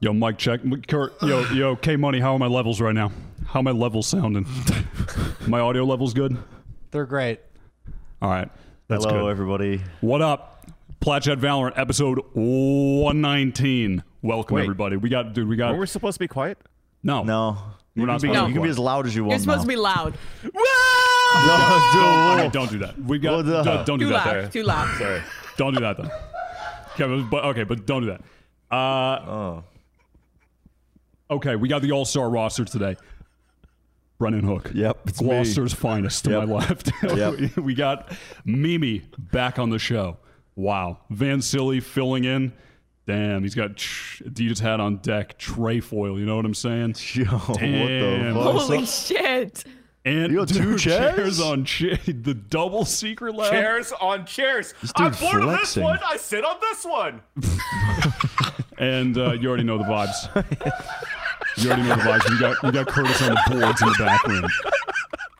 Yo, Mike, check. Kurt, yo, yo, K Money, how are my levels right now? How are my levels sounding? my audio levels good? They're great. All right. That's Hello, good. everybody. What up? Platchat Valorant, episode 119. Welcome, Wait. everybody. We got, dude, we got. Were we supposed to be quiet? no. No, you, not can be, supposed to you can be as loud as you want. You're supposed to be loud. No, dude. mean, don't do that. We got. Well, the- don't, don't do Too that. loud. Too loud. Sorry. Don't do that, though. Okay, but, okay, but don't do that. Uh, Oh, okay, we got the all star roster today. Brennan Hook. Yep, it's me. Gloucester's finest to Yep. my left. Yep. we got Mimi back on the show. Wow. Vansilli filling in. Damn, he's got tr- Adidas hat on deck, trefoil. You know what I'm saying? yo, what Damn. the fuck? Holy shit. And You got two dude, chairs? on cha- the double Secretlab. Chairs on chairs. I'm bored of this flexing. one. I sit on this one. And uh, you already know the vibes. You already know the vibes. We got we got Curtis on the boards in the back room.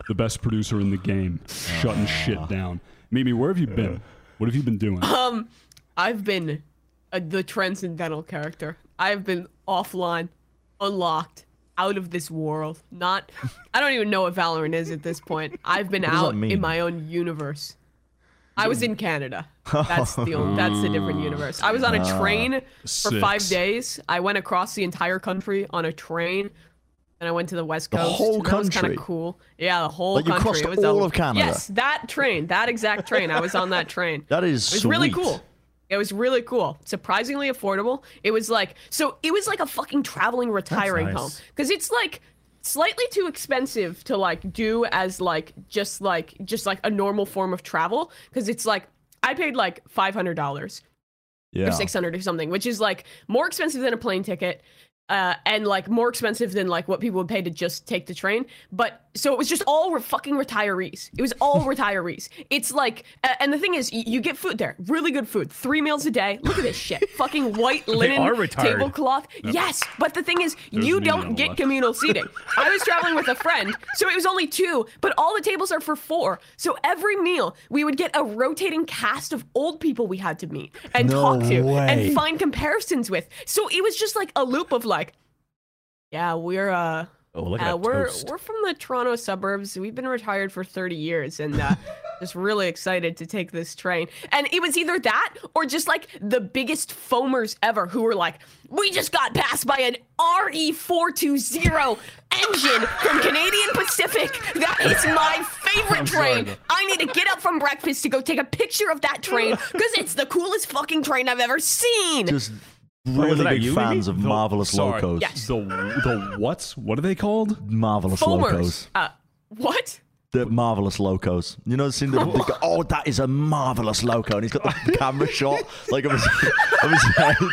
The best producer in the game, shutting shit down. Mimi, where have you been? What have you been doing? Um, I've been uh, the transcendental character. I've been offline, unlocked, out of this world. Not, I don't even know what Valorant is at this point. I've been out in my own universe. I was in Canada. That's the only, that's the different universe. I was on a ah, train for five days. I went across the entire country on a train. And I went to the west coast. The whole That was kind country? of cool. Yeah, the whole Like, you country. crossed it was all a- of Canada? Yes, that train, that exact train. I was on that train. That is It was really cool. It was really cool. Surprisingly affordable. It was like so it was like a fucking traveling retiring nice. home cuz it's like slightly too expensive to like do as like just like just like a normal form of travel cuz it's like I paid like $500 Yeah. or 600 or something, which is like more expensive than a plane ticket. Uh, and like more expensive than like what people would pay to just take the train. But so it was just all re- fucking retirees. It was all retirees. It's like, uh, and the thing is, you get food there, really good food, three meals a day. Look at this shit, fucking white linen tablecloth. Yes, but the thing is, There's you don't get left. communal seating. I was traveling with a friend, so it was only two, but all the tables are for four. So every meal, we would get a rotating cast of old people we had to meet and No talk to way. and find comparisons with. So it was just like a loop of like, yeah, we're uh, Oh, look uh, at that we're toast. we're from the Toronto suburbs. We've been retired for 30 years and uh, just really excited to take this train. And it was either that or just like the biggest foamers ever who were like, "We just got passed by an RE420 engine from Canadian Pacific. That is my favorite train. I need to get up from breakfast to go take a picture of that train because it's the coolest fucking train I've ever seen." Just really big you, fans Mimi? of The- marvelous sorry, locos. Yes. The the what's what are they called? Marvelous foamers. locos. Uh, what? The marvelous locos. You know, seen the, the oh, that is a marvelous loco, and he's got the camera shot like of his, of his head.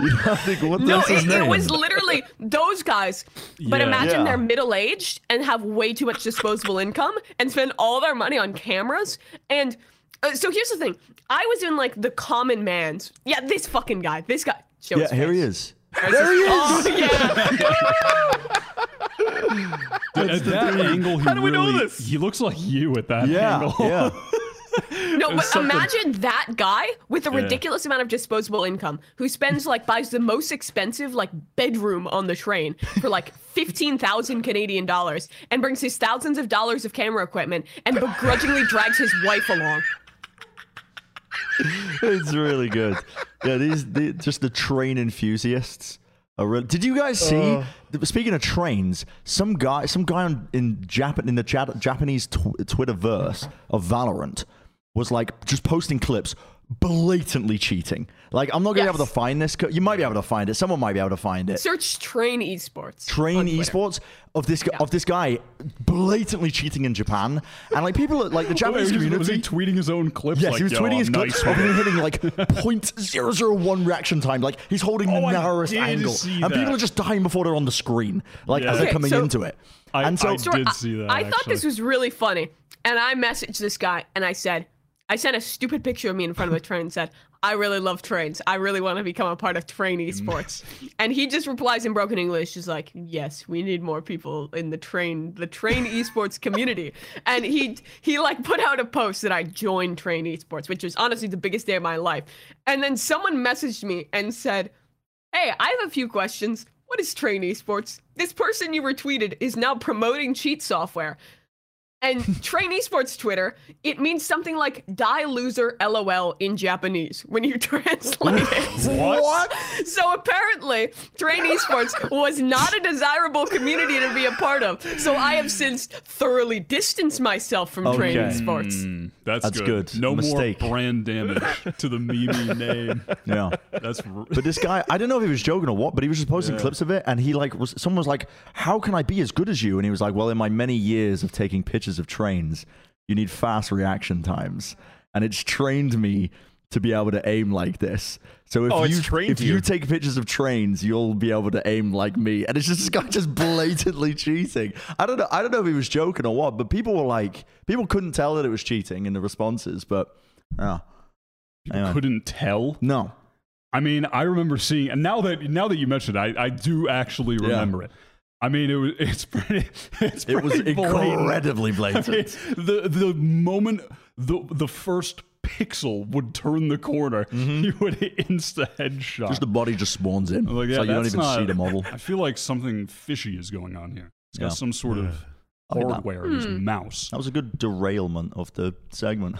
You know, I think, what No, that's his it, name? it was literally those guys. But Yeah. imagine Yeah. they're middle aged and have way too much disposable income and spend all their money on cameras. And uh, so here's the thing I was in like the common man's. Yeah, this fucking guy. This guy. Show yeah, here he face. is. There he is. Oh, yeah. Dude, at that angle, he How do we know this? He looks like you at that Yeah, angle. yeah. No, but something- imagine that guy with a Yeah. ridiculous amount of disposable income who spends like buys the most expensive like bedroom on the train for like 15,000 Canadian dollars and brings his thousands of dollars of camera equipment and begrudgingly drags his wife along. It's really good. Yeah, these the, just the train enthusiasts. Are real. Did you guys see? Oh. speaking of trains, some guy, some guy on, in Japan in the Jap- Japanese tw- Twitter verse of Valorant was like just posting clips blatantly cheating. Like, I'm not gonna be able to find this. co- You might be able to find it. Someone might be able to find it. Search train esports. Train esports of this gu- of this guy blatantly cheating in Japan, and like people are- like the Japanese was, he- was community. he tweeting his own clips? Yes, like, he was tweeting his nice clips with of him hitting like 0.001 reaction time. Like he's holding Oh, the narrowest angle, and that. people are just dying before they're on the screen, like Yeah. as they're Okay, coming so- into it. I- and so, I did see that, I thought this was really funny, and I messaged this guy and I said, I sent a stupid picture of me in front of the train and said, I really love trains. I really want to become a part of train esports. and he just replies in broken English, just like, Yes, we need more people in the train, the train esports community. And he he like put out a post that I joined train esports, which was honestly the biggest day of my life. And then someone messaged me and said, Hey, I have a few questions. What is Train Esports? This person you retweeted is now promoting cheat software. And Train Esports Twitter, it means something like die loser lol in Japanese when you translate it. What? So apparently, Train Esports was not a desirable community to be a part of. So I have since thoroughly distanced myself from Train Okay. Esports. Mm, that's, That's good. No Mistake. more brand damage to the meme name. Yeah. That's r- But this guy, I don't know if he was joking or what, but he was just posting clips of it, and he like was someone was like, "How can I be as good as you?" And he was like, "Well, in my many years of taking pictures of trains, you need fast reaction times, and it's trained me to be able to aim like this. So if Oh, you if you. you take pictures of trains, you'll be able to aim like me." And it's just this guy just blatantly cheating. I don't know. I don't know if he was joking or what, but people were like, people couldn't tell that it was cheating in the responses, but yeah, Anyway. couldn't tell. no. I mean, I remember seeing, and now that now that you mentioned, it, I I do actually Yeah. remember it. I mean, it was it's pretty it's It was pretty blatant. incredibly blatant. I mean, the the moment the the first pixel would turn the corner, you would insta headshot. Mm-hmm. Just the body just spawns in. I'm like, yeah, like you don't even not- see the model. I feel like something fishy is going on here. It's got some sort of like that. hardware in his mouse. That was a good derailment of the segment.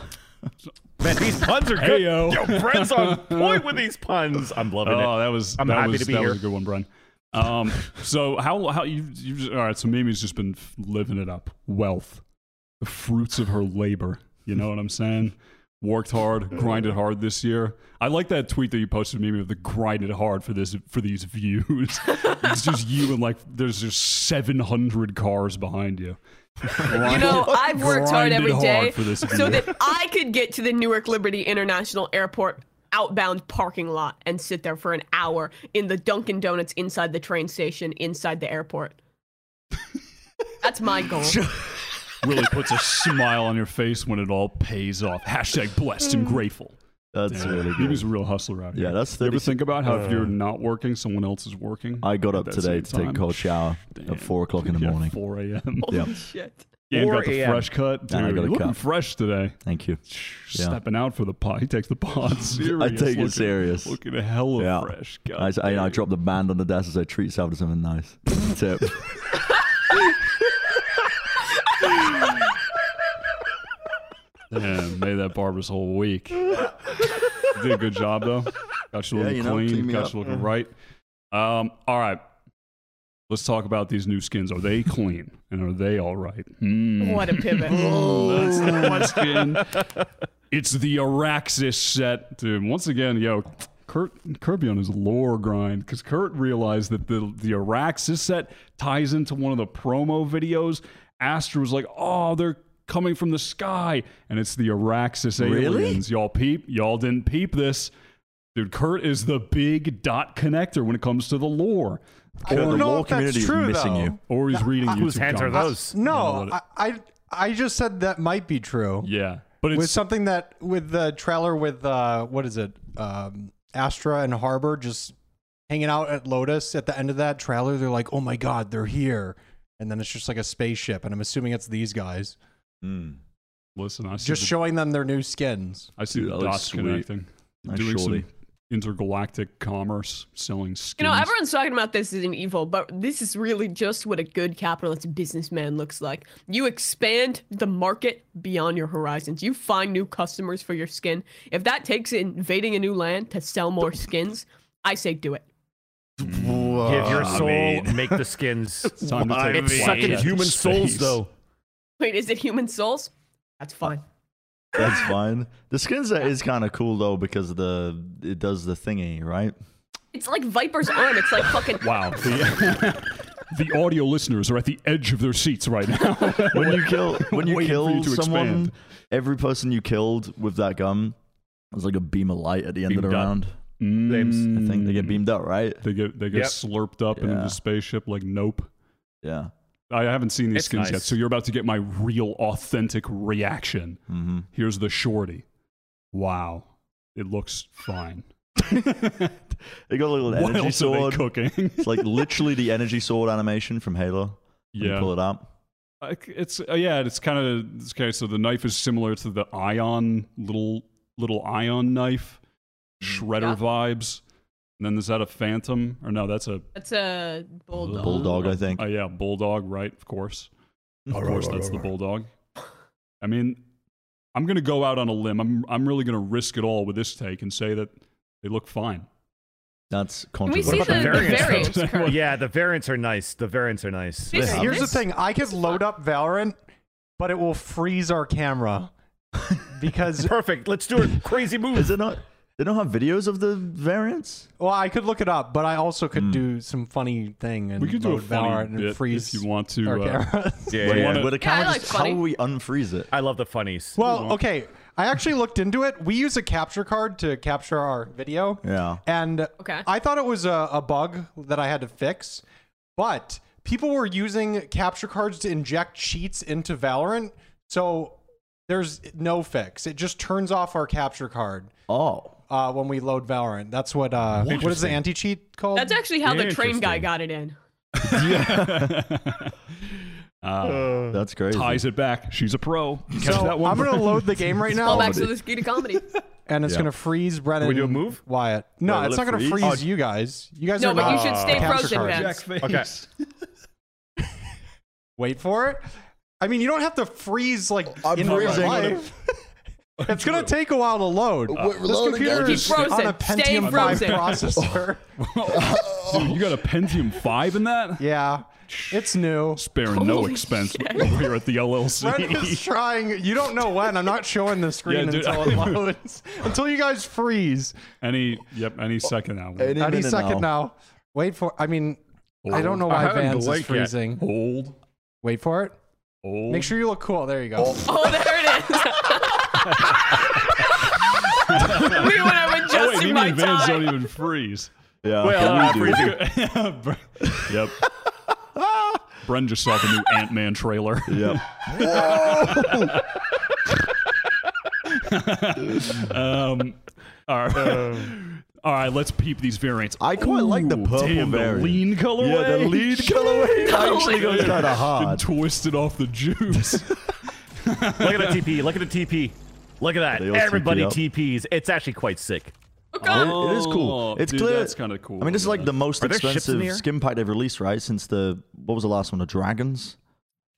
Man, these puns are good. Heyo. Yo, Brent's on point with these puns. I'm loving Oh, it. that was I'm that happy was, to be that here. was a good one, Brian. Um, so how how you you just, all right? So Mimi's just been living it up, wealth, the fruits of her labor. You know what I'm saying? Worked hard, grinded hard this year. I like that tweet that you posted, Mimi, of the grinded hard for this for these views. it's just you and like there's just 700 cars behind you. You know, I've worked hard every day hard for this so that I could get to the Newark Liberty International Airport outbound parking lot and sit there for an hour in the Dunkin' Donuts inside the train station inside the airport. That's my goal. really puts a smile on your face when it all pays off. Hashtag blessed and grateful. That's Yeah. really Mimi's good. a real hustler out here. Yeah, that's You ever think about how if you're Uh. not working, someone else is working? I got up today same to take a cold shower Damn. at four o'clock in the Yeah, morning. 4 a.m. Yeah. Shit. Ian 4 got the a.m. fresh cut. Dude, And I got a you're looking cut. fresh today. Thank you. Yeah. Stepping out for the pod. He takes the pod serious. I take it looking, serious. Looking hella Yeah. fresh. God I, I, I drop the band on the desk as I treat yourself to something nice. Tip. Damn, made that barber's whole week. Did a good job though. Got you Yeah, looking you know, clean. clean me got up. you looking right. Um, all right. Let's talk about these new skins. Are they clean and are they all right? Hmm. What a pivot. That's the question. it's the Araxys set, dude. Once again, yo, Kurt Kirby on his lore grind because Kurt realized that the the Araxys set ties into one of the promo videos. Astra was like, "Oh, they're coming from the sky," and it's the Araxys Really? aliens. Y'all peep? Y'all didn't peep this. Dude, Kurt is the big dot connector when it comes to the lore. I don't the know law if that's community is true, missing though. you. Or he's reading YouTube Whose hands are comments. those? No, No, I, I I just said that might be true. Yeah, but with it's something that with the trailer with uh what is it um astra and harbor just hanging out at lotus at the end of that trailer they're like oh my god they're here and then it's just like a spaceship and i'm assuming it's these guys Mm. listen. I see just the, showing them their new skins I see Dude, the that looks dots sweet. connecting. Nice doing shorty. some intergalactic commerce, selling skins. You know, everyone's talking about this as an evil, but this is really just what a good capitalist businessman looks like. You expand the market beyond your horizons. You find new customers for your skin. If that takes invading a new land to sell more skins, I say do it. Give your I soul, mean- make the skins. It's time to take it's sucking human to souls, though. Wait, is it human souls? That's fine. That's fine. The skin set is kind of cool though because the it does the thingy, right? It's like Viper's arm. It's like fucking. Wow. The, the audio listeners are at the edge of their seats right now. When you kill when you Waiting for you kill someone, expand. every person you killed with that gun was like a beam of light at the end of the Beamed up. round. Mm, I think they get beamed up, right? They get they get Yep. slurped up into Yeah. the spaceship like nope. Yeah. I haven't seen these It's skins yet, so you're about to get my real authentic reaction. Mm-hmm. Here's the shorty. Wow. It looks fine. They got a little What energy else are they sword. cooking? It's like literally the energy sword animation from Halo. When you yeah. pull it up. It's uh, yeah, it's kind of it's okay. So the knife is similar to the ion little little ion knife, shredder Yeah. vibes. And then is that a phantom or no? That's a That's a bulldog. Bulldog, I think. oh yeah, bulldog, right? Of course, of course, that's the bulldog. I mean, I'm gonna go out on a limb. I'm I'm really gonna risk it all with this take and say that they look fine. That's Can we controversial. see the, about the the variants, variants? Yeah, the variants are nice. The variants are nice. This- Here's the thing: I could load up Valorant, but it will freeze our camera because Perfect. Let's do a crazy move. Is it not? They don't have videos of the variants. well, I could look it up, but I also could do some funny thing and We could do a load funny Valorant and bit freeze if you want to. our Uh, cameras. Yeah, Wait, yeah. wanna- With a Yeah, I camera, like just, how funny. will we unfreeze it? I love the funnies. Well, okay. I actually looked into it. We use a capture card to capture our video. Yeah. And Okay. I thought it was a, a bug that I had to fix, but people were using capture cards to inject cheats into Valorant. So there's no fix. It just turns off our capture card Oh. Uh, when we load Valorant. That's what, uh, what is the anti cheat called? That's actually how the train guy got it in. uh, That's crazy. ties it back. She's a pro. So that one. I'm going to load the game right All now, back to the ski to comedy. and it's Yeah. going to freeze Brennan. we do a move? Wyatt. No, Wait, it's not going to freeze? freeze Oh, you guys. You guys No, are but not you should stay frozen, Okay. Wait for it. I mean, you don't have to freeze like I'm in real life. It's gonna take a while to load. We're this loading computer is frozen. on a Pentium 5 processor. Dude, you got a Pentium 5 in that? yeah, it's new. Sparing no expense shit. over here at the LLC. Brent is trying. You don't know when. I'm not showing the screen Yeah, dude, until it loads. until you guys freeze. any, yep, any second now. Any, Any second now. Wait for. I mean, I don't know why haven't Vans is blinked yet. freezing. Hold, Wait for it. hold. Make sure you look cool. There you go. Oh, there it is. We when I'm Oh, wait, adjusting me my and Vans don't even freeze. Yeah. Well, uh, we do. freezing. Br- yep. Bren just saw the new Ant Man trailer. Yep. Um, all right. all right, let's peep these variants. I quite like the purple damn, variant. The lean colorway. Yeah, the lean colorway I actually goes kind of Been hard. twisted off the juice. Look at the TP. Look at the TP. Look at that. Everybody TP. TPs. It's actually quite sick. Oh, It- it is cool. Oh, it's dude, clear. That's kind of cool. I mean, this is like the most Are there ships in expensive the air? skin pack they've released, right? Since the what was the last one? The dragons.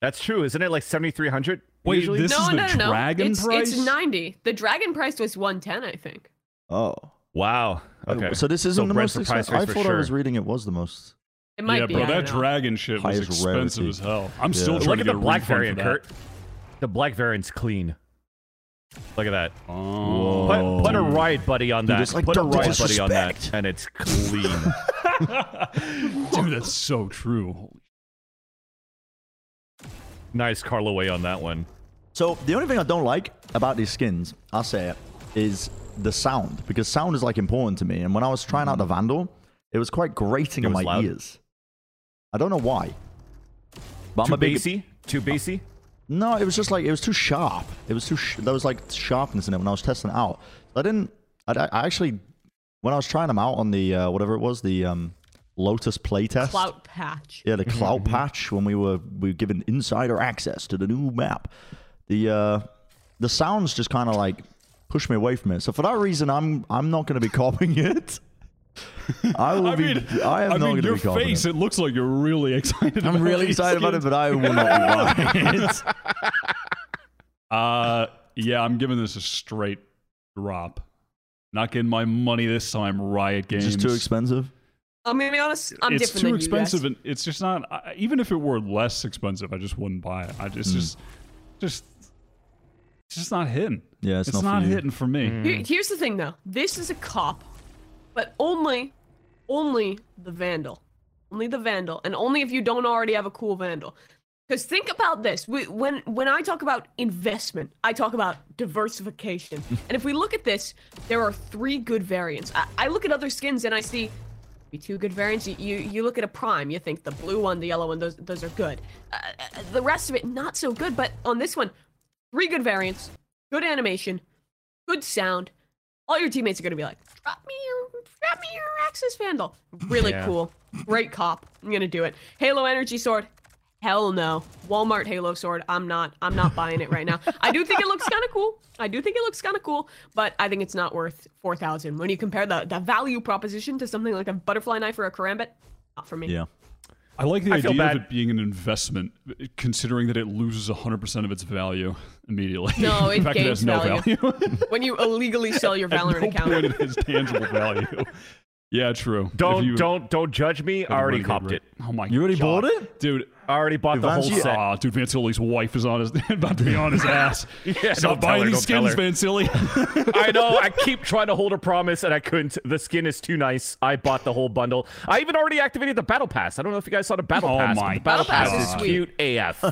That's true. Isn't it like 7,300? Wait, usually? this no, is the no, no, no. dragon it's, price. It's 90. The dragon price was 110, I think. Oh. Wow. Oh, okay. So this isn't the most expensive. I thought for I was reading it was the most. It might yeah, be. bro, that dragon shit was expensive rarity. as hell. I'm Yeah. still Look trying Look to at get the a black variant. Kurt. The black variant's clean. Look at that. Oh, Put, put a riot buddy on that. it's like put a Dr. riot buddy on that, and it's clean. dude, that's so true. nice colorway on that one. So the only thing I don't like about these skins, I'll say it, is the sound because sound is like important to me. And when I was trying out the Vandal, it was quite grating It in my loud? ears. I don't know why. But I'm Too a big bassy. Too bassy. No, it was just like it was too sharp. It was too. Sh- there was like sharpness in it when I was testing it out. I didn't. I, I actually, when I was trying them out on the uh, whatever it was, the um, Lotus playtest. Clout patch. Yeah, the clout patch when we were we were given insider access to the new map. The uh, the sounds just kind of like pushed me away from it. So for that reason, I'm I'm not going to be copying it. I will I be. mean, I am I not mean, going to your be copying face, it. it looks like you're really excited. I'm about really these excited about it, but I will not be buying it. Uh, yeah, I'm giving this a straight drop. Not getting my money this time, Riot Games. It's just too expensive. I'm gonna be honest. I'm it's different too than expensive, You guys. and it's just not. I, even if it were less expensive, I just wouldn't buy it. I just, just, just, it's just not hitting. Yeah, it's, It's, not, not, for you. hitting for me. Here- here's the thing, though. This is a cop, but only, only the vandal, only the vandal, and only if you don't already have a cool vandal. Because think about this: we, when when I talk about investment, I talk about diversification. and if we look at this, there are three good variants. I, I look at other skins and I see be two good variants. You, you you look at a prime, you think the blue one, the yellow one, those those are good. Uh, uh, the rest of it not so good. But on this one, three good variants, good animation, good sound. All your teammates are gonna be like, drop me your drop me your Axis Vandal. Really Yeah. cool. Great cop. I'm gonna do it. Halo Energy Sword. Hell no. Walmart Halo sword. I'm not. I'm not buying it right now. I do think it looks kind of cool. I do think it looks kind of cool, but I think it's not worth four thousand when you compare the the value proposition to something like a butterfly knife or a karambit. Not for me. Yeah. I like the I idea of it being an investment, considering that it loses 100% of its value immediately. No, it fact, gains it has no value. value. When you illegally sell your Valorant At Valorant no account. point it has tangible value. Yeah, true. Don't you- don't don't judge me. I already copped rate- it. Oh my! God. You already God. bought it? dude. I already bought the whole set. Aw, dude, Vansilli's wife is on his about to be on his ass. Yeah, Stop buying her, these skins, her. Vansilli. I know. I keep trying to hold a promise and I couldn't. The skin is too nice. I bought the whole bundle. I even already activated the battle pass. I don't know if you guys saw the battle Oh pass. but my the battle, Battle pass, Pass is is cute AF.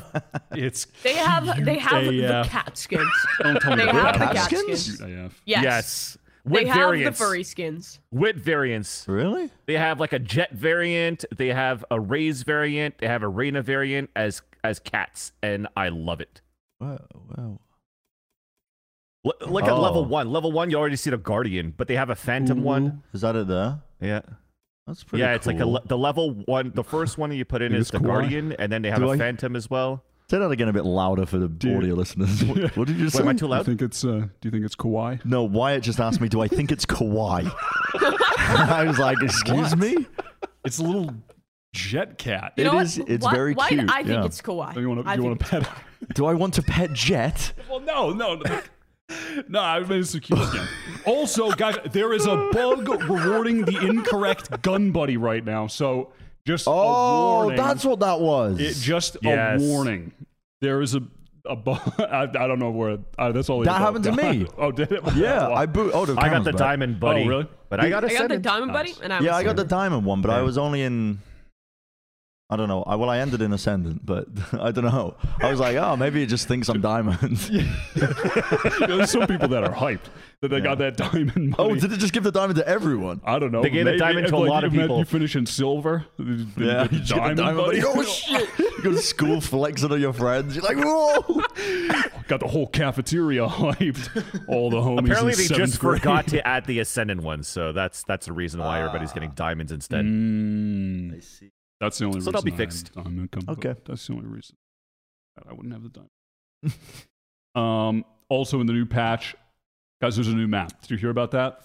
it's They have they have the cat skins. don't tell me They have the cat skins? skins. Cute AF. Yes. Yes. They With have variants. the furry skins. With variants. Really? They have like a Jett variant. They have a Raze variant. They have a Reyna variant as as cats, and I love it. Wow. wow. L- look at level Oh. one. Level one, you already see the Guardian, but they have a Phantom one. Is that it there? Yeah, That's pretty yeah. It's like a le- the level one. The first one you put in Think is the cool? Guardian, and then they have Do a I- Phantom as well. Say that again a bit louder for the audio listeners. What, what did you Wait, say? am I too Do you think it's? Uh, do you think it's kawaii? No, Wyatt just asked me, do I think it's kawaii? I was like, excuse me? It's a little Jett cat. You It know what? is- it's why, very why cute, I think yeah. it's kawaii. you want to? I You want to pet? it? Do I want to pet Jett? Well, no, no, no. No, I mean it's a cute skin. Also, guys, there is a bug rewarding the incorrect gun buddy right now. So just a Oh, warning. that's what that was. It just Yes. a warning. There is a a. I, I don't know where. Uh, that's all. That oh, happened to me. Oh, did it? yeah, Wow. I boot. Oh, I got the back. diamond buddy. really? But I got a I got the diamond buddy, and I Yeah, I got the diamond one, but I was only in. I don't know. I, well, I ended in ascendant, but I don't know. I was like, oh, maybe it just thinks I'm diamond. There's some people that are hyped that they got that diamond. oh, did it just give the diamond to everyone? I don't know. They gave the diamond to a like, lot of you people. You finish in silver. The- the- Yeah, the you get diamond buddy. buddy. Oh shit! You go to school flexing on your friends. You're like, whoa! Got the whole cafeteria hyped. All the homies. Apparently, in they just grade. forgot to add the Ascendant one, so that's that's the reason why everybody's getting diamonds instead. Mm, see. That's the only So reason. they'll be I fixed. have Okay. That's the only reason. that I wouldn't have the diamond. um. Also, in the new patch, guys, there's a new map. Did you hear about that?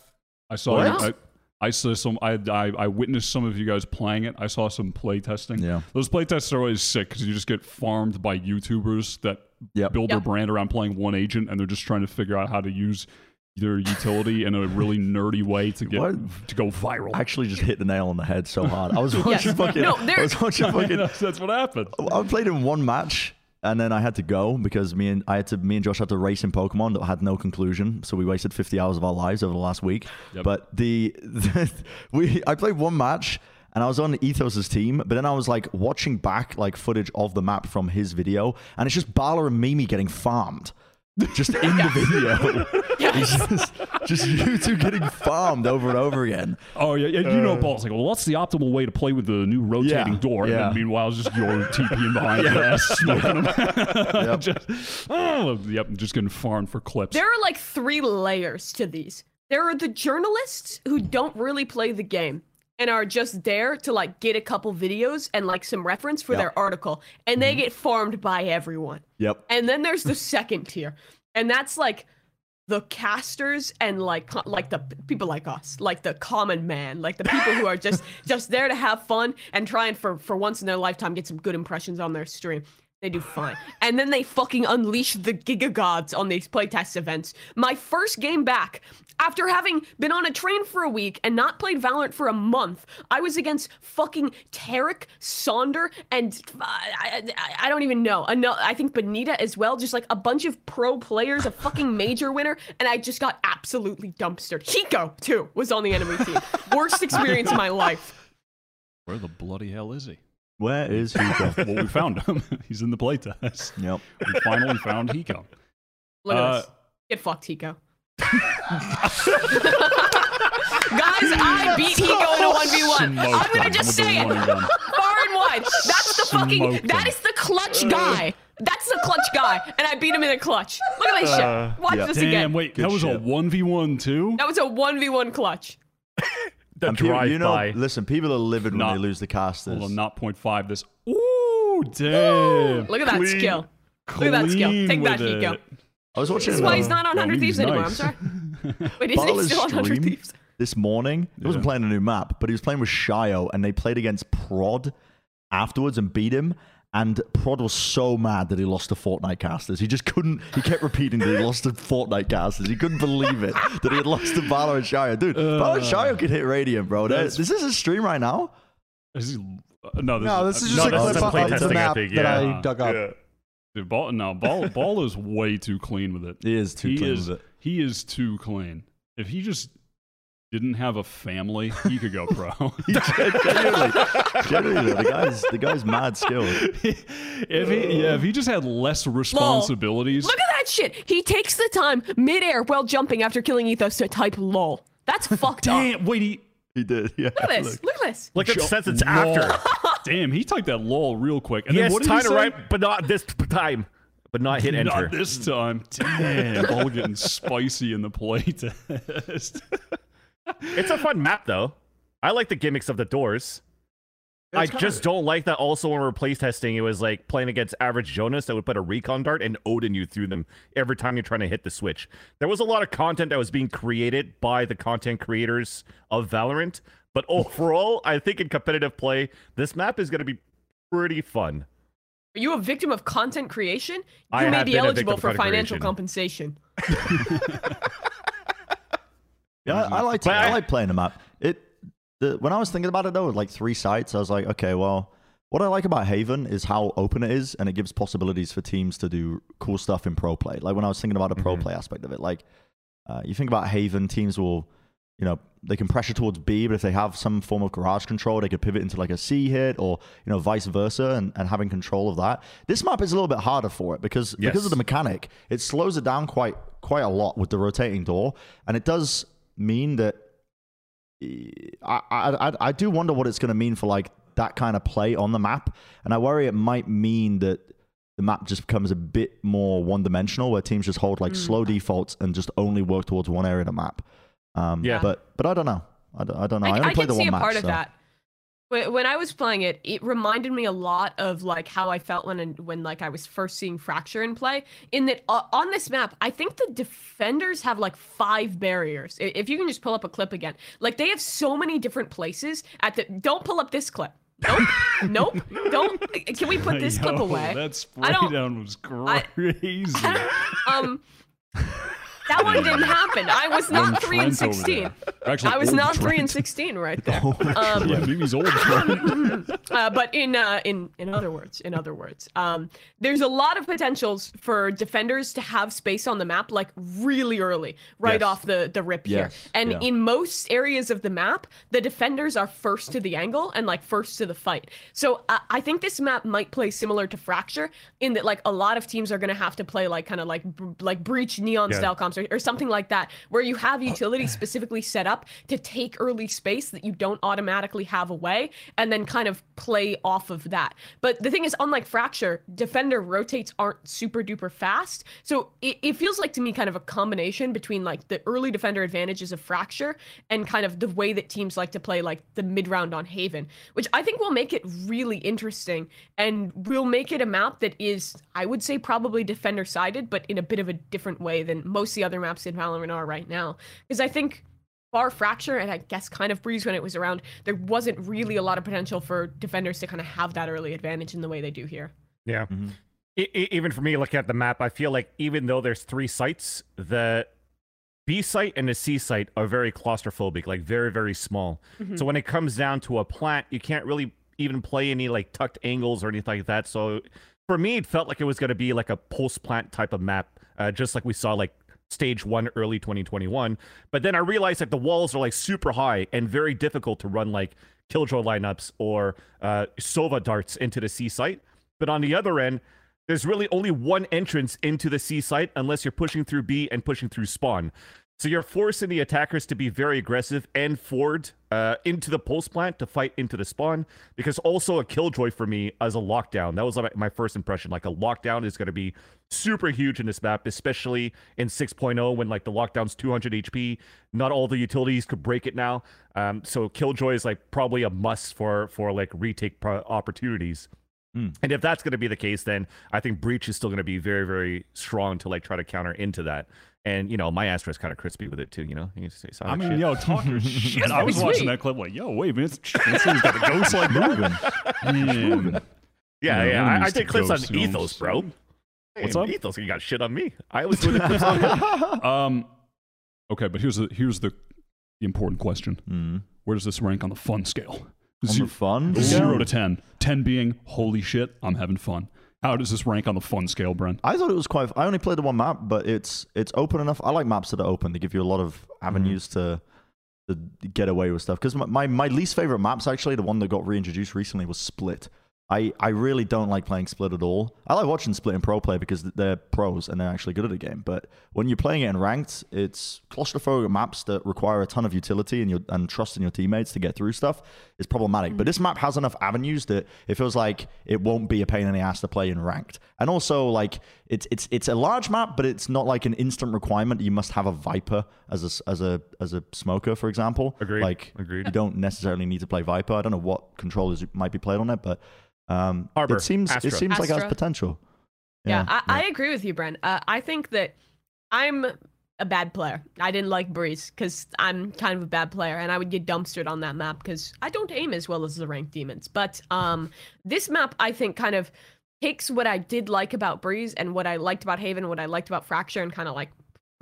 I saw. What? I, I saw some. I, I I witnessed some of you guys playing it. I saw some play testing. Yeah. Those play tests are always sick because you just get farmed by YouTubers that Yep. build their brand around playing one agent, and they're just trying to figure out how to use their utility in a really nerdy way to get What? to go viral. I actually just hit the nail on the head so hard. I was watching fucking. No, I there- was watching fucking. that's, that's what happened. I played in one match and then I had to go because me and I had to me and Josh had to race in Pokemon that had no conclusion. So we wasted 50 hours of our lives over the last week. Yep. But the, we I played one match and I was on Ethos's team, but then I was like watching back like footage of the map from his video and it's just Bala and Mimi getting farmed. Just in the video. It's just, just you two getting farmed over and over again. Oh yeah, yeah you know, uh, Paul's like, well, what's the optimal way to play with the new rotating Yeah, door? And then meanwhile, it's just your TPing behind your ass, smoking them. Yep. just, oh, yep, just getting farmed for clips. There are like three layers to these. There are the journalists who don't really play the game and are just there to like get a couple videos and like some reference for Yep. their article, and they mm-hmm. get farmed by everyone. Yep. And then there's the second tier, and that's like the casters and like like the people like us, like the common man, like the people who are just just there to have fun and try and for for once in their lifetime get some good impressions on their stream. They do fine. And then they fucking unleash the Giga Gods on these playtest events. My first game back, after having been on a train for a week and not played Valorant for a month, I was against fucking Tarik, Sonder, and uh, I, I, I don't even know. I think Benita as well. Just like a bunch of pro players, a fucking major winner, and I just got absolutely dumpstered. Hiko, too, was on the enemy team. Worst experience of my life. Where the bloody hell is he? Where is Hugo? well, we found him. He's in the playtest. yep. We finally found Hiko. Look at Uh, this. Get fucked, Hiko. Guys, I beat Hiko in a 1v1. I'm gonna him just with say it. Far and wide. That's the fucking. Smoked That him. is the clutch guy. That's the clutch guy. And I beat him in a clutch. Look at this shit. Watch yeah. this Damn, again. wait, Good that was a one v one too. That was a 1v1 clutch. The And drive you know, by. listen, people are livid when they lose the casters. Hold on, not point five. This. Ooh, damn! Look at that Clean- skill. Look at that skill. Take that, with Hiko. I was watching. This is why he's um, not on Well, 100 he's Thieves anymore. I'm sorry. Wait, isn't he still on 100 Thieves? this morning. He wasn't playing a new map, but he was playing with Shio, and they played against Prod afterwards and beat him. And Prod was so mad that he lost to Fortnite casters. He just couldn't. He kept repeating that he lost to Fortnite casters. He couldn't believe it that he had lost to Balor and Shio. Dude, Balor and Shio could hit Radiant, bro. That- That's- This is a stream right now. Is he- uh, no, this No, is, this is uh, just no, a this is clip play of the testing, I map think, that yeah. I dug up. Dude, ball, no, ball, ball is way too clean with it. He is too he clean is, with it. He is too clean. If he just didn't have a family, he could go pro. genuinely, genuinely, the guy's the guy's mad skilled. if he, yeah, if he just had less responsibilities, Look at that shit. He takes the time midair while jumping after killing Ethos to type lol. That's fucked up. damn, wait, he, He did. Yeah. Look at this. Look at this. Like it Jo- says it's lol. after. Damn, he typed that lol real quick. And He then has what did time he to say? write, but not this time. But not hit enter. Not this time. Damn, all getting spicy in the playtest. It's a fun map though. I like the gimmicks of the doors. I just don't like that also when we were playtesting, it was like playing against average Jonas that would put a recon dart and Odin you through them every time you're trying to hit the switch. There was a lot of content that was being created by the content creators of Valorant, but overall, I think in competitive play, this map is going to be pretty fun. Are you a victim of content creation? You I may be eligible for financial creation. compensation. Yeah, I, I like But I, I- like playing the map. It the, when I was thinking about it though, with like three sites, I was like, okay, well, what I like about Haven is how open it is, and it gives possibilities for teams to do cool stuff in pro play. Like when I was thinking about the pro Mhm. play aspect of it, like uh, you think about Haven, teams will, you know, they can pressure towards B, but if they have some form of garage control, they could pivot into like a C hit or you know vice versa, and, and having control of that. This map is a little bit harder for it because because of the mechanic, it slows it down quite quite a lot with the rotating door, and it does mean that I, I, I- I do wonder what it's going to mean for like that kind of play on the map, and I worry it might mean that the map just becomes a bit more one dimensional, where teams just hold like Mm. slow defaults and just only work towards one area of the map. Um, Yeah. but but I don't know. I don't, I don't know. I, I, only I played can the see one a match. part of so- that. When I was playing it, it reminded me a lot of like how I felt when when like I was first seeing Fracture in play. In that uh, on this map, I think the defenders have like five barriers. If you can just pull up a clip again, like they have so many different places. At the don't pull up this clip. Nope, nope, don't. Can we put this clip Yo, away? That I spray don't- down was I- crazy. um, that one didn't happen. I was not three and sixteen. Actually, I was not three and sixteen right there. Oh, Um, Yeah, he's old. Trent. uh, but in uh, in in other words, in other words, um, there's a lot of potentials for defenders to have space on the map like really early, right Yes. off the the rip here. Yes, And yeah. in most areas of the map, the defenders are first to the angle and like first to the fight. So uh, I think this map might play similar to Fracture in that like a lot of teams are gonna have to play like kind of like br- like breach neon Yeah. style comps or, or something like that, where you have utilities specifically set up to take early space that you don't automatically have away, and then kind of play off of that. But the thing is, unlike Fracture, Defender rotates aren't super duper fast, so it, it feels like to me kind of a combination between like the early Defender advantages of Fracture and kind of the way that teams like to play like the mid round on Haven, which I think will make it really interesting and will make it a map that is, I would say, probably Defender sided, but in a bit of a different way than most of the other maps in Valorant are right now. Because I think bar fracture and I guess kind of breeze when it was around, there wasn't really a lot of potential for defenders to kind of have that early advantage in the way they do here. Yeah. E- e- even for me, looking at the map, I feel like even though there's three sites, the B site and the C site are very claustrophobic, like very, very small. So when it comes down to a plant, you can't really even play any like tucked angles or anything like that. So for me, it felt like it was going to be like a post plant type of map, uh, just like we saw like stage one early 2021. But then I realized that the walls are like super high and very difficult to run like killjoy lineups or uh, Sova darts into the C site. But on the other end, there's really only one entrance into the C site unless you're pushing through B and pushing through spawn. So you're forcing the attackers to be very aggressive and forward uh, into the post plant to fight into the spawn. Because also a killjoy for me as a lockdown. That was my first impression. Like a lockdown is going to be super huge in this map, especially in 6.0 when like the lockdown's 200 HP. Not all the utilities could break it now. Um, so killjoy is like probably a must for for like retake opportunities. Hmm. And if that's going to be the case, then I think Breach is still going to be very, very strong to like try to counter into that. And you know, my Astra is kind of crispy with it too. You know, you say I mean, shit. yo, talk your shit. I was watching that clip like, yo, wait, Vince, Vince has got a ghost like moving. Yeah, Yeah, yeah. I, I did clips on Ethos, bro. What's Hey, up? Ethos, you got shit on me. I was doing the clips on him. Um, okay, but here's the here's the, the important question: Mm. Where does this rank on the fun scale? Zero, fun zero to ten. Ten being holy shit, I'm having fun. How does this rank on the fun scale, Brent? I thought it was quite. I only played the one map, but it's it's open enough. I like maps that are open. They give you a lot of avenues mm-hmm. to to get away with stuff. Because my, my my least favorite maps actually, the one that got reintroduced recently, was Split. I, I really don't like playing Split at all. I like watching Split in pro play because they're pros and they're actually good at the game. But when you're playing it in ranked, it's claustrophobic maps that require a ton of utility and your and trust in your teammates to get through stuff. It's problematic. But this map has enough avenues that it feels like it won't be a pain in the ass to play in ranked. And also like it's it's it's a large map, but it's not like an instant requirement. You must have a Viper as a s- as a as a smoker, for example. Agreed. Like Agreed. you don't necessarily need to play Viper. I don't know what controllers might be played on it, but um, Harbor, it seems Astra. it seems like it has potential. Yeah, I, I agree with you, Brent. Uh, I think that I'm a bad player. I didn't like Breeze because I'm kind of a bad player, and I would get dumpstered on that map because I don't aim as well as the ranked demons. But um, this map, I think, kind of takes what I did like about Breeze and what I liked about Haven, what I liked about Fracture, and kind of like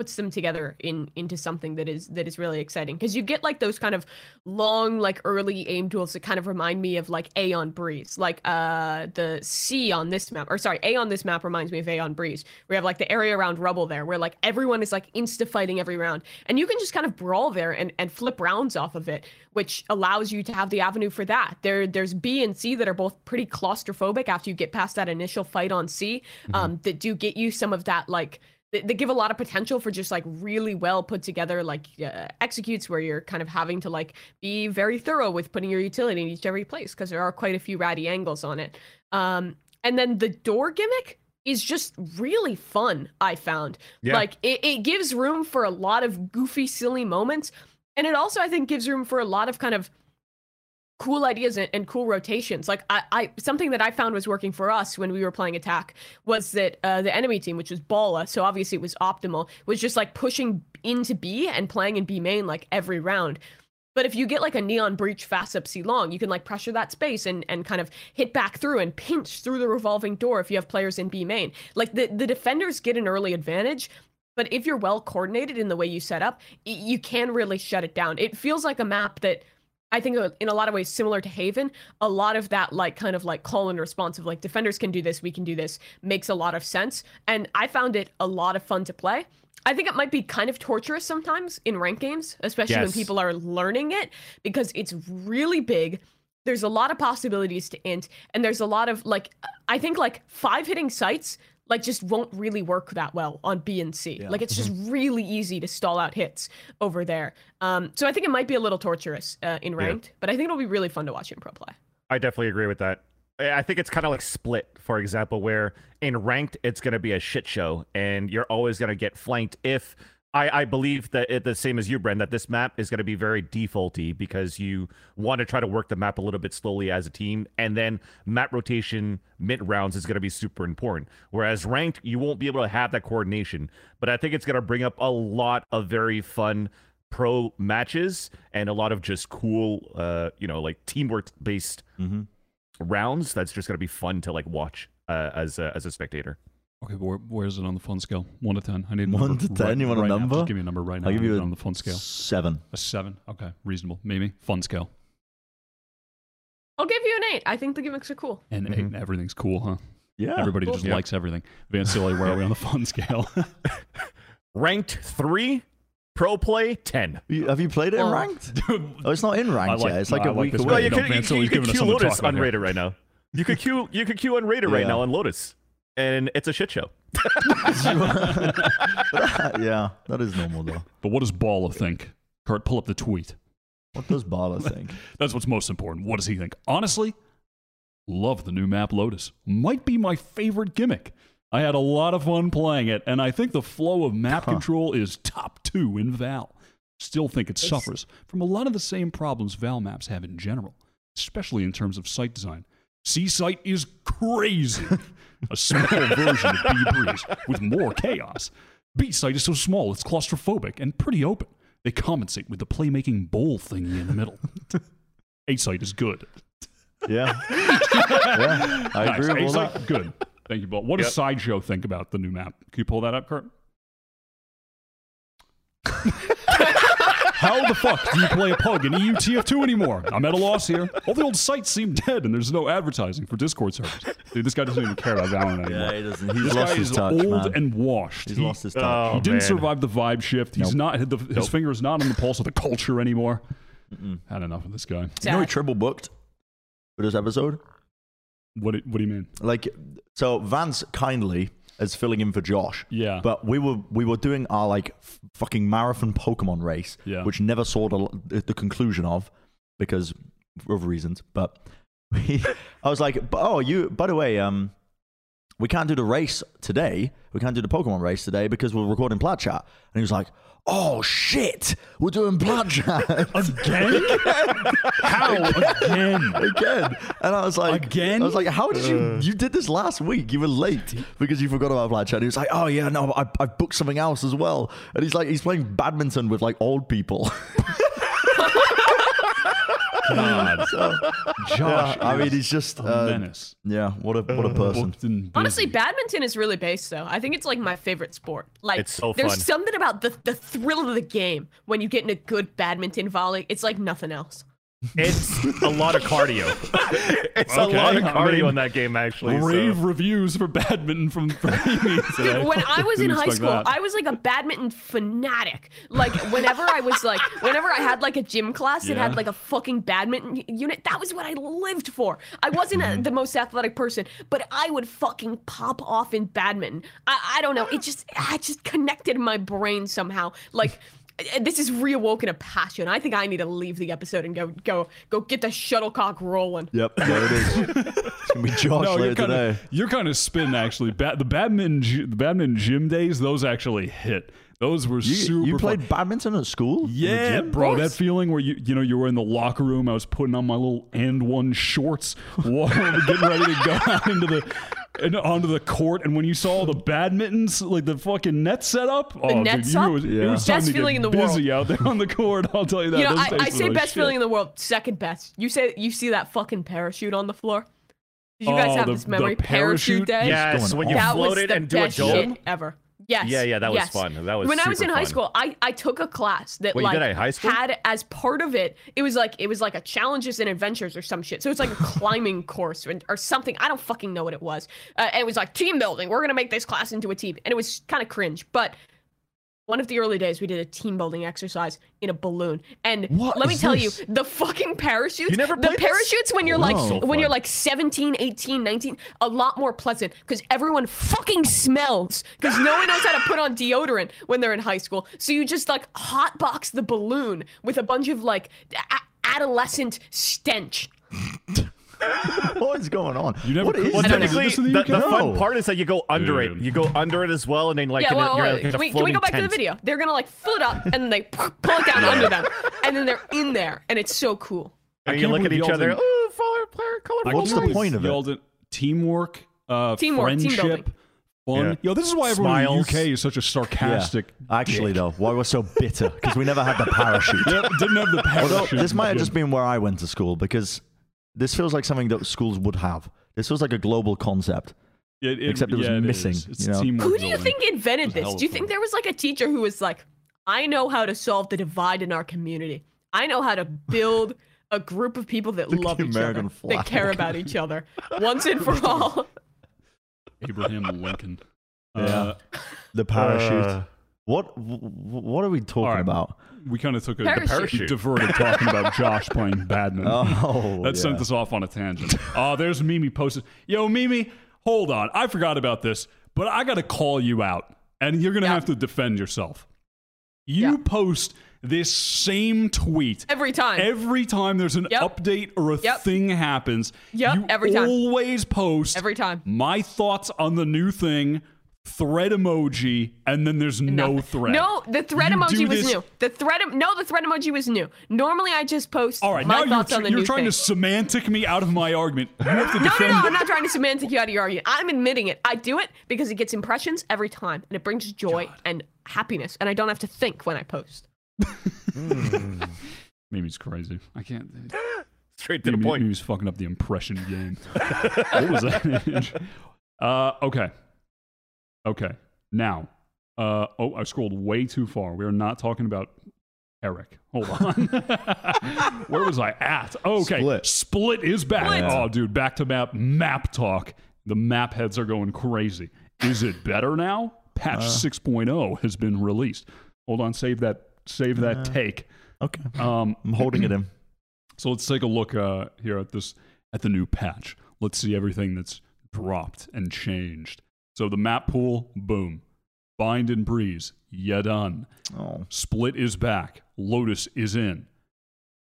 puts them together in into something that is that is really exciting. Because you get like those kind of long like early aim duels that kind of remind me of like A on Breeze. Like uh the C on this map or sorry A on this map reminds me of A on Breeze. We have like the area around rubble there where like everyone is like insta fighting every round. And you can just kind of brawl there and and flip rounds off of it which allows you to have the avenue for that. There there's B and C that are both pretty claustrophobic after you get past that initial fight on C um that do get you some of that like they, they give a lot of potential for just like really well put together like uh, executes where you're kind of having to like be very thorough with putting your utility in each every place because there are quite a few ratty angles on it um and then the door gimmick is just really fun i found Yeah. like it, it gives room for a lot of goofy silly moments and it also i think gives room for a lot of kind of cool ideas and, and cool rotations. Like I, I, something that I found was working for us when we were playing attack was that uh, the enemy team, which was Bala, so obviously it was optimal, was just like pushing into B and playing in B main like every round. But if you get like a neon breach fast up C long, you can like pressure that space and, and kind of hit back through and pinch through the revolving door if you have players in B main. Like the, the defenders get an early advantage, but if you're well coordinated in the way you set up, you can really shut it down. It feels like a map that I think uh, in a lot of ways similar to Haven, a lot of that like kind of like call and response of like defenders can do this, we can do this makes a lot of sense. And I found it a lot of fun to play. I think it might be kind of torturous sometimes in rank games, especially when people are learning it because it's really big. There's a lot of possibilities to int, and there's a lot of like I think like five hitting sites like just won't really work that well on B and C. Yeah. Like it's just really easy to stall out hits over there. Um, so I think it might be a little torturous uh, in ranked, but I think it'll be really fun to watch in pro play. I definitely agree with that. I I think it's kind of like split, for example, where in ranked it's going to be a shit show, and you're always going to get flanked. If I, I believe that it, the same as you, Bren, that this map is going to be very defaulty because you want to try to work the map a little bit slowly as a team, and then map rotation mid rounds is going to be super important. Whereas ranked, you won't be able to have that coordination. But I think it's going to bring up a lot of very fun pro matches and a lot of just cool, uh, you know, like teamwork based Mm-hmm. rounds that's just gonna be fun to like watch uh, as a, as a spectator. Okay, but where, where is it on the fun scale? One to ten. I need a One number to 10? right- You want a right now. number? Just give me a number right now. I'll give you it a on the fun scale. seven. A seven. Okay, reasonable. Maybe fun scale. I'll give you an eight. I think the gimmicks are cool. And Mhm. eight, everything's cool, huh? Yeah. Everybody Cool. just Yeah. likes everything. Vansilli, where are we on the fun scale? Ranked three, pro play ten. You- Have you played it in Well- ranked? Oh, it's not in ranked I like- yet. It's no, like I a like week this away. Well, you no, could, Van you, Silly's you could queue something to Lotus talk about unrated right now. You could queue you could queue unrated right Yeah. now on Lotus, and it's a shit show. yeah, that is normal though. but what does Balla think? Kurt, pull up the tweet. What does Bala think? That's what's most important. What does he think? Honestly, love the new map Lotus. Might be my favorite gimmick. I had a lot of fun playing it, and I think the flow of map Huh. control is top two in Val. Still think it It's- suffers from a lot of the same problems Val maps have in general, especially in terms of site design. C site is crazy. A small version of B Breeze with more chaos. B site is so small it's claustrophobic and pretty open. They compensate with the playmaking bowl thingy in the middle. A site is good. Yeah. yeah. I Nice. agree with A-Site, that. good. Thank you, Paul. What does Sideshow think about the new map? Can you pull that up, Kurt? How the fuck do you play a pug in E EUTF2 anymore? I'm at a loss here. All the old sites seem dead, and there's no advertising for Discord servers. Dude, this guy doesn't even care about Valorant anymore. Yeah, he doesn't. He's this lost guy his is touch, old man. and washed. He's he, lost his touch. Oh, he didn't man. survive the vibe shift. He's Nope. not. The, his finger is not on the pulse of the culture anymore. Had enough of this guy. you know he triple booked for this episode? What? do- What do you mean? Like, so Vance kindly is filling in for Josh. Yeah. But we were we were doing our like f- fucking marathon Pokemon race, Yeah. which never saw the, the conclusion of because of reasons. But we, I was like, oh, you. By the way, um, we can't do the race today. We can't do the Pokemon race today because we're recording Plat Chat. And he was like, oh shit, we're doing Plat Chat Again? How again? again. And I was like, Again? I was like, how did you? Uh. You did this last week. You were late because you forgot about Plat Chat. And he was like, oh yeah, no, I, I booked something else as well. And he's like, he's playing badminton with like old people. God. so, Josh, yeah, I mean, he's just a uh, menace. yeah. What a what a person. Honestly, badminton is really based though. I think it's like my favorite sport. Like It's so there's something about the the thrill of the game when you get in a good badminton volley. It's like nothing else. It's a lot of cardio. it's a lot of I cardio mean, in that game, actually. so- Rave reviews for badminton from from Amy. Dude, when I was in high school, that. I was like a badminton fanatic. Like whenever I was like, whenever I had like a gym class that Yeah. had like a fucking badminton unit, that was what I lived for. I wasn't Mm-hmm. a, the most athletic person, but I would fucking pop off in badminton. I, I don't know, it just, I just connected my brain somehow. Like. Uh, This is reawoken a passion. I think I need to leave the episode and go go go get the shuttlecock rolling. Yep, there it is. it's gonna be Josh no, later you're kind today. of you're kind of spin actually. Ba- the badminton the badminton gym days, those actually hit. Those were You, super. you played fun. badminton at school? Yeah, gym? bro, that feeling where you you know you were in the locker room. I was putting on my little and one shorts, getting ready to go out into the and onto the court. And when you saw the badmintons, like the fucking net set up, oh, dude, net you knew up? it was, it Yeah. was Best feeling in the world. busy out there on the court. I'll tell you that. You know, I, I say the best shit. feeling in the world, second best. You say you see that fucking parachute on the floor. Did you guys Oh, have the- this memory? the parachute? day. Yes, going when you on? that was it the and do a best dome. shit ever. Yes. Yeah, yeah, that was yes. fun. That was fun. when I was in super high school. I, I took a class that Wait, like did high school? had as part of it. It was like it was like a challenges and adventures or some shit. So it's like a climbing course or, or something. I don't fucking know what it was. Uh, and it was like team building. We're gonna make this class into a team, and it was kind of cringe, but. One of the early days, we did a team building exercise in a balloon, and What let me tell this? you, the fucking parachutes, You never the played this? parachutes when you're like No. When you're like 17, 18, 19, a lot more pleasant because everyone fucking smells because no one knows how to put on deodorant when they're in high school. So you just like hot box the balloon with a bunch of like a- adolescent stench. what is going on? You never What is cooked Well, Is this? is technically, this the the, UK? fun part is that you go under Dude. it. You go under it as well, and then like Yeah, in a- well, you're wait, like in can, we, can we floating go back to the video? They're gonna like fill it up and then they pull it down under them, and then they're in there, and it's so cool. And I you can't look at each other. didn't- Oh, follow player, colorful. What's the point of it? Teamwork, uh, Teamwork, friendship, building. fun. Yeah. Yo, this is why everyone in the UK is such a sarcastic. Actually, though, why we're so bitter? Because we never had the parachute. Yep, didn't have the Although parachute. this might have just been where I went to school because this feels like something that schools would have. This feels like a global concept. It- it- except it was yeah, missing, is. You know? Who do you think invented this? hella Do you think there was like a teacher who was like, I know how to solve the divide in our community. I know how to build a group of people that love each American other, flag. that care about each other, once and for all. Abraham Lincoln? Yeah. Uh, The parachute. Uh, what w- w- What are we talking right. about? We kind of took a Parachute. parachute. diverted talking about Josh playing badminton. Oh, that yeah. sent us off on a tangent. Oh, there's Mimi posted. Yo, Mimi, hold on. I forgot about this, but I got to call you out, and you're gonna Yeah. have to defend yourself. You Yeah. post this same tweet Every time. every time there's an Yep. update or a Yep. thing happens. Yep, you every time. always post Every time. my thoughts on the new thing thread emoji, and then there's no, thread. No, the thread You emoji was this- new. The thread, em- no, the thread emoji was new. Normally, I just post All right, my now you're, on the you're new trying thing. to semantic me out of my argument. You have to No, no, defend. no, I'm not trying to semantic you out of your argument. I'm admitting it. I do it because it gets impressions every time, and it brings joy and happiness, and I don't have to think when I post. Maybe it's crazy. I can't. Straight to the point. maybe he's fucking up the impression game. what was that? uh, okay. Okay. Now, uh, oh, I scrolled way too far. We are not talking about Eric. Hold on. Where was I at? Okay. Split. Split is back. Split. Oh, dude, back to map map talk. The map heads are going crazy. Is it better now? Patch 6.0 has been released. Hold on, save that save that take. Okay. Um, I'm holding it in. so let's take a look uh, here at this at the new patch. Let's see everything that's dropped and changed. So the map pool, boom. Bind and breeze, ya done. Oh. Split is back. Lotus is in.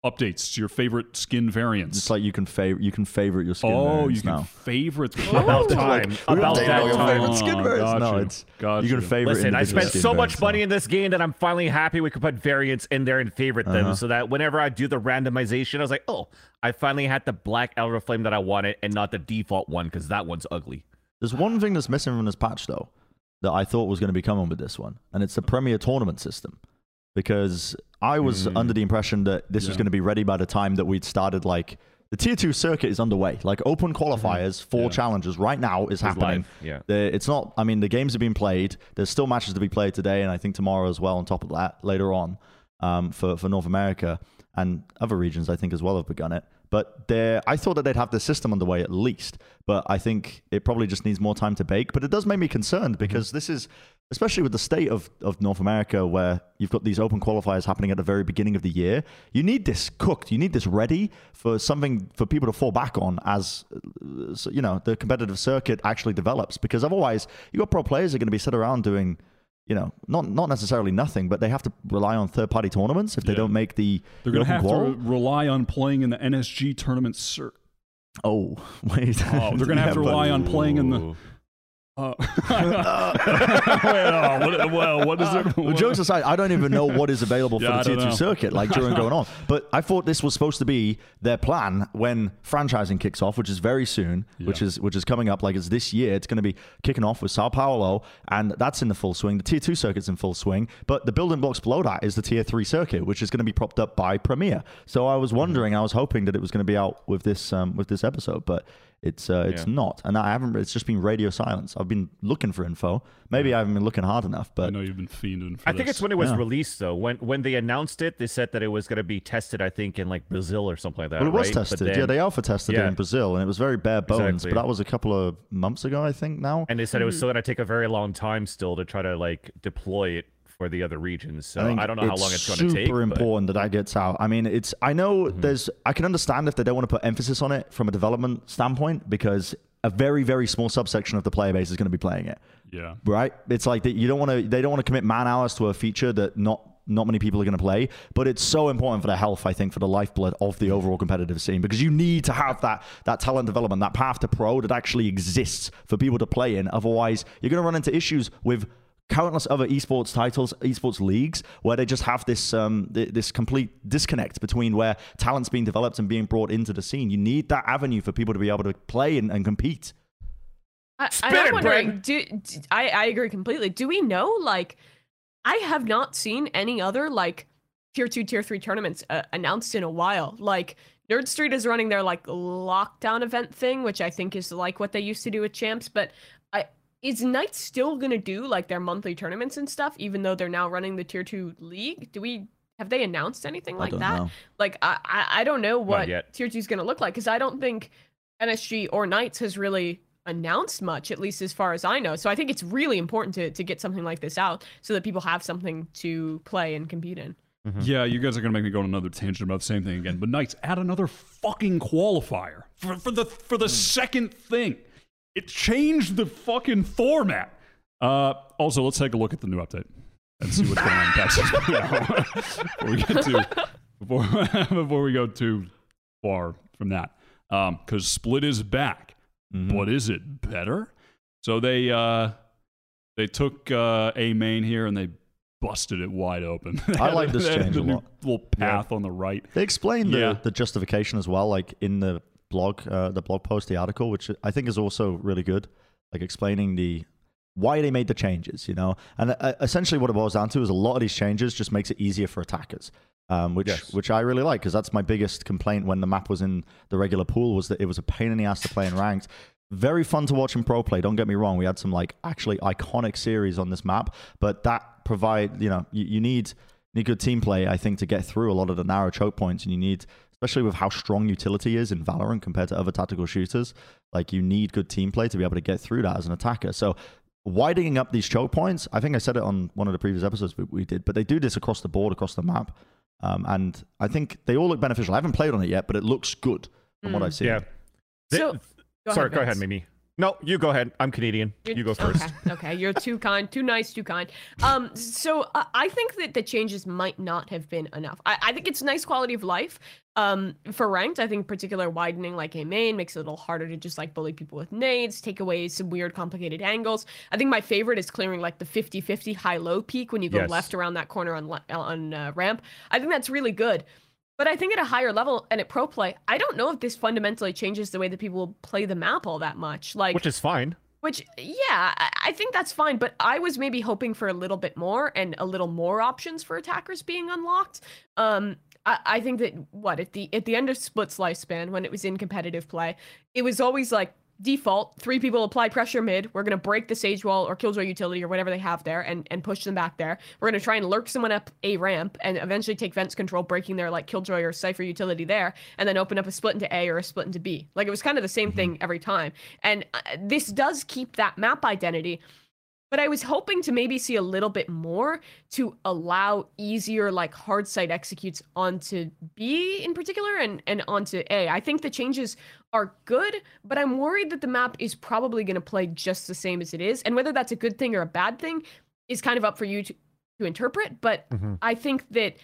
Updates to your favorite skin variants. It's like you can favorite you can favorite your skin oh, variants you can now. favorite. About Ooh. time. We're About that all your time. favorite skin variants. No, Gotcha. it's Gotcha. you can favorite. Listen, I spent so much money now. in this game that I'm finally happy we could put variants in there and favorite them Uh-huh. so that whenever I do the randomization, I was like, oh, I finally had the black Elder Flame that I wanted and not the default one because that one's ugly. There's one thing that's missing from this patch though, that I thought was going to be coming with this one, and it's the Premier Tournament system. Because I was Mm. under the impression that this was going to be ready by the time that we'd started. Like the tier two circuit is underway. Like open qualifiers for Yeah. challenges right now is It's happening. live, Yeah. The, it's not. I mean, the games have been played. There's still matches to be played today, and I think tomorrow as well. On top of that, later on, um, for for North America and other regions, I think as well have begun it. But there, I thought that they'd have the system underway at least. But I think it probably just needs more time to bake. But it does make me concerned mm-hmm. because this is, especially with the state of, of North America, where you've got these open qualifiers happening at the very beginning of the year. You need this cooked. You need this ready for something for people to fall back on as you know the competitive circuit actually develops. Because otherwise, you got pro players that are going to be sit around doing you know, not not necessarily nothing, but they have to rely on third party tournaments if they Yeah. don't make the. They're going to have qual. to rely on playing in the NSG tournament. Cir- Oh, wait. oh, they're going to have to Yeah, but- rely on playing in the. Uh, well, what, well, what is it? Well, jokes aside, I don't even know what is available for Yeah, I the tier two circuit, like during going on. But I thought this was supposed to be their plan when franchising kicks off, which is very soon, which is which is coming up. Like it's this year. It's going to be kicking off with Sao Paulo, and that's in the full swing. The tier two circuit's in full swing, but the building blocks below that is the tier three circuit, which is going to be propped up by Premier. So I was wondering, I was hoping that it was going to be out with this um, with this episode, but. It's uh, it's Yeah. not, and I haven't. It's just been radio silence. I've been looking for info. Maybe I haven't been looking hard enough, But I know you've been fiending for I think it's when it was Yeah. released though. When when they announced it, they said that it was going to be tested. I think in like Brazil or something like that. Well, it was right? Tested. then- yeah, they alpha tested it in Brazil, and it was very bare bones. Exactly. But that was a couple of months ago, I think. Now, and they said it Hmm. was still going to take a very long time still to try to like deploy it for the other regions. So think I, don't know how long it's going to take. Super but- important that that gets out. I mean, it's. I know Mm-hmm. there's. I can understand if they don't want to put emphasis on it from a development standpoint because a very very small subsection of the player base is going to be playing it. yeah. right? It's like that you don't want to. They don't want to commit man hours to a feature that not not many people are going to play. But it's so important for the health, I think, for the lifeblood of the overall competitive scene because you need to have that that talent development, that path to pro that actually exists for people to play in. Otherwise, you're going to run into issues with countless other esports titles, esports leagues, where they just have this um, th- this complete disconnect between where talent's being developed and being brought into the scene. You need that avenue for people to be able to play and, and compete. I, Spit and I'm it, wondering, do, d- I, I agree completely. Do we know, like, I have not seen any other, like, tier two, tier three tournaments uh, announced in a while. Like, Nerd Street is running their, like, lockdown event thing, which I think is like what they used to do with champs. But I, is Knights still going to do, like, their monthly tournaments and stuff, even though they're now running the tier two league? Do we. Have they announced anything I like don't that? know. Like I, I, I don't know what tier two is going to look like because I don't think NSG or Knights has really announced much, at least as far as I know. So I think it's really important to to get something like this out so that people have something to play and compete in. Mm-hmm. Yeah, you guys are gonna make me go on another tangent about the same thing again. But Knights, add another fucking qualifier for, for the for the hmm. second thing. It changed the fucking format. Uh, also, let's take a look at the new update and see what's going on in patch 6.0 before we get too before before we go too far from that. Um, because Split is back, Mhm. but is it better? So they uh they took uh, a main here and they busted it wide open. I like this change the a lot. Little path on the right. They explain the, Yeah. the justification as well, like in the blog, uh, the blog post, the article, which I think is also really good, like explaining the why they made the changes, you know. And uh, essentially, what it boils down to is a lot of these changes just makes it easier for attackers, um, which Yes. which I really like because that's my biggest complaint when the map was in the regular pool was that it was a pain in the ass to play in ranked. Very fun to watch in pro play. Don't get me wrong. We had some like actually iconic series on this map, but that provide you know you, you need need good team play. I think to get through a lot of the narrow choke points, and you need especially with how strong utility is in Valorant compared to other tactical shooters. Like you need good team play to be able to get through that as an attacker. So widening up these choke points, I think I said it on one of the previous episodes we, we did, but they do this across the board, across the map. Um, and I think they all look beneficial. I haven't played on it yet, but it looks good from what Mm. I've seen. Yeah. So- Go Sorry, ahead, go ahead, Mimi. No, you go ahead. I'm Canadian. You're- You go first. Okay, okay. you're too kind, too nice, too kind. Um, so uh, I think that the changes might not have been enough. I, I think it's nice quality of life. Um, for ranked, I think particular widening like a main makes it a little harder to just like bully people with nades, take away some weird complicated angles. I think my favorite is clearing like the 50-50 high-low peak when you go Yes. left around that corner on on uh, ramp. I think that's really good. But I think at a higher level and at pro play, I don't know if this fundamentally changes the way that people play the map all that much. Like Which is fine. which, yeah, I, think that's fine. But I was maybe hoping for a little bit more and a little more options for attackers being unlocked. Um, I, I think that what at the at the end of Split's lifespan, when it was in competitive play, it was always like default three people apply pressure mid we're going to break the sage wall or killjoy utility or whatever they have there and, and push them back there. We're going to try and lurk someone up a ramp and eventually take vents control breaking their like killjoy or Cypher utility there and then open up a split into a or a split into b. Like it was kind of the same thing every time. And uh, this does keep that map identity but I was hoping to maybe see a little bit more to allow easier like hard side executes onto B in particular and and onto A. I think the changes are good, but I'm worried that the map is probably going to play just the same as it is, and whether that's a good thing or a bad thing is kind of up for you to to interpret. But Mhm. I think that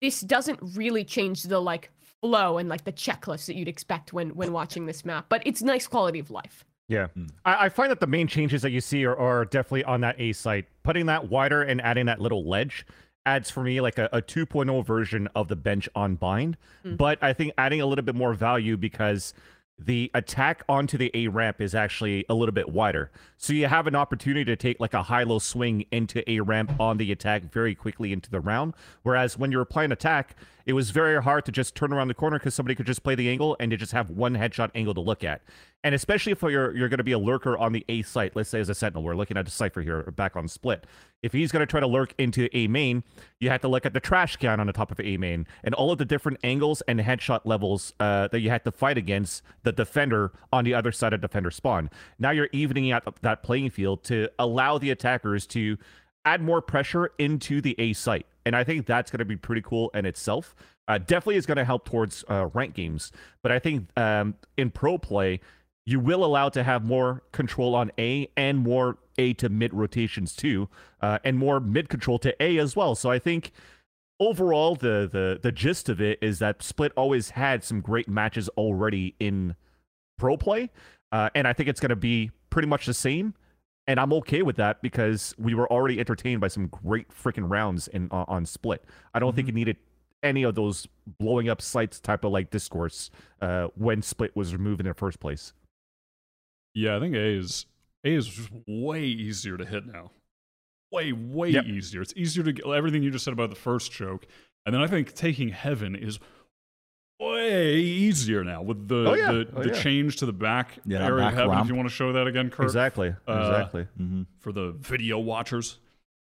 this doesn't really change the like flow and like the checklist that you'd expect when when watching this map. But it's nice quality of life. Yeah. Hmm. I, I find that the main changes that you see are, are definitely on that A site. Putting that wider and adding that little ledge adds for me like a, a 2.0 version of the bench on bind. Mm. But I think adding a little bit more value because the attack onto the A ramp is actually a little bit wider. So you have an opportunity to take like a high low swing into A ramp on the attack very quickly into the round. Whereas when you're applying attack, it was very hard to just turn around the corner because somebody could just play the angle and you just have one headshot angle to look at. And especially if you're you're going to be a lurker on the A site, let's say as a sentinel, we're looking at a Cypher here back on split. If he's going to try to lurk into A main, you have to look at the trash can on the top of A main and all of the different angles and headshot levels uh, that you had to fight against the defender on the other side of defender spawn. Now you're evening out that playing field to allow the attackers to add more pressure into the A site. And I think that's going to be pretty cool in itself. Uh, definitely is going to help towards uh, rank games. But I think um, in pro play, you will allow to have more control on A and more A to mid rotations too, uh, and more mid control to A as well. So I think overall, the the the gist of it is that Split always had some great matches already in pro play, uh, and I think it's going to be pretty much the same. And I'm okay with that because we were already entertained by some great freaking rounds in on, on Split. I don't think it needed any of those blowing up sites type of like discourse uh, when Split was removed in the first place. Yeah, I think A is A is just way easier to hit now. Way, way Yep. easier. It's easier to get everything you just said about the first choke, and then I think taking Heaven is way easier now with the Oh, yeah. the, Oh, the yeah. change to the back Yeah, area back of Heaven. If you want to show that again, Kurt, Exactly. Uh, exactly. hmm for the video watchers.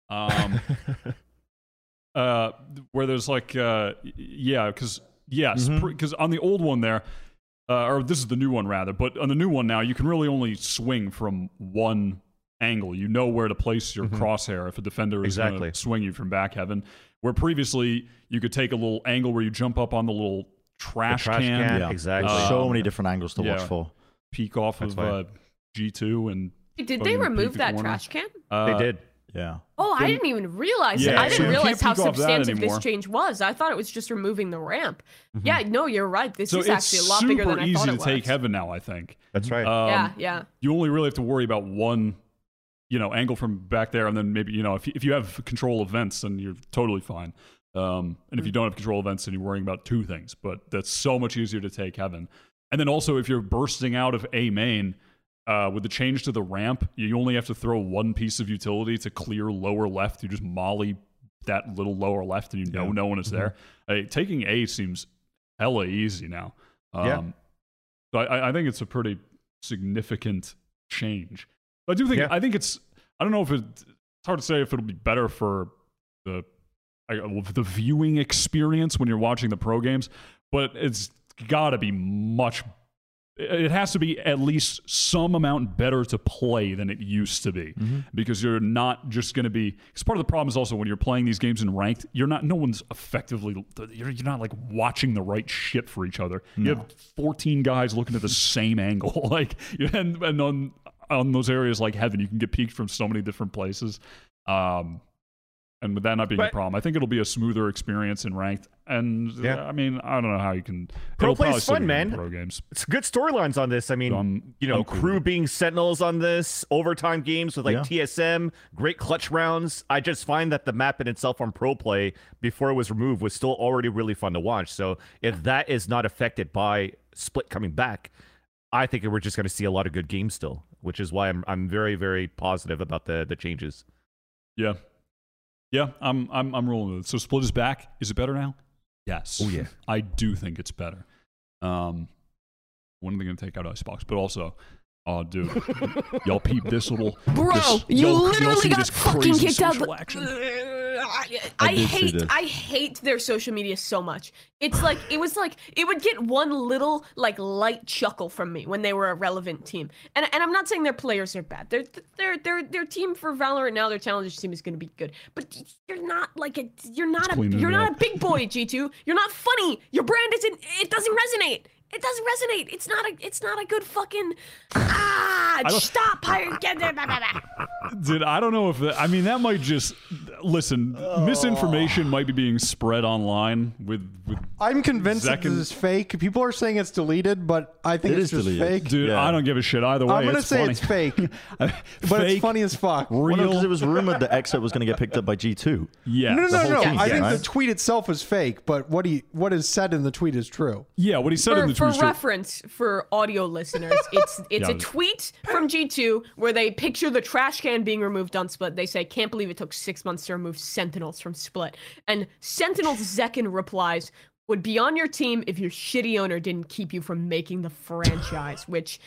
Um, uh, where there's like, uh, yeah, because yes, because on the old one there, uh, or this is the new one rather, but on the new one now, you can really only swing from one angle. You know where to place your Mhm. crosshair if a defender is going Exactly. to swing you from back heaven. Where previously you could take a little angle where you jump up on the little The trash, trash can, can, Yeah. exactly. Uh, so Um, many different angles to watch for. peek off That's of uh, G2 and Did they remove the that corner. trash can? uh, they did. Yeah. Oh, I didn't even realize. Yeah, I didn't you realize how peek off that substantive this change was. I thought it was just removing the ramp. Mm-hmm. Yeah, no, you're right. This So is actually a lot super bigger than I easy thought to it was. take heaven now. I think. That's right. Um, yeah, yeah. You only really have to worry about one. you know angle from back there, and then maybe you know if you, if you have control of vents, then you're totally fine. Um, and if you don't have control events, then you're worrying about two things. But that's so much easier to take heaven. And then also if you're bursting out of a main. Uh, with the change to the ramp, you only have to throw one piece of utility to clear lower left. You just molly that little lower left, and you know Yeah. no one is there. Hey, taking A seems hella easy now. Um, Yeah. So I, I think it's a pretty significant change. But I do think Yeah. I think it's I don't know if it, it's hard to say if it'll be better for the the viewing experience when you're watching the pro games, but it's got to be much. It has to be at least some amount better to play than it used to be because you're not just going to be. Because part of the problem is also when you're playing these games in ranked, you're not. No one's effectively. You're, you're not like watching the right shit for each other. You have 14 guys looking at the same angle, like and, and on on those areas like heaven, you can get peaked from so many different places. Um, and with that not being a problem, I think it'll be a smoother experience in ranked. And Yeah. uh, I mean, I don't know how you can. Pro it'll probably play's fun, man. Pro games. It's good storylines on this. I mean, So I'm- you know, I'm crew with being sentinels on this, overtime games with like Yeah. TSM, great clutch rounds. I just find that the map in itself on pro play before it was removed was still already really fun to watch. So if that is not affected by split coming back, I think we're just going to see a lot of good games still, which is why I'm I'm very very positive about the the changes. Yeah, yeah. I'm I'm I'm rolling with it. So split is back. Is it better now? Yes. Oh, yeah. I do think it's better. Um, when are they going to take out Icebox? But also, oh, dude, y'all peep this little Bro, this- you y'all- y'all literally got this fucking crazy kicked out. social Of, action? I, I I hate. I hate their social media so much. It's like it was like it would get one little like light chuckle from me when they were a relevant team. And and I'm not saying their players are bad. Their their their their team for Valorant now their challengers team is going to be good. But you're not like a you're not a you're not up. a big boy G2. You're not funny. Your brand isn't it doesn't resonate. It doesn't resonate. It's not a it's not a good fucking ah stop pirate get. Dude, I don't know if that. I mean, that might just listen. Oh. Misinformation might be being spread online with with. I'm convinced that this is fake. People are saying it's deleted, but I think It it's is just deleted. fake. Dude, Yeah. I don't give a shit either way. I'm gonna it's say funny. it's fake, but Fake, it's funny as fuck. Well, no, real. because it was rumored that Exit was going to get picked up by G2. Yeah, No, no, no, no. team, I yeah, think right? the tweet itself is fake, but what he what is said in the tweet is true. Yeah, what he said in for, the for tweet. is true. reference for audio listeners, it's it's Yeah. a tweet from G2 where they picture the trash can being removed on Split. They say, "Can't believe it took six months to remove Sentinels from Split." And Sentinels Zekken replies, "Would be on your team if your shitty owner didn't keep you from making the franchise," which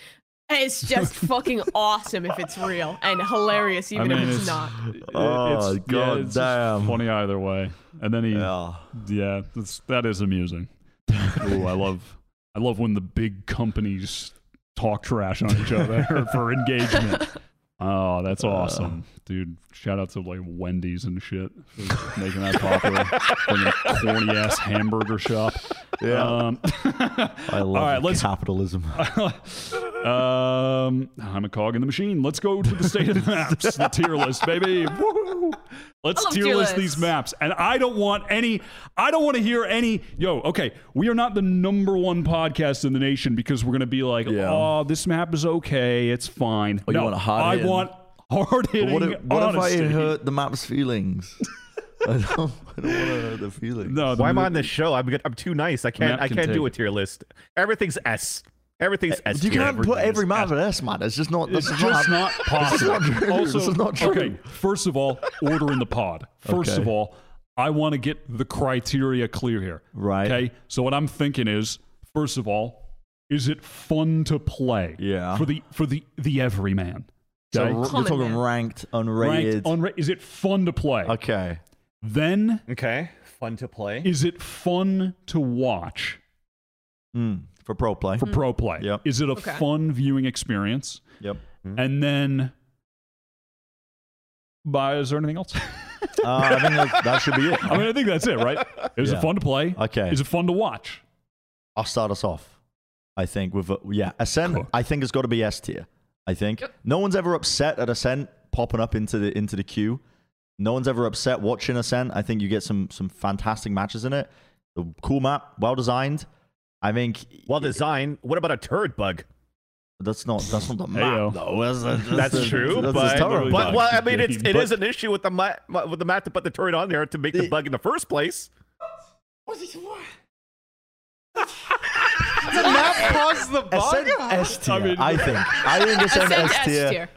is just fucking awesome if it's real and hilarious even I mean, if it's, it's, not. it- Oh, it's, yeah, God it's damn. funny either way. And then he, yeah, Yeah. that's, that is amusing. Ooh, I love, I love when the big companies talk trash on each other for engagement. Oh, that's awesome, dude! Shout out to like Wendy's and shit for making that popular. Fucking corny ass hamburger shop. Yeah. Um, I love All right, let's- capitalism. um, I'm a cog in the machine. Let's go to the state of the maps, the tier list, baby. Woo! Let's tier tier list these maps, and I don't want any. I don't want to hear any. Yo, okay, we are not the number one podcast in the nation because we're gonna be like, Yeah. oh, this map is okay, it's fine. Oh, you no, want a hard I hitting- want hard hitting. what if, what if I hurt the map's feelings? I don't, I don't want to hurt the feelings. No, the, Why am I on this show? I'm I'm too nice. I can't I can can't do a tier list. Everything's S. Everything's S. you can't put every map at S, man. It's just not. It's just not possible. This is not true. Also, This is not true. Okay, first of all, order in the pod. First Okay. of all, I want to get the criteria clear here. Right. Okay. So what I'm thinking is, first of all, is it fun to play? Yeah. For the for the the everyman. So Okay. r- we're talking man. ranked, Ranked, unrated. unra- is it fun to play? okay. Then Okay. Fun to play. is it fun to watch Mm, for pro play. for pro play? Yep. Is it a Okay. fun viewing experience? Yep. And then, by is there anything else? Uh, I think that, that should be it. I mean, I think that's it, right? Is Yeah. it fun to play? Okay. Is it fun to watch? I'll start us off. I think with uh, yeah, Ascent. Cool. I think it's got to be S tier. I think Yep. no one's ever upset at Ascent popping up into the into the queue. No one's ever upset watching Ascent. I think you get some some fantastic matches in it. A cool map, well designed. I think well designed. What about a turret bug? That's not that's not the Heyo. map though. That's, that's, That's true, that's but, the but well, I mean, it's it But- is an issue with the mat with the mat to put the turret on there to make the The- bug in the first place. What is what? The map caused the bug. Ascent S tier. I, I mean- think. I think Ascent Ascent S S tier. tier.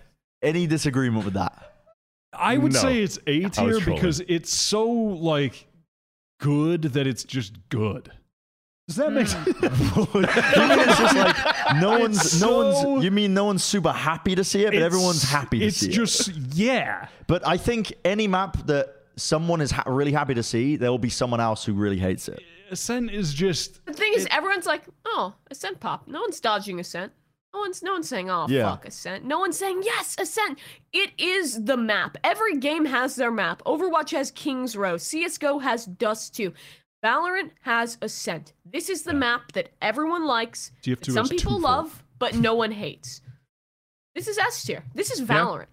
Any disagreement with that? I would No. say it's A tier because it's so like good that it's just good. Does that make hmm. sense? you mean it's just like no one's It's no so- one's you mean no one's super happy to see it, but everyone's happy to It's see it. It's just yeah. But I think any map that someone is ha- really happy to see, there will be someone else who really hates it. Ascent is just The thing is, everyone's like, "Oh, ascent pop." No one's dodging ascent. No one's no one's saying, "Oh, Yeah. fuck ascent." No one's saying, "Yes, ascent." It is the map. Every game has their map. Overwatch has Kings Row. CS:GO has Dust 2. Valorant has Ascent. This is the map that everyone likes. That some people two love, but no one hates. This is S tier. This is Valorant.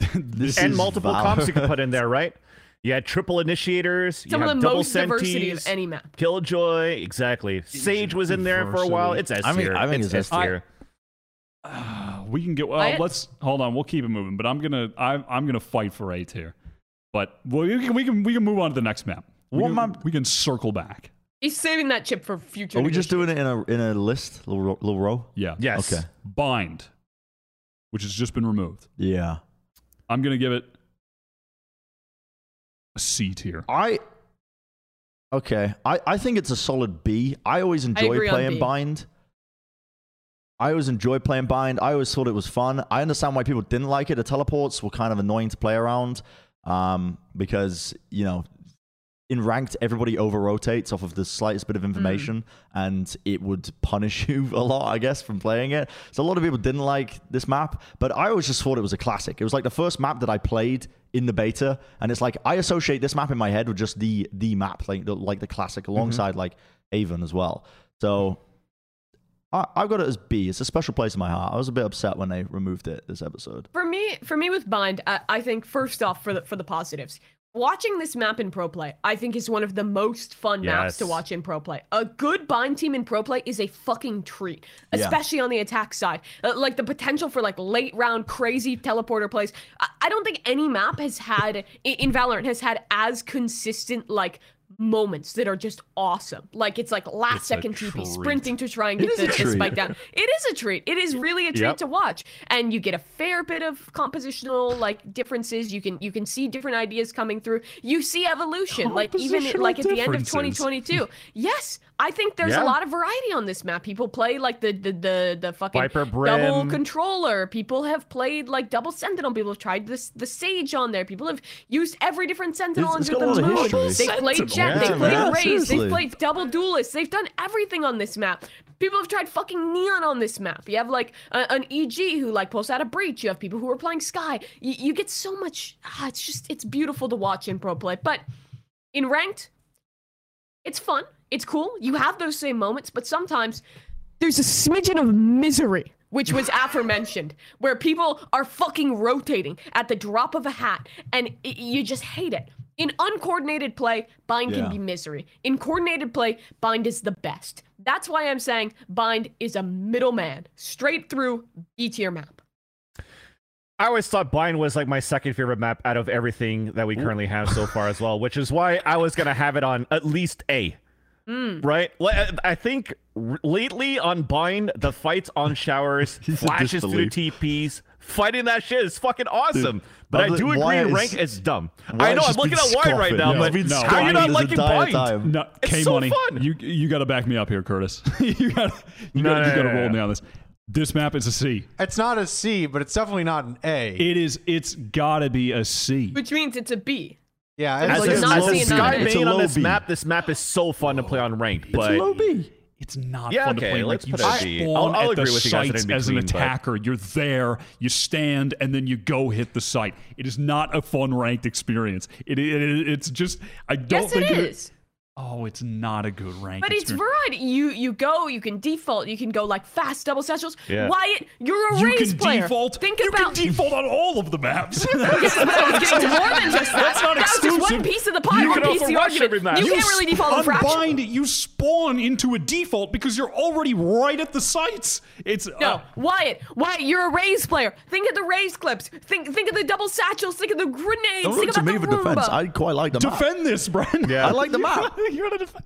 This and is multiple Valor. comps you can put in there, right? You had triple initiators. Some you of have the double most diversity of any map. Killjoy, exactly. Sage was in there for a while. It's S I mean- tier. I think it's it's S S tier. uh, we can get well. I- let's hold on. We'll keep it moving, but I'm gonna I'm I'm gonna fight for A tier. But well, we can we can we can move on to the next map. We What can, map- We can circle back. He's saving that chip for future. Are we just doing it in a in a list, little, ro- little row? Yeah. Yes. Okay. Bind, which has just been removed. Yeah. I'm gonna give it a C tier. I okay. I, I think it's a solid B. I always enjoy agree on playing B. Bind. I always enjoy playing Bind. I always thought it was fun. I understand why people didn't like it. The teleports were kind of annoying to play around um, because you know in ranked everybody over rotates off of the slightest bit of information and it would punish you a lot i guess from playing it so a lot of people didn't like this map but i always just thought it was a classic it was like the first map that i played in the beta and it's like i associate this map in my head with just the the map like the, like the classic mm-hmm. alongside like Haven as well so I, I've got it as B. It's a special place in my heart. I was a bit upset when they removed it this episode. For me, for me with Bind, I, I think first off for the for the positives, watching this map in pro play, I think is one of the most fun maps to watch in pro play. A good Bind team in pro play is a fucking treat, Yeah. especially on the attack side. Uh, like the potential for like late round crazy teleporter plays. I, I don't think any map has had in, in Valorant has had as consistent like moments that are just awesome. Like it's like last it's second TP sprinting to try and get the, the spike down. It is a treat. It is really a treat Yep. to watch, and you get a fair bit of compositional like differences. You can you can see different ideas coming through. You see evolution, like even like at the end of 2022. yes, I think there's Yeah. a lot of variety on this map. People play like the the the, the fucking Viper double controller. People have played like double sentinel. People have tried this the sage on there. People have used every different sentinel It's- it's under got a the moon. history. They played Jett. Yeah, they played man. Raze. Seriously. They played double duelists. They've done everything on this map. People have tried fucking neon on this map. You have like a, an EG who like pulls out a breach. You have people who are playing Skye. You, you get so much. Ah, it's just it's beautiful to watch in pro play. But in ranked, it's fun. It's cool. You have those same moments, but sometimes there's a smidgen of misery, which was aforementioned, where people are fucking rotating at the drop of a hat, and i you just hate it. In uncoordinated play, bind Yeah. can be misery. In coordinated play, bind is the best. That's why I'm saying bind is a middleman, straight through B tier map. I always thought Bind was like my second favorite map out of everything that we currently have so far as well, which is why I was gonna have it on at least A. Mm. Right? I- I think lately on Bind, the fights on showers, flashes through TPs, fighting that shit is fucking awesome. but I do agree, is- rank is dumb. I know I'm looking at Wyatt right now, Yeah, but no, how are you not liking Bind? No, It's K so money. fun. You you got to back me up here, Curtis. you got you No, got no, you got to no, no, roll me on this. This map is a C. It's not a C, but it's definitely not an A. It is. It's got to be a C. Which means it's a B. yeah, As it's As like not low seeing B. that Skye It's a main on this B. map, this map is so fun to play on ranked. It's But a low B. It's not Yeah, fun okay, to play. let's Like you put it spawn I'll- I'll at the agree with you guys that sites in as an between, but- attacker. You're there, you stand, and then you go hit the site. It is not a fun ranked experience. It, it, it- it's just I don't Yes, think it is. Oh, it's not a good rank. But it's experience. variety. You you go, you can default, you can go like fast double satchels. Yeah. Wyatt, you're a You Raze can player. default. Think you about can default on all of the maps. Yes, but I was getting to more than just that. That's not that was just one piece of the pie, You one can piece of the also rush argument. every map. You, You can't really default on fraction. Unbind. You spawn into a default because you're already right at the sites. It's No, uh, Wyatt, Wyatt, you're a Raze player. Think of the Raze clips. Think think of the double satchels. Think of the grenades. Don't think look to me the for defense. I quite like the map. defend this, Bren. Yeah. I like the map. you're gonna defend.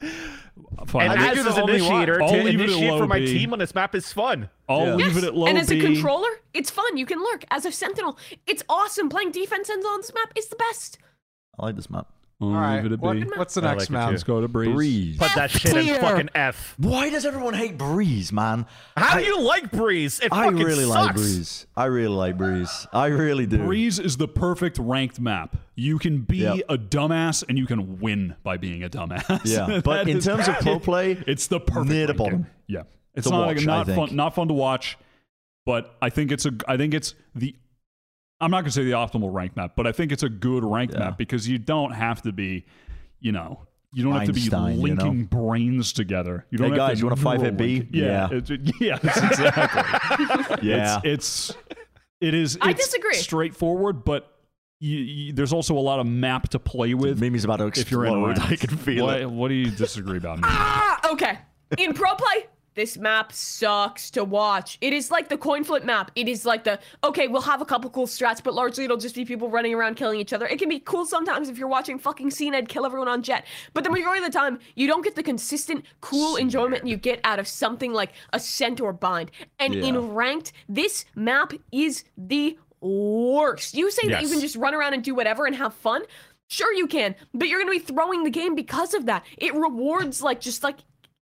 And Fine. I think as you're an the initiator, to leave it at initiate for my B. team on this map is fun. I'll Yeah. leave Yes, it at low and as a B. controller, it's fun. You can lurk as a sentinel. It's awesome. Playing defense ends on this map is the best. I like this map. I'll All right. leave it at What, B. what's the I next like it map? Let's go to Breeze. Breeze. Put that shit in fucking F. Why does everyone hate Breeze, man? How I, do you like Breeze? It I fucking really sucks. like Breeze. I really like Breeze. I really do. Breeze is the perfect ranked map. You can be Yep. a dumbass and you can win by being a dumbass. Yeah, but in is- terms of pro play, it's the perfect near the ranking. bottom. Yeah, it's not watch, I not fun not fun to watch, but I think it's a I think it's the I'm not gonna say the optimal rank map, but I think it's a good rank Yeah. map because you don't have to be, you know. You don't have to be Einstein, you know? linking brains together. You don't Hey, guys, to you want a five hit B? Yeah, Yeah. it's- yes, exactly. yeah, It's, it's it is. I disagree. Straightforward, but you, you, there's also a lot of map to play with. Mimi's about to if you're in explode. I can feel what, it. What do you disagree about? Ah, okay. In pro play, this map sucks to watch. It is like the coin flip map. It is like the okay, we'll have a couple cool strats, but largely it'll just be people running around killing each other. It can be cool sometimes if you're watching fucking CNED kill everyone on Jett, but the majority of the time you don't get the consistent cool enjoyment you get out of something like Ascent or Bind. And Yeah. in ranked, this map is the worst. You say that you can just run around and do whatever and have fun. Sure you can, but you're going to be throwing the game because of that. It rewards like just like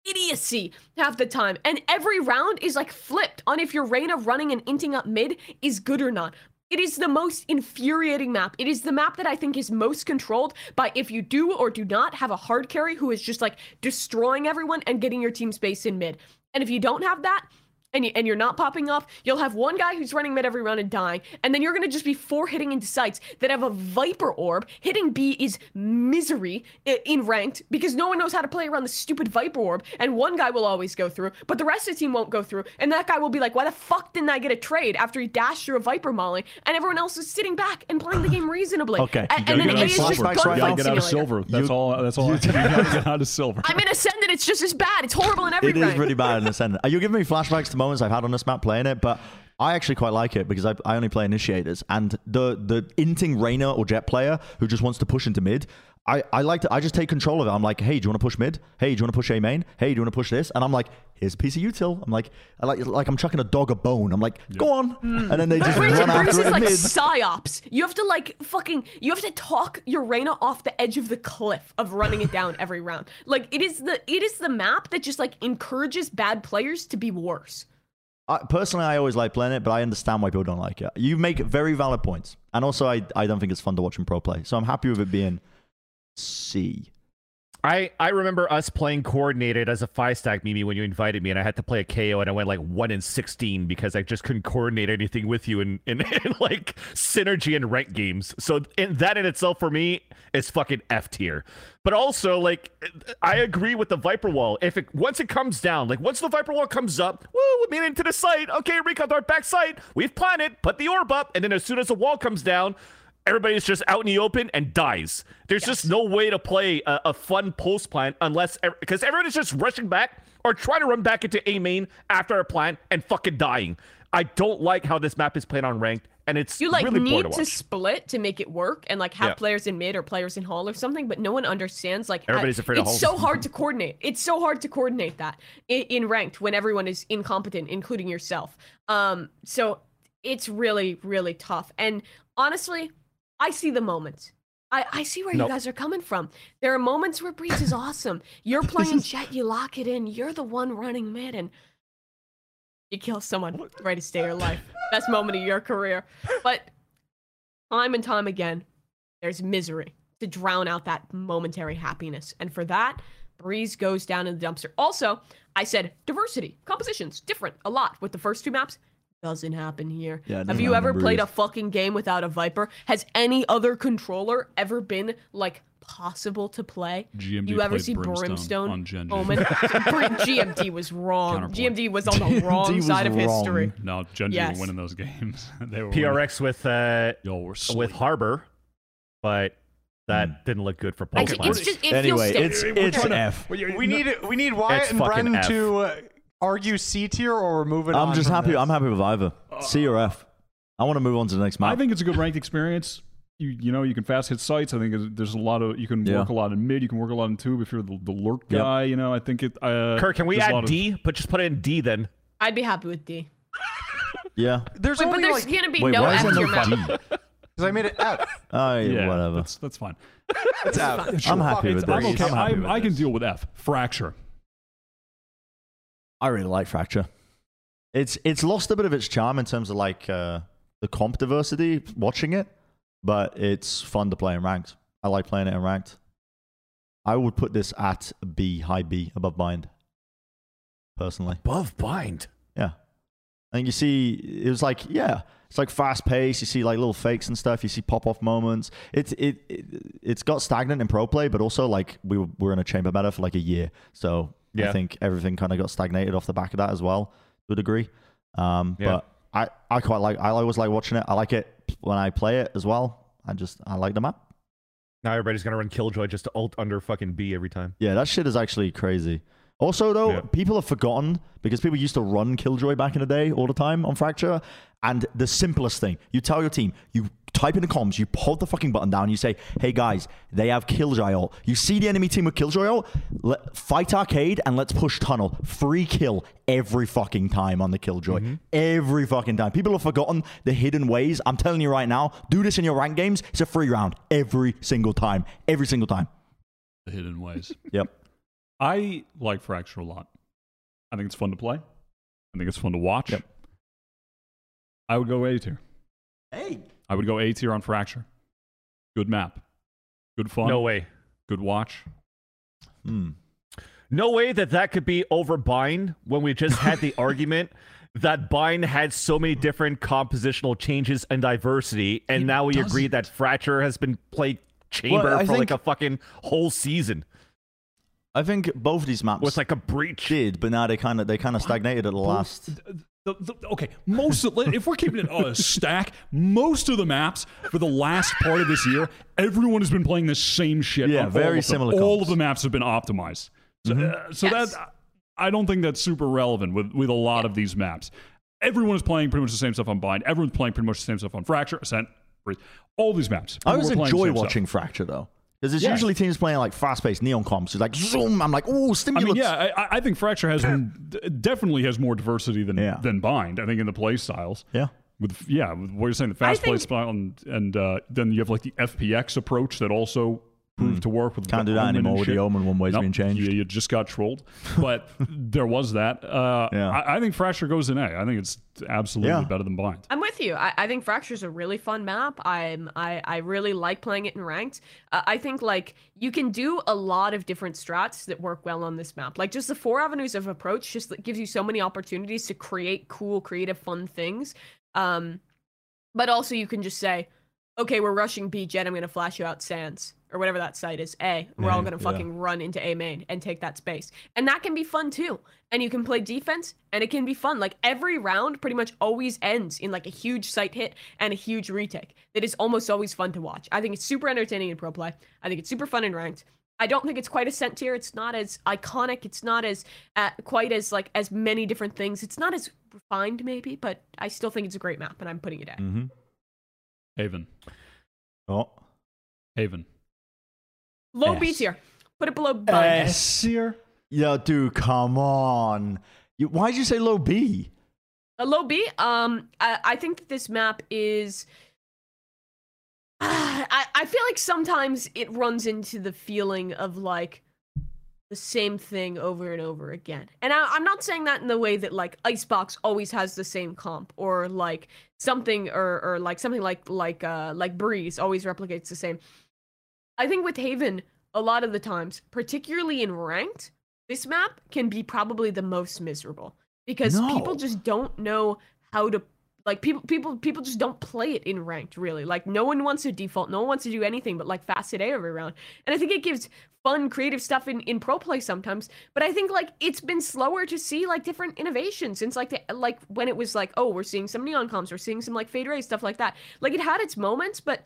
idiocy half the time. And every round is like flipped on if your Reyna running and inting up mid is good or not. It is the most infuriating map. It is the map that I think is most controlled by if you do or do not have a hard carry who is just like destroying everyone and getting your team space in mid. And if you don't have that, and, you, and you're not popping off, you'll have one guy who's running mid every round and dying, and then you're gonna just be four hitting into sites that have a Viper orb. Hitting B is misery in ranked because no one knows how to play around the stupid Viper orb, and one guy will always go through, but the rest of the team won't go through, and that guy will be like, why the fuck didn't I get a trade after he dashed through a Viper molly, and everyone else is sitting back and playing the game reasonably. Okay, A- you and, gotta then get A is just flashbacks right gunfight now. Get out of silver. That's You- all. That's all. I you gotta get out of silver. I'm in Ascendant, it's just as bad. It's horrible in every It is rank. pretty bad in the Are You're giving me flashbacks to moments I've had on this map playing it, but I actually quite like it because I, I only play initiators and the the inting Reyna or Jett player who just wants to push into mid. I, I like to I just take control of it. I'm like, hey, do you want to push mid? Hey, do you want to push A main? Hey, do you want to push this? And I'm like, here's a piece of util. I'm like, I like like I'm chucking a dog a bone. I'm like, go on, hmm. and then they just Breeze, run Breeze after is it like mid. psyops. You have to like fucking. You have to talk your Reyna off the edge of the cliff of running it down every round. Like it is the it is the map that just like encourages bad players to be worse. I, personally, I always like playing it, but I understand why people don't like it. You make very valid points, and also I I don't think it's fun to watch in pro play. So I'm happy with it being C. I, I remember us playing coordinated as a five stack Mimi when you invited me and I had to play a KAY/O and I went like one in sixteen because I just couldn't coordinate anything with you in, in, in like synergy and rank games. So in, that in itself for me is fucking F tier. But also like I agree with the Viper Wall. If it once it comes down, like once the Viper Wall comes up, woo, we made it into the site. Okay, recon our back site. We've planted, put the orb up, and then as soon as the wall comes down, everybody's just out in the open and dies. There's just no way to play a, a fun post plant unless because everyone is just rushing back or trying to run back into A main after a plant and fucking dying. I don't like how this map is played on ranked, and it's You like really need to to, split to make it work and like have Yeah. players in mid or players in hall or something, but no one understands like I- Everybody's afraid of it's so hard to coordinate. It's so hard to coordinate that in, in ranked when everyone is incompetent, including yourself. Um, so it's really really tough. And honestly, I see the moments. I, I see where Nope. you guys are coming from. There are moments where Breeze is awesome. You're playing Jett, you lock it in. You're the one running mid, and you kill someone right to stay your life. Best moment of your career. But time and time again, there's misery to drown out that momentary happiness. And for that, Breeze goes down in the dumpster. Also, I said diversity, compositions, different a lot with the first two maps. Doesn't happen here. Yeah, Have doesn't you ever in played a fucking game without a Viper? Has any other controller ever been like possible to play. GMD you ever played see Brimstone Brimstone? on Gen G. Omen? GMD was wrong. GMD was on the wrong GMD was side of history. wrong. No, Gen G Yes. were winning those games. they were winning. PRX with uh Yo, with. Harbor, but that Hmm. didn't look good for I Pokemon. it's just it Anyway, feels it's stale. it's trying to- F. We need we need Wyatt It's and fucking Bren F. to uh, argue C tier or remove it. I'm just happy. I'm happy with either. C or F. I want to move on to the next map. I think it's a good ranked experience. You you know you can fast hit sites. I think there's- there's a lot of you can Yeah. work a lot in mid. You can work a lot in tube if you're the, the lurk Yep. guy. You know I think it. Uh, Kurt, can we add lot of- D? But just put it in D then. I'd be happy with D. yeah. There's Wait, but only there's like gonna be Wait, no why is F there tier map. Because I made it F. Oh, yeah, Yeah, whatever. That's that's fine. It's F. I'm happy It's with I'm this. okay. I'm happy with I can deal with F. Fracture. I really like Fracture. It's it's lost a bit of its charm in terms of like uh, the comp diversity watching it, but it's fun to play in ranked. I like playing it in ranked. I would put this at B, high B, above bind. Personally, Above bind. yeah. and you see it was like yeah, it's like fast pace. You see like little fakes and stuff. You see pop off moments. It's it, it it's got stagnant in pro play, but also like we were, we were in a chamber meta for like a year, so I think everything kind of got stagnated off the back of that as well to a degree. Um, Yeah. But I I quite like I always like watching it. I like it when I play it as well. I just I like the map. Now everybody's gonna run Killjoy just to ult under fucking B every time. Yeah, that shit is actually crazy. Also, though, Yeah. people have forgotten because people used to run Killjoy back in the day all the time on Fracture. And the simplest thing, you tell your team, you type in the comms, you hold the fucking button down, you say, hey guys, they have Killjoy ult. You see the enemy team with Killjoy ult, let, fight arcade and let's push tunnel. Free kill every fucking time on the Killjoy. Mm-hmm. Every fucking time. People have forgotten the hidden ways. I'm telling you right now, do this in your rank games. It's a free round every single time. Every single time. The hidden ways. Yep. I like Fracture a lot. I think it's fun to play. I think it's fun to watch. Yep. I would go A tier. Hey. I would go A tier on Fracture. Good map. Good fun. No way. Good watch. Hmm. No way that that could be over bind when we just had the argument that bind had so many different compositional changes and diversity, and It now we doesn't. agree that Fracture has been played chamber Well, I for like a fucking whole season I think both of these maps with like a breach. did, but now they kind of they kind of stagnated at the last. The- the- okay, most of, if we're keeping it a stack, most of the maps for the last part of this year, everyone has been playing the same shit. Yeah, on all very of them. similar All comps. of the maps have been optimized. So, uh, so Yes. that I don't think that's super relevant with with a lot of these maps. Everyone is playing pretty much the same stuff on Bind. Everyone's playing pretty much the same stuff on Fracture, Ascent, Breeze. All these maps. I We're always enjoy same stuff. watching Fracture though, because there's Yeah. usually teams playing like fast-paced neon comps. It's like zoom. I'm like, oh, I stimulus. mean, yeah, I, I think Fracture has definitely has more diversity than Yeah. than Bind. I think in the play styles. yeah. with yeah, with what you're saying, the fast play style, and, and uh, then you have like the FPX approach that also proved to work with. Can't the do that Omen anymore with the Omen one way's Nope, being changed. You, you just got trolled, but there was that. Uh, Yeah. I, I think Fracture goes in A. I think it's absolutely Yeah. better than Bind. I'm with you. I, I think is a really fun map. I'm I, I really like playing it in ranked. Uh, I think like you can do a lot of different strats that work well on this map. Like just the four avenues of approach just gives you so many opportunities to create cool, creative, fun things. Um, but also you can just say, okay, we're rushing B Jett. I'm gonna flash you out Sands or whatever that site is. A. We're all gonna yeah. fucking run into A main and take that space, and that can be fun too. And you can play defense, and it can be fun. Like every round, pretty much always ends in like a huge site hit and a huge retake. That is almost always fun to watch. I think it's super entertaining in pro play. I think it's super fun in ranked. I don't think it's quite as sent tier. It's not as iconic. It's not as uh, quite as like as many different things. It's not as refined maybe, but I still think it's a great map, and I'm putting it at. Mm-hmm. Haven, Oh. Haven. Low S. B tier. Put it below bind. S tier. Yeah, dude, come on. You, why'd you say low B? A low B. Um, I, I think that this map is. I, I feel like sometimes it runs into the feeling of like the same thing over and over again. And I, I'm not saying that in the way that like Icebox always has the same comp or like something or or like something like like uh like Breeze always replicates the same. I think with Haven, a lot of the times, particularly in ranked, this map can be probably the most miserable because people just don't know how to like people people people just don't play it in ranked really. Like no one wants to default, no one wants to do anything but like fast hit A every round. And I think it gives fun creative stuff in in pro play sometimes. But I think like it's been slower to see like different innovations since like the like when it was like, oh, we're seeing some neon comps, we're seeing some like fade ray stuff like that. Like it had its moments, but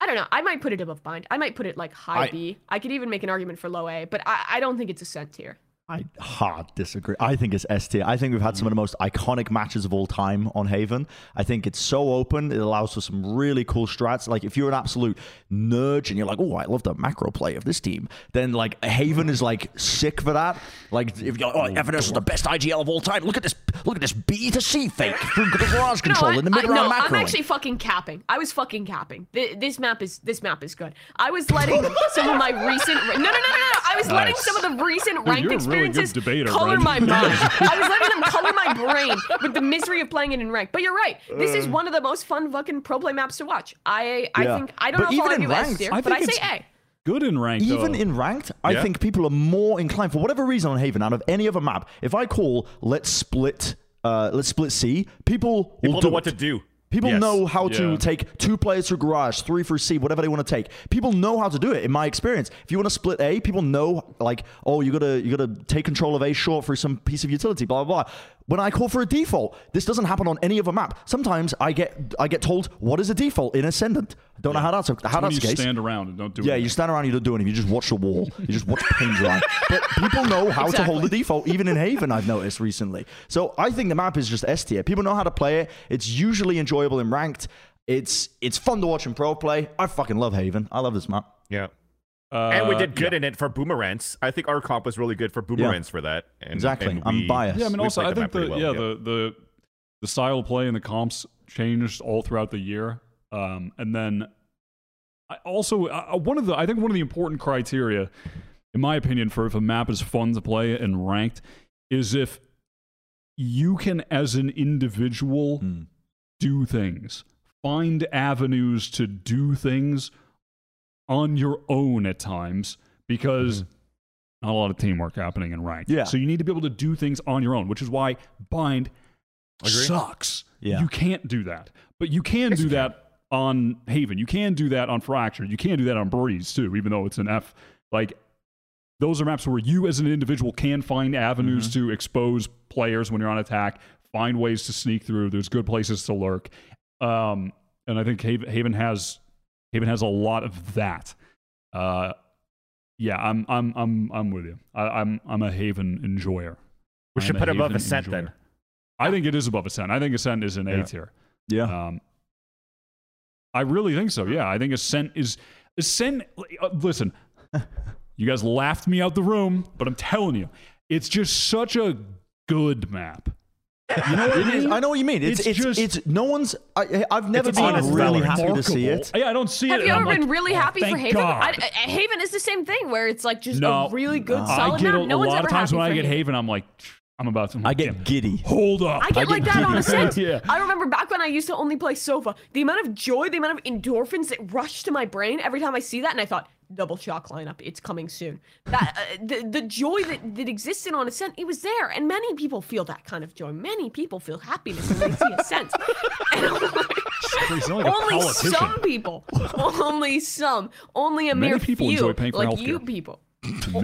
I don't know. I might put it above bind. I might put it like high I- B. I could even make an argument for low A, but I, I don't think it's a cent tier. I hard disagree. I think it's S tier. I think we've had some of the most iconic matches of all time on Haven. I think it's so open. It allows for some really cool strats. Like if you're an absolute nerd and you're like, oh, I love the macro play of this team, then like Haven is like sick for that. Like if you're, oh, oh Evidence is the best IGL of all time. Look at this. Look at this B to C fake through the garage control I, in the I- mid round no, macro. I'm actually fucking capping. I was fucking capping. Th- This map is this map is good. I was letting some of my recent no no no no no. I was letting Nice. some of the recent Well, ranked you're a really good experiences debater, color Brent. my mind. I was letting them color my brain with the misery of playing it in ranked. But you're right. This is one of the most fun fucking pro play maps to watch. I I Yeah. think I don't But know if I'll even in argue S tier, I but I think say it's- A. Good in ranked. Even though. in ranked, I Yeah. think people are more inclined for whatever reason on Haven out of any other map. If I call let's split uh let's split C, people will People do know what it. to do. People Yes. know how to take two players through garage, three through C, whatever they want to take. People know how to do it. In my experience, if you want to split A, people know like, oh, you gotta you gotta take control of A short through some piece of utility, blah blah blah. When I call for a default, this doesn't happen on any other map. Sometimes I get I get told what is a default in Ascendant. I don't know how that's how that's the case. You stand around and don't do Yeah, anything. you stand around, you don't do anything. You just watch the wall. You just watch paint dry. But people know how to hold the default, even in Haven, I've noticed recently. So I think the map is just S tier. People know how to play it. It's usually enjoyable in ranked. It's it's fun to watch in pro play. I fucking love Haven. I love this map. Yeah. Uh, and we did good yeah. in it for boomerangs. I think our comp was really good for boomerangs for that. And, Exactly. and I'm biased. Yeah, I mean, also, I think the pretty yeah well, the the the style of play and the comps changed all throughout the year. Um, and then I also uh, one of the I think one of the important criteria, in my opinion, for if a map is fun to play and ranked, is if you can, as an individual, Hmm. do things, find avenues to do things on your own at times, because not a lot of teamwork happening in ranked. Yeah. So you need to be able to do things on your own, which is why bind Agree. sucks. Yeah. You can't do that. But you can do that on Haven. You can do that on Fracture. You can do that on Breeze too, even though it's an F. Like those are maps where you as an individual can find avenues Mm-hmm. to expose players when you're on attack, find ways to sneak through. There's good places to lurk. Um, and I think Haven, Haven has Haven has a lot of that. Uh, yeah, I'm I'm I'm I'm with you. I, I'm I'm a Haven enjoyer. We should a put above Ascent enjoyer. then. I think it is above Ascent. I think Ascent is an A Yeah. tier. Yeah. Um, I really think so. Yeah, I think Ascent is Ascent. Uh, listen, you guys laughed me out the room, but I'm telling you, it's just such a good map. You know what I It is, mean? I know what you mean. It's It's it's just- it's, no one's. I, I've never been honest really valor. happy to see it. Yeah, I don't see Have it. you ever I'm been like, really oh, happy for Haven? I, I- Haven is the same thing where it's like just No. a really good No. solid I get map. a, No a one's lot ever of times when I get Haven. Haven, I'm like, I'm about to. I get giddy. Hold up. I get like that on Ascent. Yeah. I remember back when I used to only play Sova, the amount of joy, the amount of endorphins that rushed to my brain every time I see that, and I thought, double shock lineup, it's coming soon. That uh, the the joy that, that existed on Ascent, it was there, and many people feel that kind of joy. Many people feel happiness when they see Ascent. Like, only some people, only some, only a Many mere people few, enjoy paying for like you people. Many people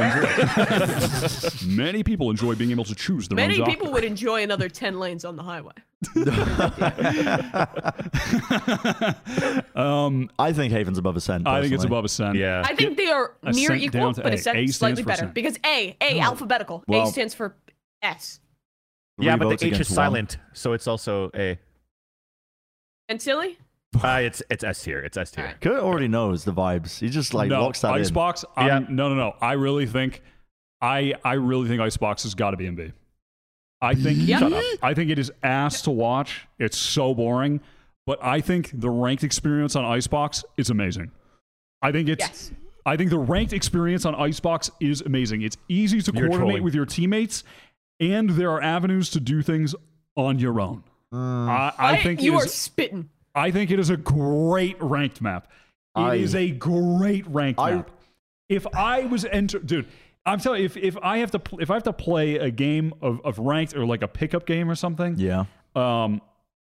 enjoy. many people enjoy being able to choose their Many own people would enjoy another ten lanes on the highway. um, I think Haven's above Ascent. I think it's personally. above cent. Yeah. I think they are near Ascent equal, down to but A. Ascent A is stands slightly for better Ascent. because A, A, alphabetical. Well- a stands for S. yeah, but votes the H is against one. silent, so it's also a. And silly? Uh, it's it's S tier. It's S tier. Alright. Kurt already knows the vibes. He just like no, locks that in. Icebox. Yeah. No, no, no. I really think, I I really think Icebox has got to be in B. I think. Yep. Shut up. I think it is ass to watch. It's so boring, but I think the ranked experience on Icebox is amazing. I think it's. Yes. I think the ranked experience on Icebox is amazing. It's easy to You're coordinate trolling. with your teammates, and there are avenues to do things on your own. I, I think you are spitting. I think it is a great ranked map. It is a great ranked I- map. If I was enter, dude, I'm telling you, if, if I have to pl- if I have to play a game of, of ranked or like a pickup game or something, Yeah. um,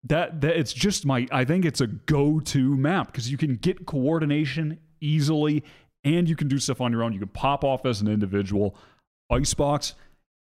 that that it's just my I think it's a go-to map because you can get coordination easily and you can do stuff on your own. You can pop off as an individual. Icebox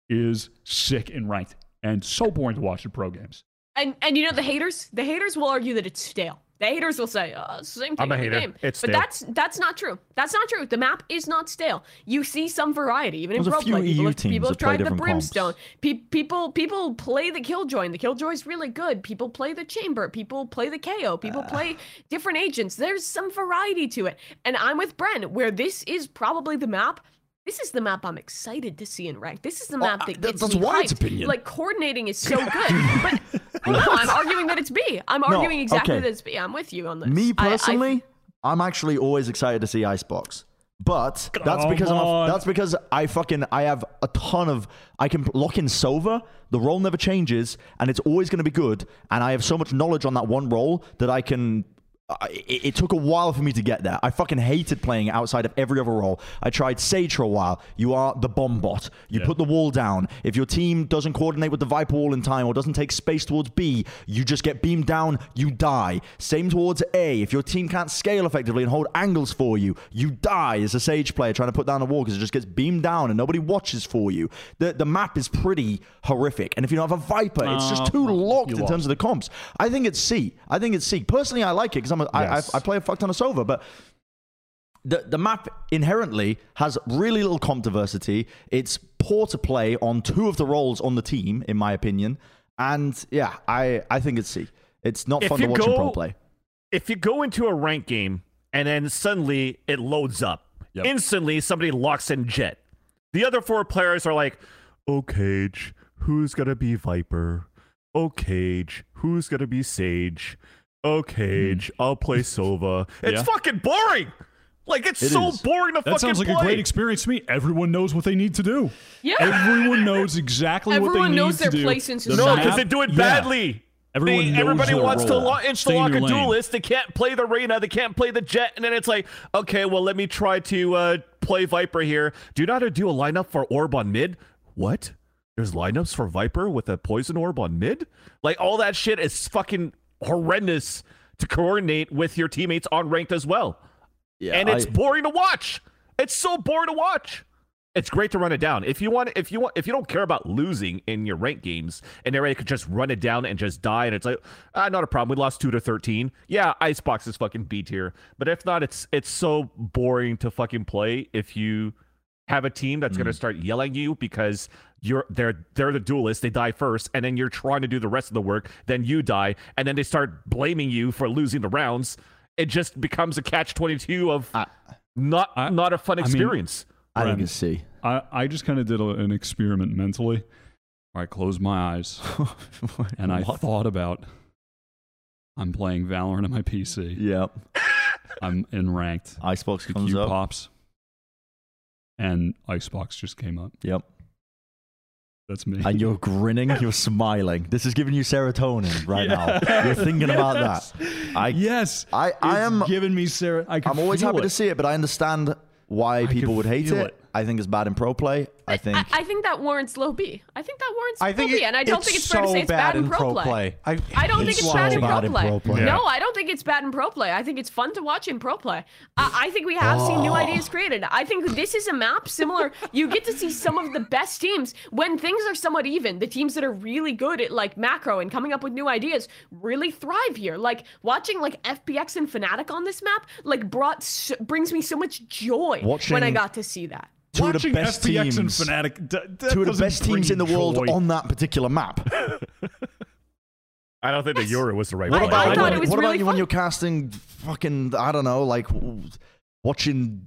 is sick and ranked and so boring to watch in pro games. And and you know the haters, the haters will argue that it's stale. The haters will say, "Oh, same thing I'm a hater. game." It's stale. but that's that's not true. That's not true. The map is not stale. You see some variety, even in There's a pro play. People have, people have tried the brimstone. Pe- people people play the killjoy. and The killjoy is really good. People play the chamber. People play the KAY/O. People Uh. play different agents. There's some variety to it. And I'm with Bren, where this is probably the map. This is the map I'm excited to see in rank. This is the map I- that that- gets that's me Wyatt's hyped. opinion. Like coordinating is so good, but well, no, I'm arguing that it's B. I'm arguing exactly okay. that it's B. I'm with you on this. Me I- I- personally, I, am actually always excited to see Icebox. But that's Come because I'm a, that's because I fucking I have a ton of I can lock in Sova. The role never changes, and it's always going to be good. And I have so much knowledge on that one role that I can. I, it, it took a while for me to get there. I fucking hated playing outside of every other role. I tried Sage for a while. You are the bomb bot. You Yeah. put the wall down. If your team doesn't coordinate with the Viper wall in time or doesn't take space towards B, you just get beamed down, you die. Same towards A. If your team can't scale effectively and hold angles for you, you die as a Sage player trying to put down a wall because it just gets beamed down and nobody watches for you. The, the map is pretty horrific. And if you don't have a Viper, it's just Uh, too locked in terms of the comps. I think it's C. I think it's C. Personally, I like it because I'm a, I, Yes. I, I play a fuck ton of Sova, but the the map inherently has really little comp diversity. It's poor to play on two of the roles on the team, in my opinion. And yeah, I I think it's C. It's not If fun to you watch in pro play. if you go into a rank game and then suddenly it loads up, Yep. instantly somebody locks in Jett. The other four players are like, "Oh, Cage, who's gonna be Viper? Oh, Cage, who's gonna be Sage? Oh, Cage, I'll play Sova." It's. Yeah. fucking boring. Like it's It so is. boring to That fucking sounds like play. a great experience to me. Everyone knows what they need to do. Yeah. Everyone knows exactly what they Everyone need knows to their do. place in society. No, because they do it yeah. badly. Everyone They- everybody their wants to role. lo- Stay in insta-lock your a duelist. They can't play the Reyna. They can't play the Jett. And then it's like, okay, well, let me try to uh, play Viper here. Do you know how to do a lineup for Orb on mid? What? There's lineups for Viper with a Poison Orb on mid? Like, all that shit is fucking horrendous to coordinate with your teammates on ranked as well. Yeah, and it's I- boring to watch. It's so boring to watch. It's great to run it down. If you want, if you want, if you don't care about losing in your rank games, and everybody could just run it down and just die, and it's like, ah, not a problem. We lost two to thirteen. Yeah, Icebox is fucking B tier. But if not, it's it's so boring to fucking play. If you have a team that's gonna start yelling at you because you're they're they're the duelist, they die first, and then you're trying to do the rest of the work, then you die, and then they start blaming you for losing the rounds. It just becomes a catch twenty two of I- not I- not a fun I mean- experience. I think Bren. it's C. I, I just kind of did a, an experiment mentally. I closed my eyes and I What? thought about I'm playing Valorant on my PC. Yep. I'm in ranked. Icebox The comes queue up. pops. And Icebox just came up. Yep. That's me. And you're grinning, you're smiling. This is giving you serotonin right now. You're thinking about that. I yes. I, I It's am giving me can I'm always happy it. to see it, but I understand why people would hate it. it. I think it's bad in pro play. I think I, I think that warrants low B. I think that warrants I think low B, and I don't think it's so fair to say it's bad, in pro play. I, I don't think it's so bad in bad pro in play. pro play. No, I don't think it's bad in pro play. I think it's fun to watch in pro play. I, I think we have seen new oh. ideas created. I think this is a map similar. You get to see some of the best teams when things are somewhat even. The teams that are really good at like macro and coming up with new ideas really thrive here. Like watching like FPX and Fnatic on this map like brought s brings me so much joy when I got to see that. Two of the best FPX teams, and Fnatic. d- that two of the best teams in the world joy. on that particular map. I don't think the Euro was the right What I- I about, thought it was what really about you when you're casting fucking I don't know, like watching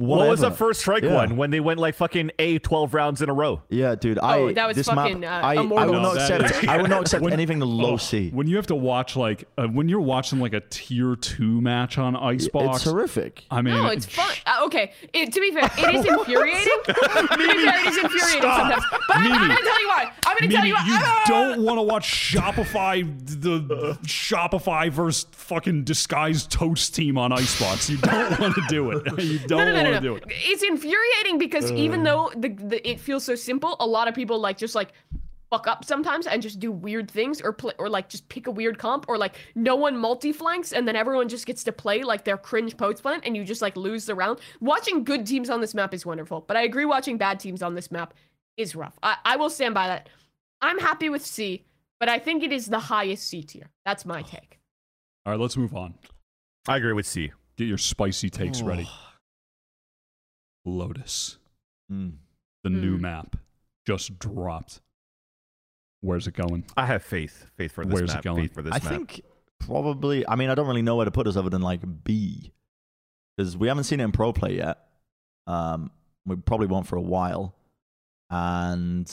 mm, what was the first strike Yeah. one when they went like fucking A twelve rounds in a row? Yeah, dude. Oh, I that was this fucking, map, uh, I, I will not No, that accept. is- I will not accept When- anything low Oh, C. When you have to watch like uh, when you're watching like a tier two match on Icebox. It's horrific. I mean, No, it's fun. Uh, okay, it, to be fair, it is infuriating. to be fair, it is infuriating Stop. sometimes. But I'm, I'm gonna tell you why. I'm gonna tell you why. you Ah! don't want to watch Shopify, the Shopify versus fucking disguised toast team on Icebox. You don't want to do it. You don't No, no, no, want no, no. do it. It's infuriating because even though the, the it feels so simple, a lot of people like just like fuck up sometimes and just do weird things or play or like just pick a weird comp or like no one multi flanks and then everyone just gets to play like their cringe post plant and you just like lose the round. Watching good teams on this map is wonderful, but I agree watching bad teams on this map is rough. I, I will stand by that. I'm happy with C, but I think it is the highest C tier. That's my take. All right, let's move on. I agree with C. Get your spicy takes ready. Lotus, Mm. the new Hmm. map, just dropped. Where's it going? I have faith. Faith for this Where's it going? Faith for this I map. think probably. I mean, I don't really know where to put us other than like B, because we haven't seen it in pro play yet. Um, we probably won't for a while, and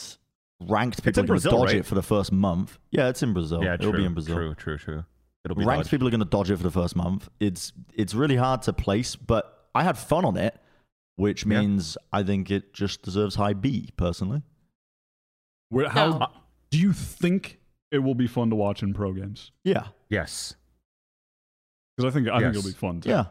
ranked people are going to dodge right? it for the first month. Yeah, it's in Brazil. yeah, It'll true, be in Brazil. True, true, true. It'll be Ranked dodged. people are going to dodge it for the first month. It's it's really hard to place, but I had fun on it, which Yeah. means I think it just deserves high B personally. Where, how No. do you think it will be fun to watch in pro games? Yeah, Yes. Because I think I think it'll be fun too. yeah.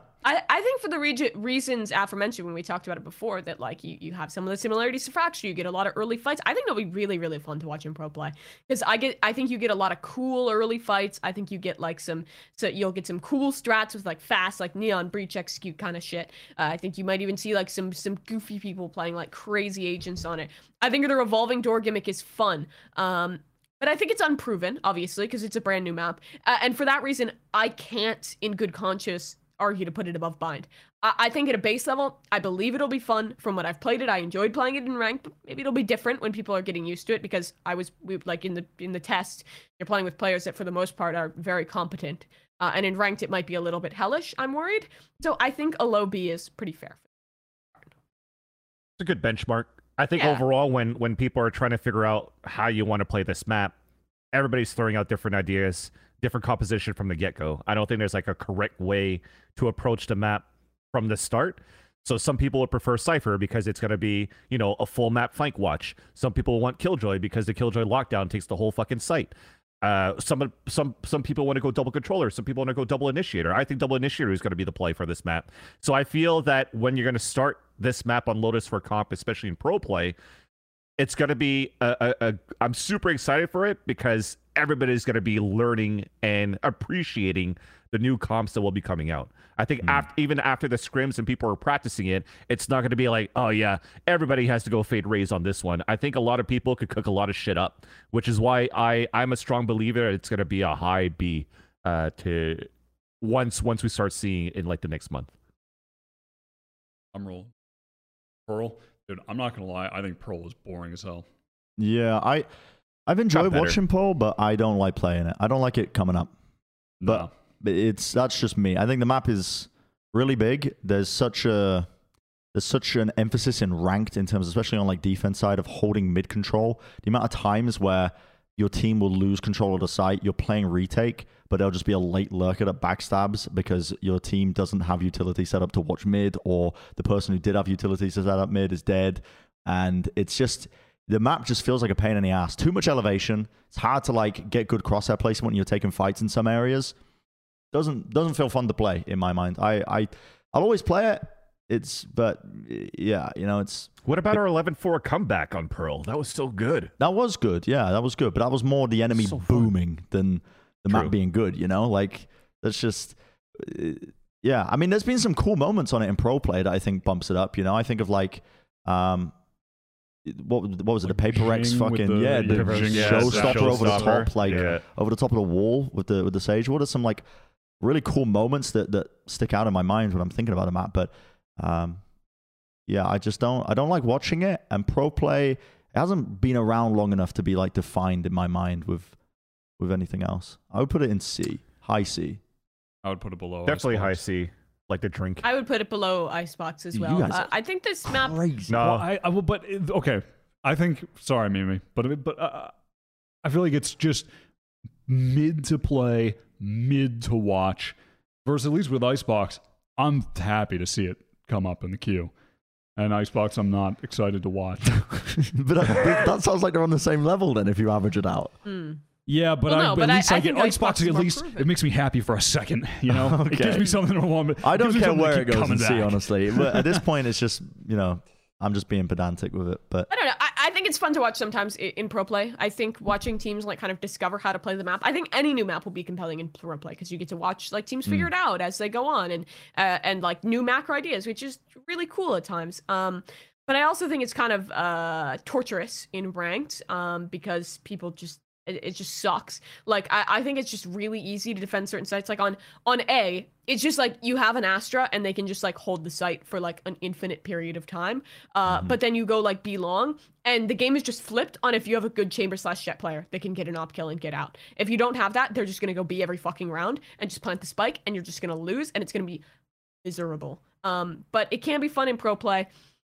For the reasons aforementioned when we talked about it before, that like you, you have some of the similarities to Fracture, you get a lot of early fights. I think it'll be really really fun to watch in pro play because I get I think you get a lot of cool early fights. I think you get like some so you'll get some cool strats with like fast like neon breach execute kind of shit. Uh, I think you might even see like some some goofy people playing like crazy agents on it. I think the revolving door gimmick is fun. Um, but I think it's unproven, obviously, because it's a brand new map. Uh, and for that reason, I can't, in good conscience, argue to put it above Bind. I-, I think at a base level, I believe it'll be fun. From what I've played it, I enjoyed playing it in ranked. But maybe it'll be different when people are getting used to it because I was we, like in the in the test, you're playing with players that for the most part are very competent. Uh, and in ranked, it might be a little bit hellish. I'm worried. So I think a low B is pretty fair. It's a good benchmark. I think Yeah. overall, when when people are trying to figure out how you want to play this map, everybody's throwing out different ideas, different composition from the get go. I don't think there's like a correct way to approach the map from the start. So some people would prefer Cypher because it's going to be, you know, a full map flank watch. Some people want Killjoy because the Killjoy lockdown takes the whole fucking site. Uh, some some some people want to go double controller. Some people want to go double initiator. I think double initiator is going to be the play for this map. So I feel that when you're going to start this map on Lotus for comp, especially in pro play, it's going to be a, a, a. I'm super excited for it because everybody's going to be learning and appreciating the new comps that will be coming out. I think af- even after the scrims and people are practicing it, it's not going to be like, oh yeah, everybody has to go fade Raze on this one. I think a lot of people could cook a lot of shit up, which is why I I'm a strong believer it's going to be a high B uh, to once once we start seeing it in like the next month. I'm rolling. Pearl, dude, I'm not gonna lie. I think Pearl is boring as hell. Yeah, I I've enjoyed watching Pearl, but I don't like playing it. I don't like it coming up. But- No. But it's that's just me. I think the map is really big. There's such a there's such an emphasis in ranked in terms, especially on like defense side of holding mid control. The amount of times where your team will lose control of the site, you're playing retake, but there'll just be a late lurker that backstabs because your team doesn't have utility set up to watch mid, or the person who did have utility set up mid is dead, and it's just the map just feels like a pain in the ass. Too much elevation. It's hard to like get good crosshair placement when you're taking fights in some areas. Doesn't doesn't feel fun to play in my mind. I I I'll always play it. It's but yeah, you know, it's What about our 11-4 comeback on Pearl? That was so good. that was good. Yeah, that was good. But that was more the enemy So booming than the True. map being good. You know, like that's just. uh, Yeah, I mean, there's been some cool moments on it in pro play that I think bumps it up. You know, I think of like, um, what what was it? Like the Paper Rex fucking the- yeah, the yeah, yeah, showstopper over the top, like Yeah. over the top of the wall with the with the sage. What are some like really cool moments that that stick out in my mind when I'm thinking about a map? But um, yeah, I just don't I don't like watching it. And pro play it hasn't been around long enough to be like defined in my mind with with anything else. I would put it in C, high C. I would put it below. Definitely high C, like the drink. I would put it below Icebox as well. Uh, I think this map. Crazy. No, Well, I, I will, but it- okay. I think. Sorry, Mimi, but but uh, I feel like it's just mid to play, mid to watch. Versus at least with Icebox, I'm happy to see it come up in the queue. And Icebox, I'm not excited to watch. but that, that sounds like they're on the same level then if you average it out. Hmm. Yeah, but, Well, I, no, but but at least I, I get think Icebox. Icebox At least proven. it makes me happy for a second. You know, it gives me something to want. I don't gives care where it goes coming in C, back. honestly. But at this point, it's just you know I'm just being pedantic with it. But I don't know. I, I think think it's fun to watch sometimes in pro play. I think watching teams like kind of discover how to play the map. I think any new map will be compelling in pro play because you get to watch like teams figure it out as they go on and uh, and like new macro ideas, which is really cool at times. Um, but I also think it's kind of uh torturous in ranked um because people just it, it just sucks. Like I, I think it's just really easy to defend certain sites. Like on on A, it's just like you have an Astra and they can just like hold the site for like an infinite period of time. Uh, but then you go like B long and the game is just flipped on if you have a good chamber slash Jett player they can get an op kill and get out. If you don't have that, they're just gonna go B every fucking round and just plant the spike and you're just gonna lose and it's gonna be miserable. Um, but it can be fun in pro play.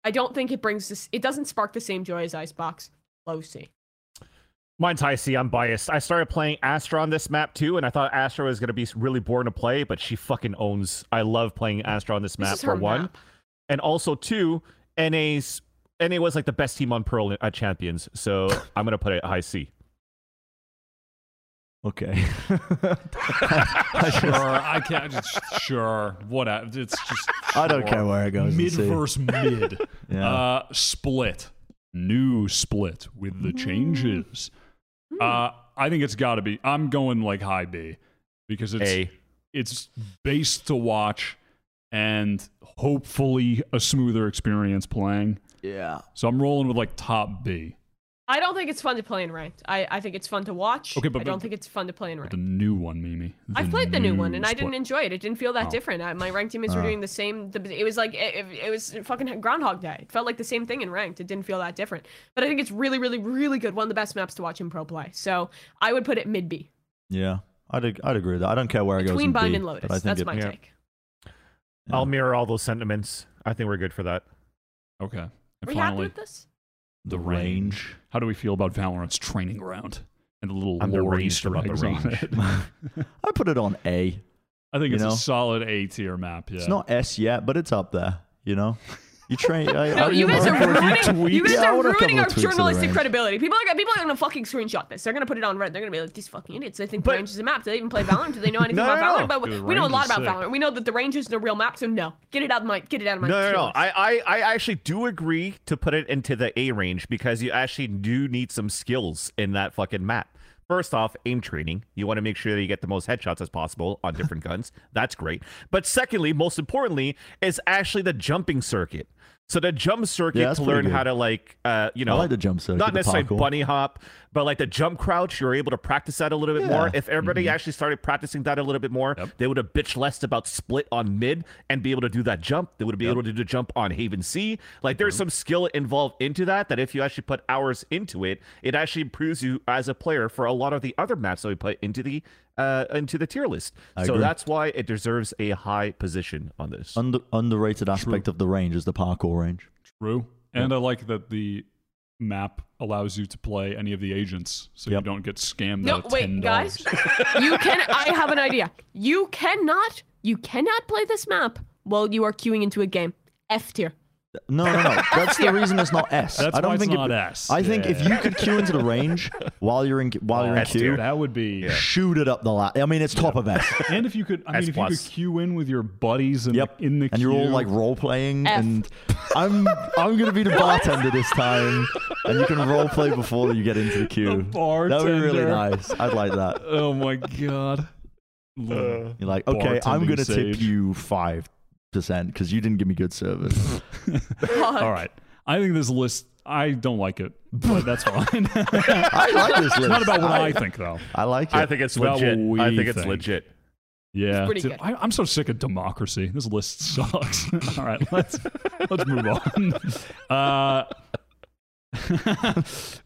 I don't think it brings this. It doesn't spark the same joy as Icebox. Low C. Mine's high C. I'm biased. I started playing Astra on this map too, and I thought Astra was gonna be really boring to play, but she fucking owns. I love playing Astra on this map is for one, map. and also two. NA's NA was like the best team on Pearl at Champions, so I'm gonna put it high C. Okay. Sure, I can't. Just, sure, whatever. It's just. I don't care where it goes. Mid Let's see. versus mid. Yeah. Uh, split. New split with the changes. Uh, I think it's got to be. I'm going like high B because it's A. it's base to watch and hopefully a smoother experience playing. yeah. So I'm rolling with like top B. I don't think it's fun to play in ranked. I, I think it's fun to watch. Okay, but- I don't but- think it's fun to play in ranked. The new one, Mimi. I've played the new one and I didn't enjoy it. It didn't feel that Oh. different. I, my ranked teammates were Uh. doing the same. The, it was like it, it was fucking Groundhog Day. It felt like the same thing in ranked. It didn't feel that different. But I think it's really, really, really good. One of the best maps to watch in pro play. So I would put it mid B Yeah. I'd, I'd agree with that. I don't care where it goes. between in Bind B, and Lotus. I think That's it- my yeah. take. Yeah. I'll mirror all those sentiments. I think we're good for that. Okay. And Are we happy with this? The range. How do we feel about Valorant's training ground and the little I'm lore Easter eggs on it? I put it on A. I think You it's know? a solid A tier map. Yeah. It's not S yet, but it's up there. You know, you train. I, No, I, you guys are ruining. You guys Yeah, are want a couple ruining our tweaks of the journalistic credibility. People are gonna, people are gonna fucking screenshot this. They're gonna put it on Reddit. They're gonna be like, these fucking idiots. They think But- the range is a map. Do they even play Valorant? Do they know anything No, about no, no. Valorant? But Dude, we know a lot about sick. Valorant. We know that the range isn't a real map. So no, get it out of my get it out of my. No, no, no. I, I, I actually do agree to put it into the A range because you actually do need some skills in that fucking map. First off, aim training. You want to make sure that you get the most headshots as possible on different guns. That's great. But secondly, most importantly, is actually the jumping circuit. So the jump circuit Yeah, to learn how to like, uh, you know, I like the jump circuit. not necessarily bunny hop, but like the jump crouch, you're able to practice that a little bit more. If everybody actually started practicing that a little bit more, Yep. they would have bitch less about split on mid and be able to do that jump. They would be able to do the jump on Haven C. Like there's some skill involved into that. That if you actually put hours into it, it actually improves you as a player for a lot of the other maps that we put into the uh into the tier list. I so agree. that's why it deserves a high position on this. Under, underrated aspect of the range is the parkour range. True. And I like that the map allows you to play any of the agents, so you don't get scammed No, out wait, $10. guys. you can. I have an idea. You cannot. You cannot play this map while you are queuing into a game. F tier. No, no, no. That's the reason it's not S. That's I don't why it's think not it, S. I think if you could queue into the range while you're in while oh, you're in S queue, tier. That would be. shoot it up the lat. I mean, it's top of S. And if you could, I mean, S if you could queue in with your buddies and Yep. in the and you're all like role playing, F. and I'm I'm gonna be the bartender this time, and you can role play before you get into the queue. That would be really nice. I'd like that. oh my god. Uh, you're like, okay, I'm gonna tip you five percent because you didn't give me good service. All right. I think this list. I don't like it, but that's fine. I like this list. it's not about what I, think, though. I like it. I think it's About what legit. we I think it's think. legit. Yeah, pretty dude, good. I, I'm so sick of democracy. This list sucks. All right, let's let's move on. Uh,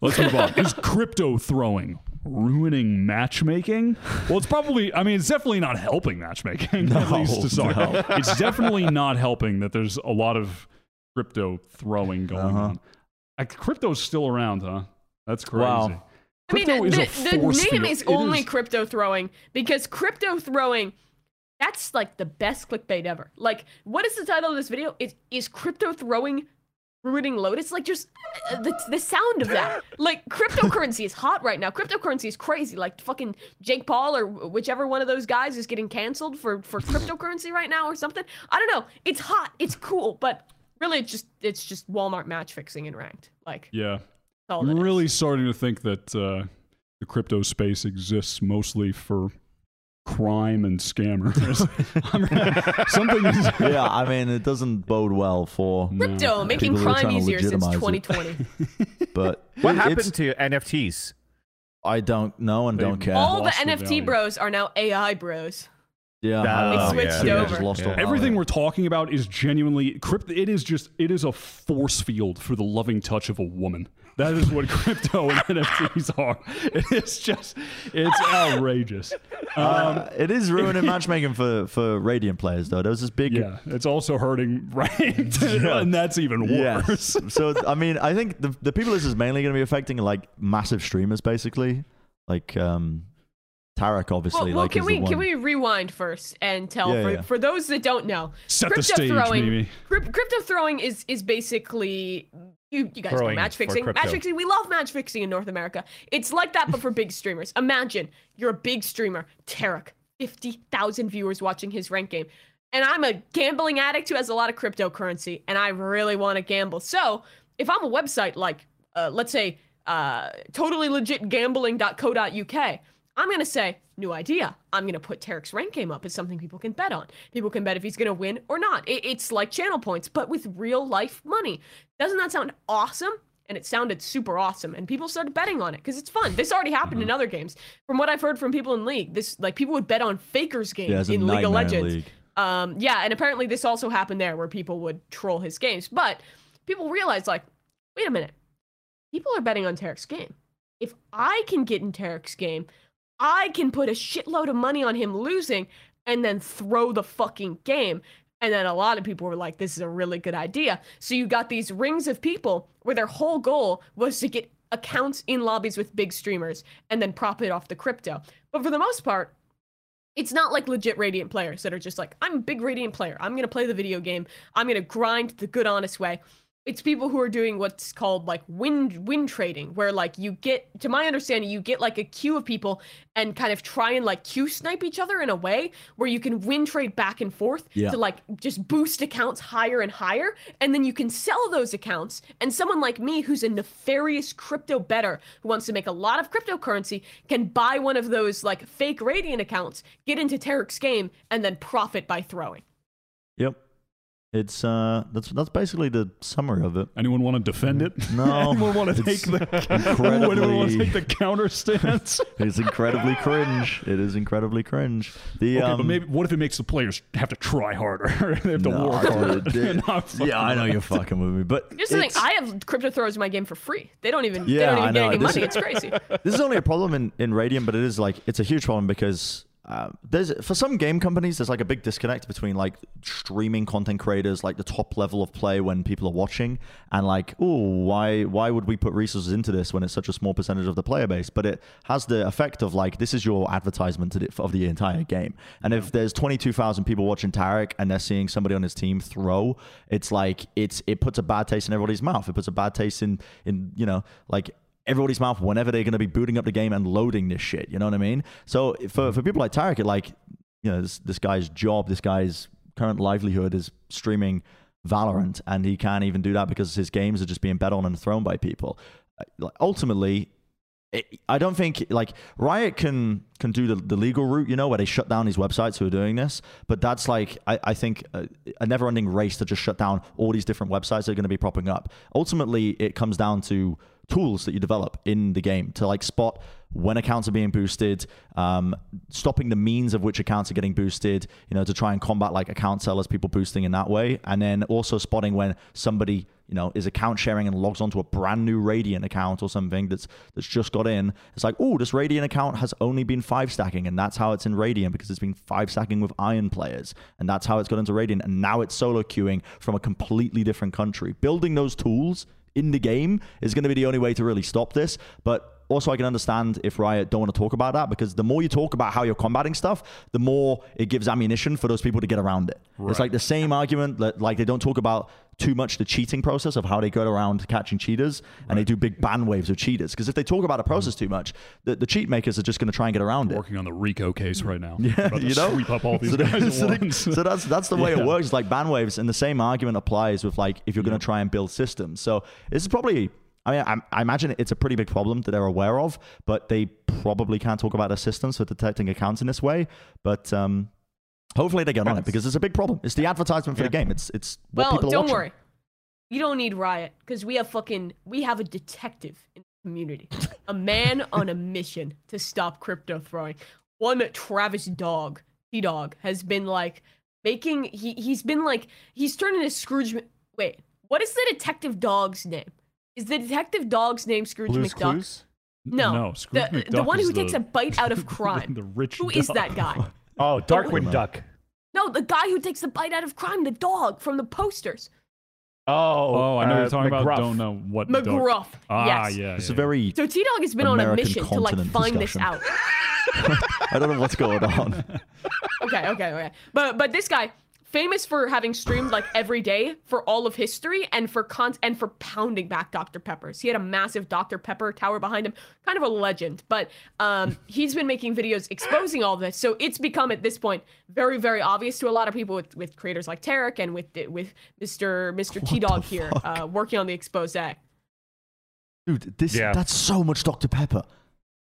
let's move on. Is crypto throwing ruining matchmaking? Well, it's probably. I mean, it's definitely not helping matchmaking. at No, least to start. no. It's definitely not helping that there's a lot of crypto throwing going Uh-huh. on. Like, crypto's still around, huh? That's crazy. Wow. I mean, Crypto the, is a the name field. is It only is- crypto throwing because crypto throwing. That's like the best clickbait ever. Like, what is the title of this video? It is crypto throwing ruining Lotus. Like, just uh, the the sound of that. Like, cryptocurrency is hot right now. Cryptocurrency is crazy. Like, fucking Jake Paul or whichever one of those guys is getting canceled for for cryptocurrency right now or something. I don't know. It's hot. It's cool, but really, it's just it's just Walmart match fixing and ranked. Like, Yeah. That's all it I'm is. really starting to think that uh, the crypto space exists mostly for crime and scammers. I'm- Something is. yeah, I mean, it doesn't bode well for. No. Crypto making crime easier since 2020. But What it- happened to NFTs? I don't know and They- don't care. all the NFT value. bros are now AI bros. yeah, oh, They I don't know. switched Yeah, over. just lost Yeah. Everything we're talking about is genuinely crypto. It is just it is a force field for the loving touch of a woman. That is what crypto and NFTs are. It is just it's outrageous. Um, Uh, it is ruining matchmaking for, for Radiant players, though. There was this big. yeah, it's also hurting ranked, and that's even Yes. worse. so I mean, I think the the people this is mainly going to be affecting are like massive streamers, basically. Like um, Tarik, obviously. well like, can we can we rewind first and tell Yeah, for, yeah. for those that don't know, Set the crypto stage, throwing, Mimi. crypto throwing is is basically you you guys know match fixing. Match fixing. We love match fixing in North America. It's like that, but for big streamers. Imagine you're a big streamer, Tarik, fifty thousand viewers watching his rank game, and I'm a gambling addict who has a lot of cryptocurrency, and I really want to gamble. So if I'm a website like, uh, let's say, uh, totally legit gambling.co.uk. I'm gonna say, new idea. I'm gonna put Tarik's rank game up as something people can bet on. People can bet if he's gonna win or not. It- it's like channel points, but with real life money. Doesn't that sound awesome? And it sounded super awesome, and people started betting on it because it's fun. This already happened in other games. From what I've heard from people in League, this like people would bet on Fakers games Yeah, in League of Legends. League. Um, yeah, and apparently this also happened there where people would troll his games. But people realized, like, wait a minute, people are betting on Tarik's game. If I can get in Tarik's game, I can put a shitload of money on him losing and then throw the fucking game. And then a lot of people were like, this is a really good idea. So you got these rings of people where their whole goal was to get accounts in lobbies with big streamers and then profit off the crypto. But for the most part, it's not like legit Radiant players that are just like, I'm a big Radiant player. I'm going to play the video game. I'm going to grind the good, honest way. It's people who are doing what's called like win win trading, where like you get, to my understanding, you get like a queue of people and kind of try and like queue snipe each other in a way where you can win trade back and forth Yeah. to like just boost accounts higher and higher. And then you can sell those accounts. And someone like me, who's a nefarious crypto better who wants to make a lot of cryptocurrency, can buy one of those like fake Radiant accounts, get into Tarik's game, and then profit by throwing. Yep. It's uh, that's that's basically the summary of it. Anyone want to defend it? No, Anyone want to take the incredibly- Anyone want to take the counter stance? It's incredibly cringe. It is incredibly cringe. The okay, um, but maybe what if it makes the players have to try harder? they have to no, work harder. dude, dude. Not yeah, I know you're fucking with me, but Here's the thing: I have crypto throws in my game for free. They don't even. they Yeah, don't I even get know. any This money. is- It's crazy. this is only a problem in, in Radiant, but it is like it's a huge problem because uh, there's for some game companies there's like a big disconnect between like streaming content creators, like the top level of play when people are watching, and like oh why why would we put resources into this when it's such a small percentage of the player base? But it has the effect of like this is your advertisement of the entire game, and if there's 22,000 people watching Tarik and they're seeing somebody on his team throw, it's like it's it puts a bad taste in everybody's mouth. It puts a bad taste in in you know like everybody's mouth whenever they're going to be booting up the game and loading this shit. You know what I mean? So for, for people like Tarik, like, you know, this, this guy's job, this guy's current livelihood is streaming Valorant, and he can't even do that because his games are just being bet on and thrown by people. Uh, Like, ultimately, I don't think like Riot can can do the, the legal route, you know, where they shut down these websites who are doing this. But that's like I, I think a, a never ending race to just shut down all these different websites that are going to be propping up. Ultimately, it comes down to tools that you develop in the game to like spot when accounts are being boosted, um, stopping the means of which accounts are getting boosted, you know, to try and combat like account sellers, people boosting in that way, and then also spotting when somebody you know is account sharing and logs onto a brand new Radiant account or something that's that's just got in. It's like, oh, this Radiant account has only been five stacking, and that's how it's in Radiant because it's been five stacking with Iron players, and that's how it's got into Radiant, and now it's solo queuing from a completely different country. Building those tools in the game is going to be the only way to really stop this. But also, I can understand if Riot don't want to talk about that because the more you talk about how you're combating stuff, the more it gives ammunition for those people to get around it. It's like the same argument that like they don't talk about too much the cheating process of how they go around catching cheaters and they do big ban waves of cheaters. Because if they talk about a process too much, the, the cheat makers are just going to try and get around it. Working on the Rico case right now. Yeah, you know, sweep up all these so, guys so once. so that's that's the way Yeah. it works. Like band waves, and the same argument applies with like if you're going to try and build systems. So this is probably I mean, I, I imagine it's a pretty big problem that they're aware of, but they probably can't talk about their systems for detecting accounts in this way. But um, hopefully they get on it because it's a big problem. It's the advertisement for the game. It's it's what well, people are don't watching. worry. You don't need Riot because we have fucking we have a detective in the community, a man on a mission to stop crypto throwing. One Travis Dog, T Dog, has been like making he he's been like he's turned into Scrooge. Mc- Wait, what is the detective dog's name? Is the detective dog's name Scrooge Blue's McDuck? Clues? No, no, Scrooge the, McDuck the one is who takes the- a bite out of crime. the rich. Who is duck. that guy? Oh, Darkwing Duck. No, the guy who takes the bite out of crime, the dog from the posters. Oh, Oh, I know uh, you're talking McGruff. about. Don't know what. dog- McGruff. Ah, yes. yeah. It's yeah. a very So T Dog has been on a mission to like continent find this out. I don't know what's going on. okay, okay, okay. But but this guy, famous for having streamed like every day for all of history and for con and for pounding back Dr. Peppers. He had a massive Dr. Pepper tower behind him, kind of a legend. But um, he's been making videos exposing all this, so it's become at this point very very obvious to a lot of people with with creators like Tarik and with with Mr. Mr. T Dog here uh, working on the expose. Dude, this Yeah. that's so much Dr. Pepper.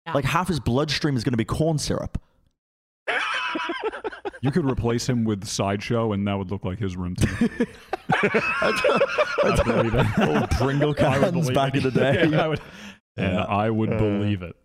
Yeah. Like half his bloodstream is going to be corn syrup. You could replace him with Sideshow, and that would look like his room too. I believe it. Old Pringle would cans believe back it. in the day. Yeah, I would, and Yeah. I would Uh, believe it.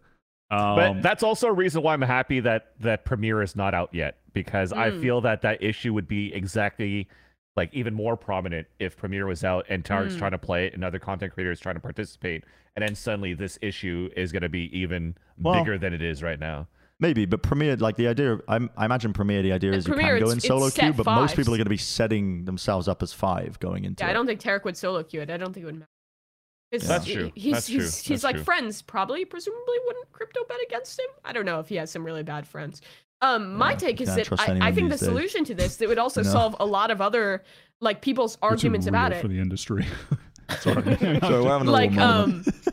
Um, But that's also a reason why I'm happy that that Premier is not out yet because I Mm. feel that that issue would be exactly like even more prominent if Premier was out and Tarik's Mm. trying to play it and other content creators trying to participate, and then suddenly this issue is going to be even Well- bigger than it is right now. Maybe, but Premier, like the idea, of, I, I imagine Premier, the idea Uh, is you Premier, can go in solo it's queue, set but most people are going to be setting themselves up as five going into Yeah, I don't think Tarik would solo queue it. I don't think it would matter. 'Cause That's true. He's That's he's, true. he's That's like true. friends probably presumably wouldn't crypto bet against him. I don't know if he has some really bad friends. Um, my Yeah, take is that I, I think the days. solution to this that would also No. solve a lot of other like people's you're too arguments about real it. for the industry. Sorry. So we're having a like little moment. um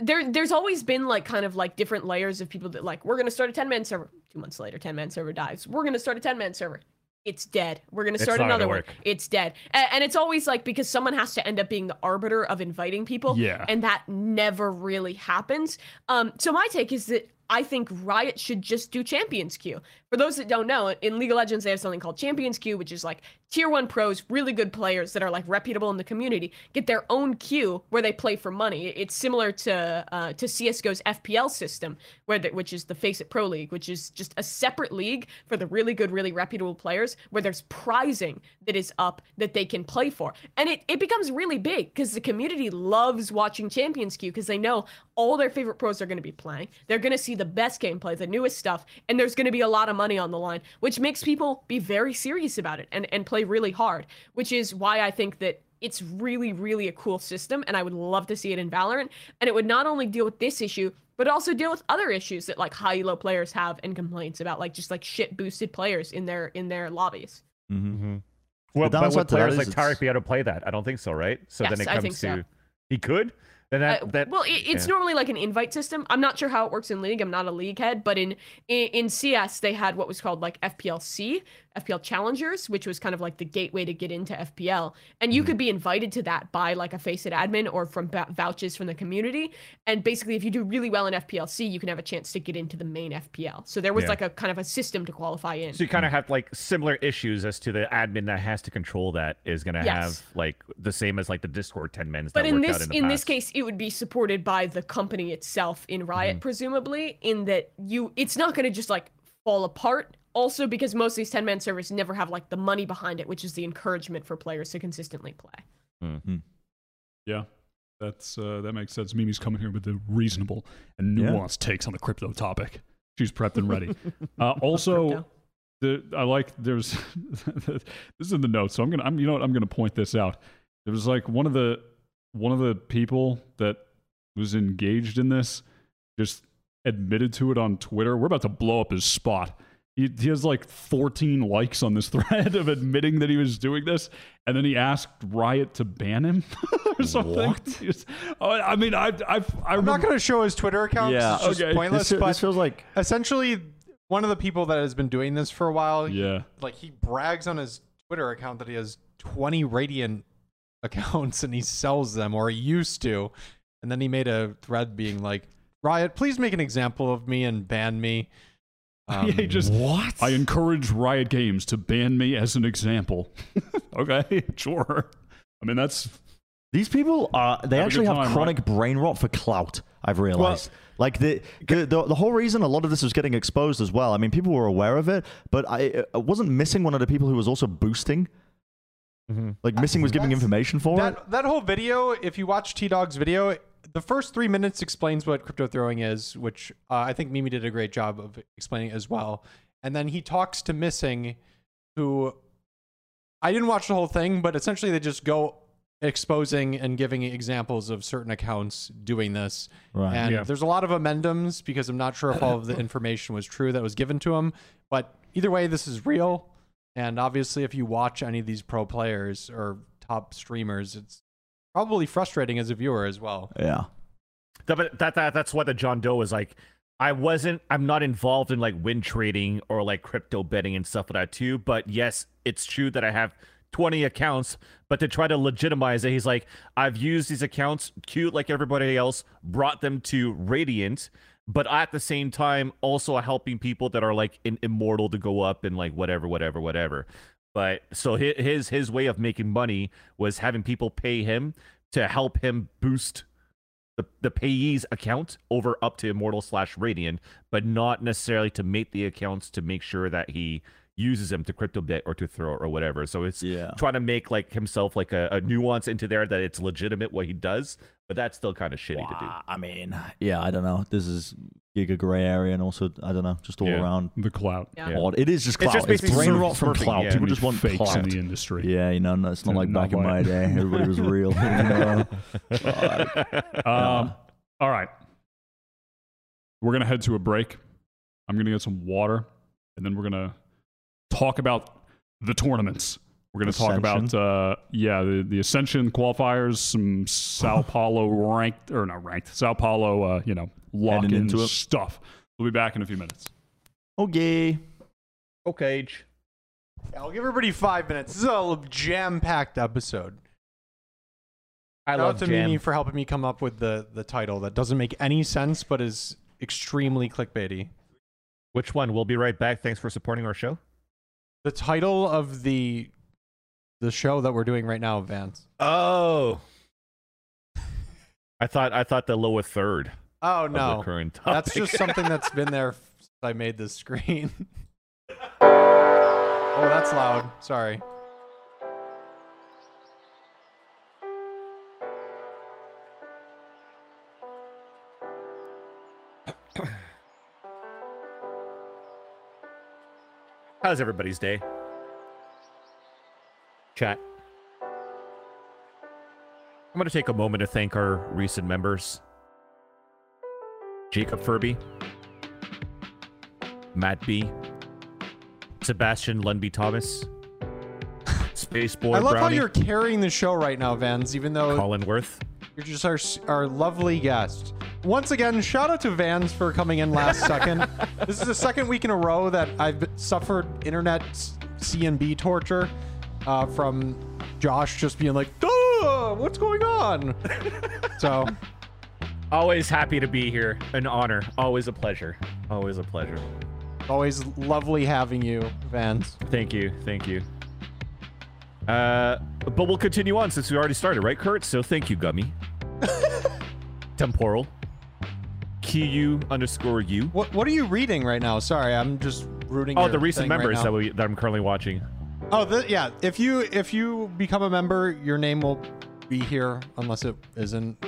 there there's always been like kind of like different layers of people that like we're gonna start a 10 man server. Two months later 10 man server dies. We're gonna start a 10 man server. It's dead. We're gonna start not gonna another one. work. it's dead. A- and, it's always like because someone has to end up being the arbiter of inviting people Yeah. and that never really happens. Um so my take is that I think Riot should just do Champions Queue. For those that don't know, in League of Legends, they have something called Champions Queue, which is like tier one pros, really good players that are like reputable in the community, get their own queue where they play for money. It's similar to uh, to CS:GO's FPL system, where the, which is the Faceit Pro League, which is just a separate league for the really good, really reputable players, where there's prizing that is up that they can play for, and it it becomes really big because the community loves watching Champions Queue because they know all their favorite pros are going to be playing. They're going to see the best gameplay, the newest stuff, and there's going to be a lot of money on the line, which makes people be very serious about it and, and play really hard, which is why I think that it's really, really a cool system, and I would love to see it in Valorant. And it would not only deal with this issue, but also deal with other issues that like high elo players have and complaints about, like just like shit boosted players in their in their lobbies. Mhm. Well, The but would players like it's- Tarik be able to play that? I don't think so, right? So then Yes, it I comes think to so. he could. That Uh, that well, it, it's yeah. normally like an invite system. I'm not sure how it works in League. I'm not a League head, but in, in in CS they had what was called like FPLC, FPL Challengers, which was kind of like the gateway to get into FPL. And Mm-hmm. you could be invited to that by like a Faceit admin or from ba- vouchers from the community. And basically, if you do really well in FPLC, you can have a chance to get into the main FPL. So there was Yeah. like a kind of a system to qualify in. So you kind of have like similar issues as to the admin that has to control that is going to Yes. have like the same as like the Discord 10 men's. But that in this out in, the in this case, it would be supported by the company itself in Riot, Mm-hmm. presumably, in that you it's not going to just like fall apart. Also, because most of these ten man servers never have like the money behind it, which is the encouragement for players to consistently play. Hmm. Yeah, that's uh, that makes sense. Mimi's coming here with the reasonable and Yeah. nuanced takes on the crypto topic. She's prepped and ready. uh, also, the I like there's this is in the notes, so I'm gonna I'm you know what I'm gonna point this out. There was like one of the one of the people that was engaged in this just admitted to it on Twitter. We're about to blow up his spot. He, he has like 14 likes on this thread of admitting that he was doing this, and then he asked Riot to ban him or something. What? Was- oh, I mean, I, I, I I'm not going to show his Twitter account. Yeah, it's just okay. pointless. This, but this feels like essentially, one of the people that has been doing this for a while, Yeah, like he brags on his Twitter account that he has 20 Radiant accounts and he sells them, or he used to. And then he made a thread being like, Riot, please make an example of me and ban me. Um, yeah, he just What? I encourage Riot Games to ban me as an example. okay, sure. I mean that's These people are they Have actually good have time, chronic brain rot for clout, I've realized. like the, the the the whole reason a lot of this was getting exposed as well. I mean, people were aware of it, but I, I wasn't missing one of the people who was also boosting. Mm-hmm. Like missing was giving That's- information for it. that, that whole video, if you watch T Dog's video, the first three minutes explains what crypto throwing is, which uh, I think Mimi did a great job of explaining as well. And then he talks to Missing, who I didn't watch the whole thing, but essentially they just go exposing and giving examples of certain accounts doing this. Right. And Yeah. there's a lot of amendums because I'm not sure if all of the information was true that was given to him. But either way, this is real. And obviously, if you watch any of these pro players or top streamers, it's probably frustrating as a viewer as well. Yeah. That, but that, that that's what the John Doe was like. I wasn't. I'm not involved in like win trading or like crypto betting and stuff like that too. But yes, it's true that I have 20 accounts. But to try to legitimize it, he's like, I've used these accounts, cute like everybody else, brought them to Radiant, but at the same time also helping people that are like in, immortal to go up and like whatever, whatever, whatever. But so his his way of making money was having people pay him to help him boost the, the payee's account over up to Immortal slash Radiant, but not necessarily to make the accounts to make sure that he uses them to crypto bit or to throw or whatever. So it's Yeah. trying to make like himself like a, a nuance into there that it's legitimate what he does, but that's still kind of shitty to do. I mean, yeah, I don't know. This is giga gray area, and also I don't know, just all Yeah. around the clout. Yeah. Yeah. odd. It is just It's just It's, basically brain rot from surfing, clout. yeah. People just want fakes clout. in the industry. Yeah, you know, no, it's not like Not back in my day. Everybody was real. you know? Um, all right. We're going to head to a break. I'm going to get some water, and then we're going to talk about the tournaments. We're going to talk about, uh, yeah, the, the Ascension qualifiers, some Sao Paulo ranked, or not ranked, Sao Paulo, uh, you know, lock in into it. stuff. We'll be back in a few minutes. Okay. Okay. Yeah, I'll give everybody five minutes. This is a jam packed episode. I Shout love out to Jam. Mimi for helping me come up with the, the title that doesn't make any sense but is extremely clickbaity. Which one? We'll be right back. Thanks for supporting our show. The title of the the show that we're doing right now, Vance. Oh. I thought I thought the lower third Oh no, that's just something that's been there since I made this screen. oh, that's loud. Sorry. How's everybody's day? Chat. I'm going to take a moment to thank our recent members Jacob Furby, Matt B, Sebastian Lundby Thomas, Space Boy I love Brownie, how you're carrying the show right now, Vance. Even though Colin Worth. You're just our our lovely guest. Once again, shout out to Vance for coming in last second. This is the second week in a row that I've suffered internet CNB torture uh, from Josh just being like, Duh, "What's going on?" so Always happy to be here. An honor. Always a pleasure. Always a pleasure. always lovely having you, Vance. Thank you. Thank you. Uh, but we'll continue on since we already started, right, Kurt? So thank you, Gummy. Temporal. Q underscore U. What What are you reading right now? Sorry, I'm just rooting. Oh, the recent right members now. that we that I'm currently watching. Oh, the, yeah. If you if you become a member, your name will be here, unless it isn't.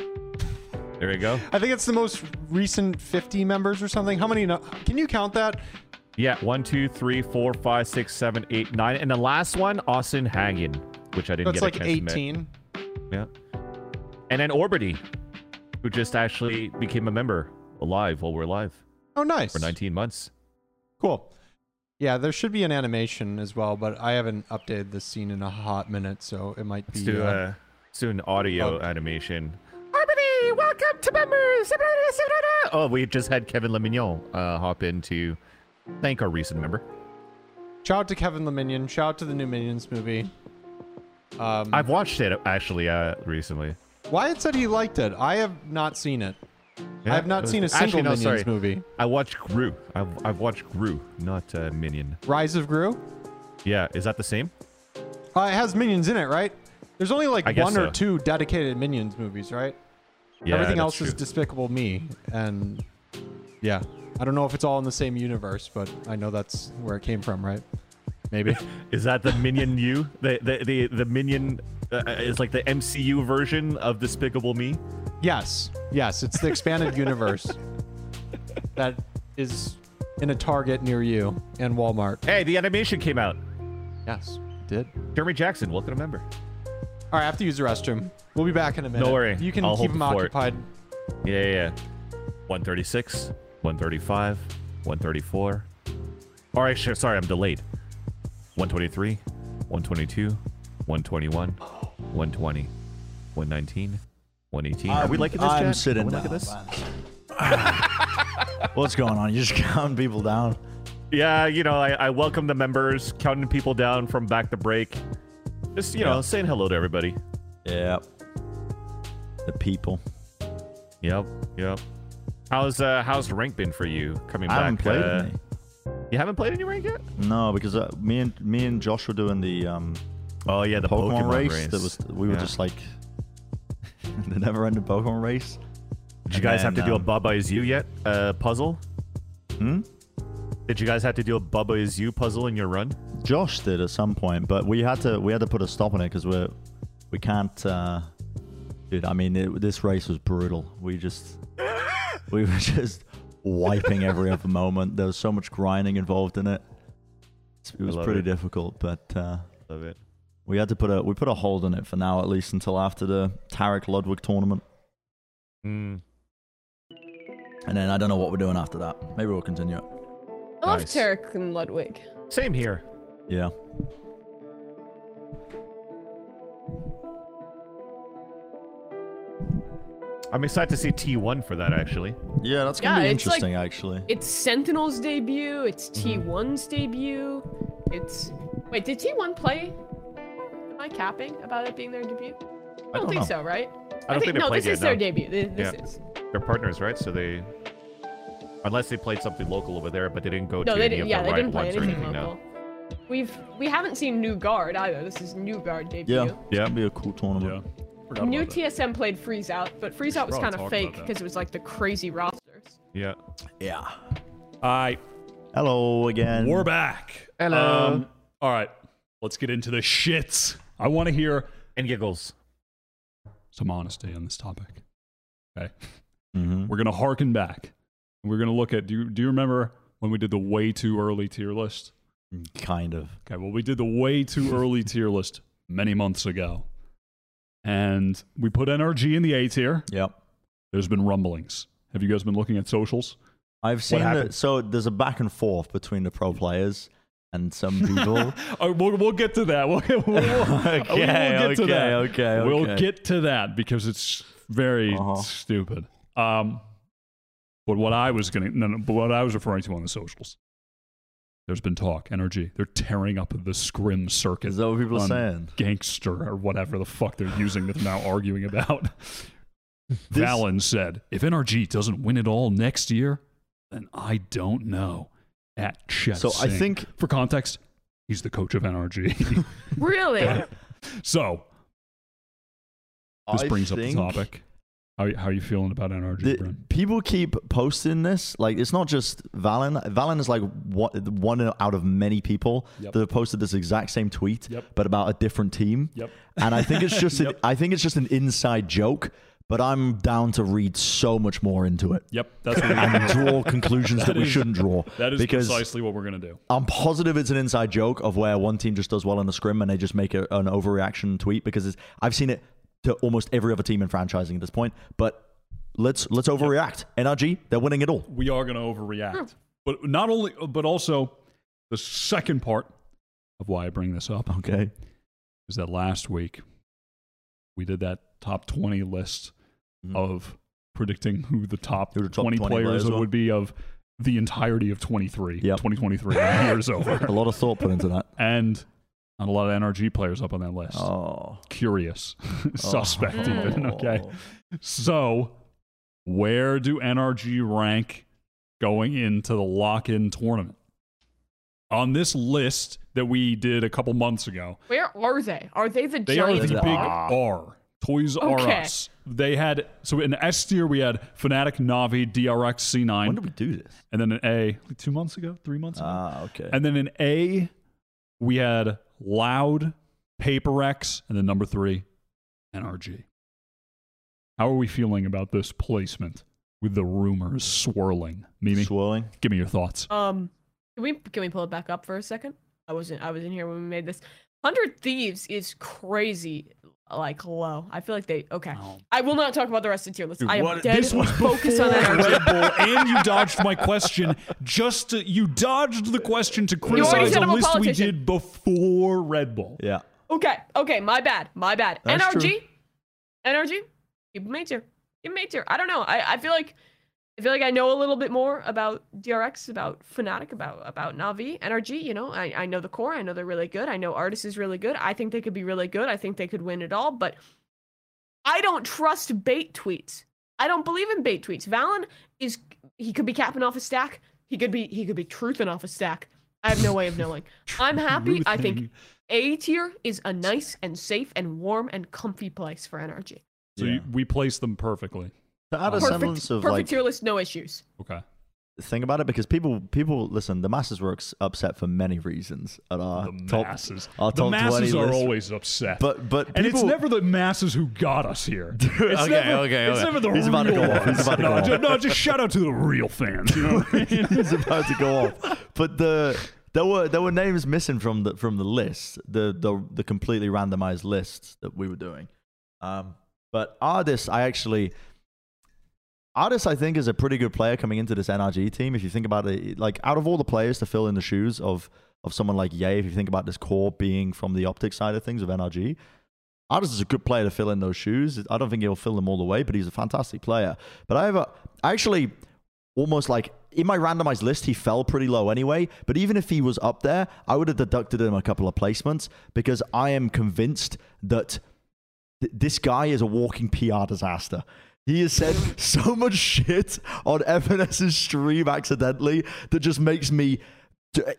There we go. I think it's the most recent 50 members or something. How many? No- Can you count that? Yeah, one, two, three, four, five, six, seven, eight, nine, and the last one, Austin Hagen, which I didn't That's get a like chance to 18. Yeah. And then Orbity, who just actually became a member alive while we're live Oh, nice. for 19 months. Cool. Yeah, there should be an animation as well, but I haven't updated the scene in a hot minute, so it might Let's be. do, uh, uh, let's do an audio bug. animation. Orbity, welcome to members. Oh, we just had Kevin Lemignon uh, hop in to thank our recent member. shout out to Kevin the Minion. Shout out to the new Minions movie. Um, I've watched it actually uh, recently. Wyatt said he liked it. I have not seen it. Yeah, I have not seen a single actually, no, Minions sorry. movie. I watched Gru. I've, I've watched Gru, not uh, Minion. Rise of Gru. Yeah, is that the same? Uh, it has Minions in it, right? There's only like I guess one or so. two dedicated Minions movies, right? Yeah, Everything else true. is Despicable Me, and yeah, I don't know if it's all in the same universe, but I know that's where it came from, right? Maybe. Is that the Minion U? The the the, the Minion uh, is like the MCU version of Despicable Me. Yes, yes, it's the expanded universe that is in a Target near you and Walmart. Hey, the animation came out. Yes, it did. Jeremy Jackson, welcome to member. All right, I have to use the restroom. We'll be back in a minute. worry, You can I'll keep them occupied. Yeah, yeah, yeah. 136, 135, 134. All right, sure. Sorry, I'm delayed. 123, 122, 121, 120, 119, 118. Are we liking this, I'm chat? sitting Are we down. this? What's going on? You just counting people down? Yeah, you know, I, I welcome the members, counting people down from back to break. Just, you know, saying hello to everybody. Yep. The people. Yep, yep. How's uh how's rank been for you coming I back? I haven't played uh, any. You haven't played any rank yet? No, because uh, me and me and Josh were doing the um, Oh yeah, the Pokemon, Pokemon, race. race. That was we were just like the never-ending Pokemon race. Did you guys have to do a um, Baba Is You yet uh, puzzle? Hmm? Did you guys have to do a Baba Is You puzzle in your run? Josh did at some point, but we had to we had to put a stop on it because we're we can't. Uh, dude, I mean, it, this race was brutal. We just we were just wiping every other moment. There was so much grinding involved in it. It was pretty it. difficult, but uh, Love it. We had to put a we put a hold on it for now, at least until after the Tarik Ludwig tournament, Mm. and then I don't know what we're doing after that. Maybe we'll continue it. I love Nice. Tarik and Ludwig. Same here. Yeah. I'm excited to see T1 for that actually. Yeah, that's gonna Yeah, be it's like- interesting, actually. It's Sentinel's debut. It's Mm-hmm. T1's debut. It's wait, did T1 play? Am I capping about it being their debut? I don't, don't think know. so, right? I don't think they played. no. played This yet, is their debut. This, this Yeah. is. They're partners, right? So they unless they played something local over there, but they didn't go No, to they any didn't. of Yeah, the they right didn't play ones or anything anything local. now. We've we haven't seen New Guard either. This is New Guard debut. Yeah, Yeah. It'll be a cool tournament. Yeah. Forgot New about that. TSM played Freeze Out, but Freeze Out was kind of fake because it was like the crazy rosters. Yeah. Yeah. All right. Hello again. We're back. Hello. Um, all right. Let's get into the shits. I want to hear And giggles. some honesty on this topic. Okay. Mhm. We're going to harken back. We're going to look at do you, do you remember when we did the way too early tier list? Kind of. Okay, well, we did the way too early tier list many months ago. And we put NRG in the A tier. Yep. There's been rumblings. Have you guys been looking at socials? I've seen that. So there's a back and forth between the pro players and some people. Oh, we'll, we'll get to that. We'll, we'll, we'll okay, get to okay, that. okay, We'll get to that because it's very Uh-huh. stupid. Um, but what I was gonna, no, no, but what I was referring to on the socials, there's been talk, NRG. They're tearing up the scrim circuit. Is that what people are saying? Gangster or whatever the fuck they're using that they're now arguing about. This- Valen said, if NRG doesn't win it all next year, then I don't know. At Chet So I think for context, he's the coach of NRG. Really? so this I brings up the topic. How, how are you feeling about NRG, the- Brent? people keep posting this. Like it's not just Valen. Valen is like one, one out of many people Yep. that have posted this exact same tweet, Yep. but about a different team. Yep. And I think it's just an, I think it's just an inside joke. But I'm down to read so much more into it Yep, that's what we're and draw conclusions that we is- shouldn't draw. That is because precisely what we're gonna do. I'm positive it's an inside joke of where one team just does well in a scrim and they just make a, an overreaction tweet because it's, I've seen it to almost every other team in franchising at this point. But let's let's overreact. NRG, they're winning it all. We are gonna overreact, but not only, but also the second part of why I bring this up Okay. is that last week we did that top 20 list Mhm. of predicting who the top, Who the top 20, 20 players players would be of the entirety of 23, Yep. 2023. year's over. A lot of thought put into that. And Not a lot of NRG players up on that list. Oh. Curious. Suspect, Oh. even. Okay. So, where do NRG rank going into the lock in tournament? On this list that we did a couple months ago, Where are they? Are they the they are giant the the big bar? R. Toys R Us. They had, so in S tier, we had Fnatic, Navi, DRX, C9, When did we do this? and then an A, like two months ago, three months ago. Ah, okay. And then in A, we had Loud, Paper Rex, and then number three, NRG. How are we feeling about this placement with the rumors swirling? Mimi, Swirling. give me your thoughts. Um, can we can we pull it back up for a second? I wasn't I was in here when we made this. Hundred Thieves is crazy, like low. I feel like they okay. I will not talk about the rest of the tier list. I am what- dead This was focused on before that. Red Bull, and you dodged my question. Just to, you dodged the question to criticize said a I'm a list we did before Red Bull. Yeah. Okay, okay, my bad, my bad. That's NRG, true. NRG, keep them A tier, keep them A tier. I don't know. I, I feel like I feel like I know a little bit more about DRX, about Fnatic, about about Navi, NRG. You know, I, I know the core. I know they're really good. I know Ardiis is really good. I think they could be really good. I think they could win it all. But I don't trust bait tweets. I don't believe in bait tweets. Valen is he could be capping off a stack. He could be he could be truthing off a stack. I have no way of knowing. I'm happy. I think A tier is a nice and safe and warm and comfy place for NRG. So Yeah. you, we place them perfectly. To add a Perfect, semblance of perfect like tier list, no issues. Okay. think about it because people people listen. The masses were ex- upset for many reasons at our The top. masses. our the masses are list. always upset. But but and it's never the masses who got us here. It's Okay, never, okay, It's okay. never the He's real about to go off. He's ones. about to no, go off. no, just shout out to the real fans. You know what I mean? He's about to go off. But the there were there were names missing from the from the list, the the the completely randomized lists that we were doing. Um, but Ardiis, I actually Ardiis, I think, is a pretty good player coming into this NRG team. If you think about it, like out of all the players to fill in the shoes of of someone like yay, if you think about this core being from the optic side of things of NRG, Ardiis is a good player to fill in those shoes. I don't think he'll fill them all the way, but he's a fantastic player. But I have actually almost like in my randomized list, he fell pretty low anyway. But even if he was up there, I would have deducted him a couple of placements because I am convinced that th- this guy is a walking PR disaster. He has said so much shit on FNS's stream accidentally that just makes me.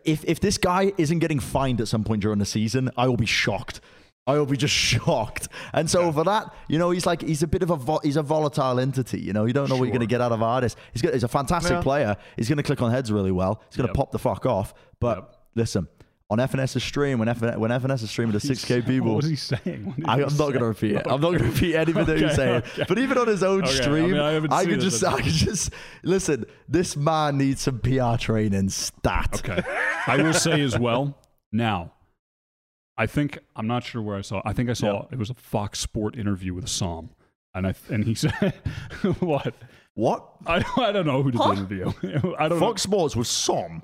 If if this guy isn't getting fined at some point during the season, I will be shocked. I will be just shocked. And so for that, you know, he's like he's a bit of a vo- he's a volatile entity. You know, you don't know what you're going to get out of Ardiis. He's got, he's a fantastic Yeah. player. He's going to click on heads really well. He's going to Yep. pop the fuck off. But Yep. listen, on FNS's stream when FN, when FNS is streaming to 6k people, What was he saying? What did I, he I'm not say? going to repeat it. I'm not going to repeat anything that he's Okay, saying. okay. But even on his own Okay, I stream, mean, I haven't I could it, just, I could just listen. This man needs some PR training. Stat. Okay. I will say as well. Now, I think I'm not sure where I saw. I think I saw it was a Fox Sport interview with s0m, and I and he said what? What? I don't, I don't know who did Huh? the interview. I don't. Fox Sports was s0m.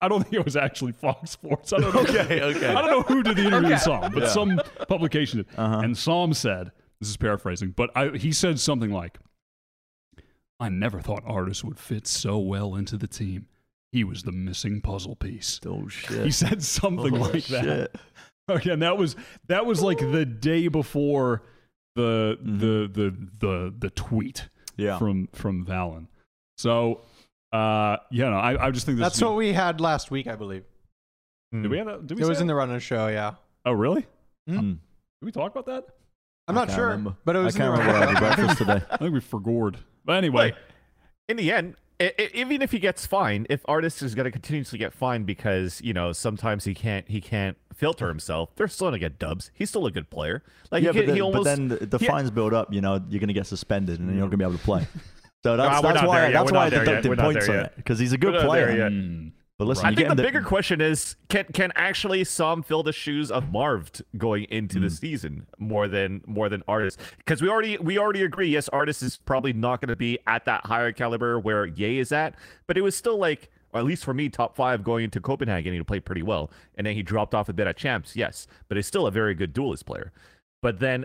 I don't think it was actually Fox Sports. I don't know. Okay, okay. I don't know who did the interview with Okay. s0m, but Yeah. some publication did. Uh-huh. And s0m said, "This is paraphrasing, but I, he said something like." I never thought Ardiis would fit so well into the team. He was the missing puzzle piece. Oh shit. He said something Oh, like that. shit. Okay, and that was that was like the day before the the the the the tweet Mm-hmm. Yeah. from from Valen. So uh yeah, no, I, I just think this That's is, what we had last week, I believe. did we have that? Did we It say was in that? the run of show, yeah. Oh really? Mm. Did we talk about that? I'm I not can't sure, remember. but it I was in can't run remember of what I had for breakfast today. I think we forgored. But anyway, Like, in the end, i i even if he gets fined, if Ardiis is going to continuously get fined because you know sometimes he can't he can't filter himself, they're still going to get dubs. He's still a good player. Like yeah, he, but can- then, he almost but then the, the he- fines build up. You know, you're going to get suspended, and you're not going to be able to play. So that's, Nah, we're that's why that's why not I there yet. deducted points on yet. it because he's a good We're not there player. yet. mm, But listen, I think the getting bigger question is can can actually s0m fill the shoes of Marved going into Hmm. the season more than more than Ardiis? Because we already we already agree. Yes, Ardiis is probably not going to be at that higher caliber where yay is at, but it was still like. Or at least for me, top five going into Copenhagen, he played pretty well, and then he dropped off a bit at champs. Yes, but he's still a very good duelist player. But then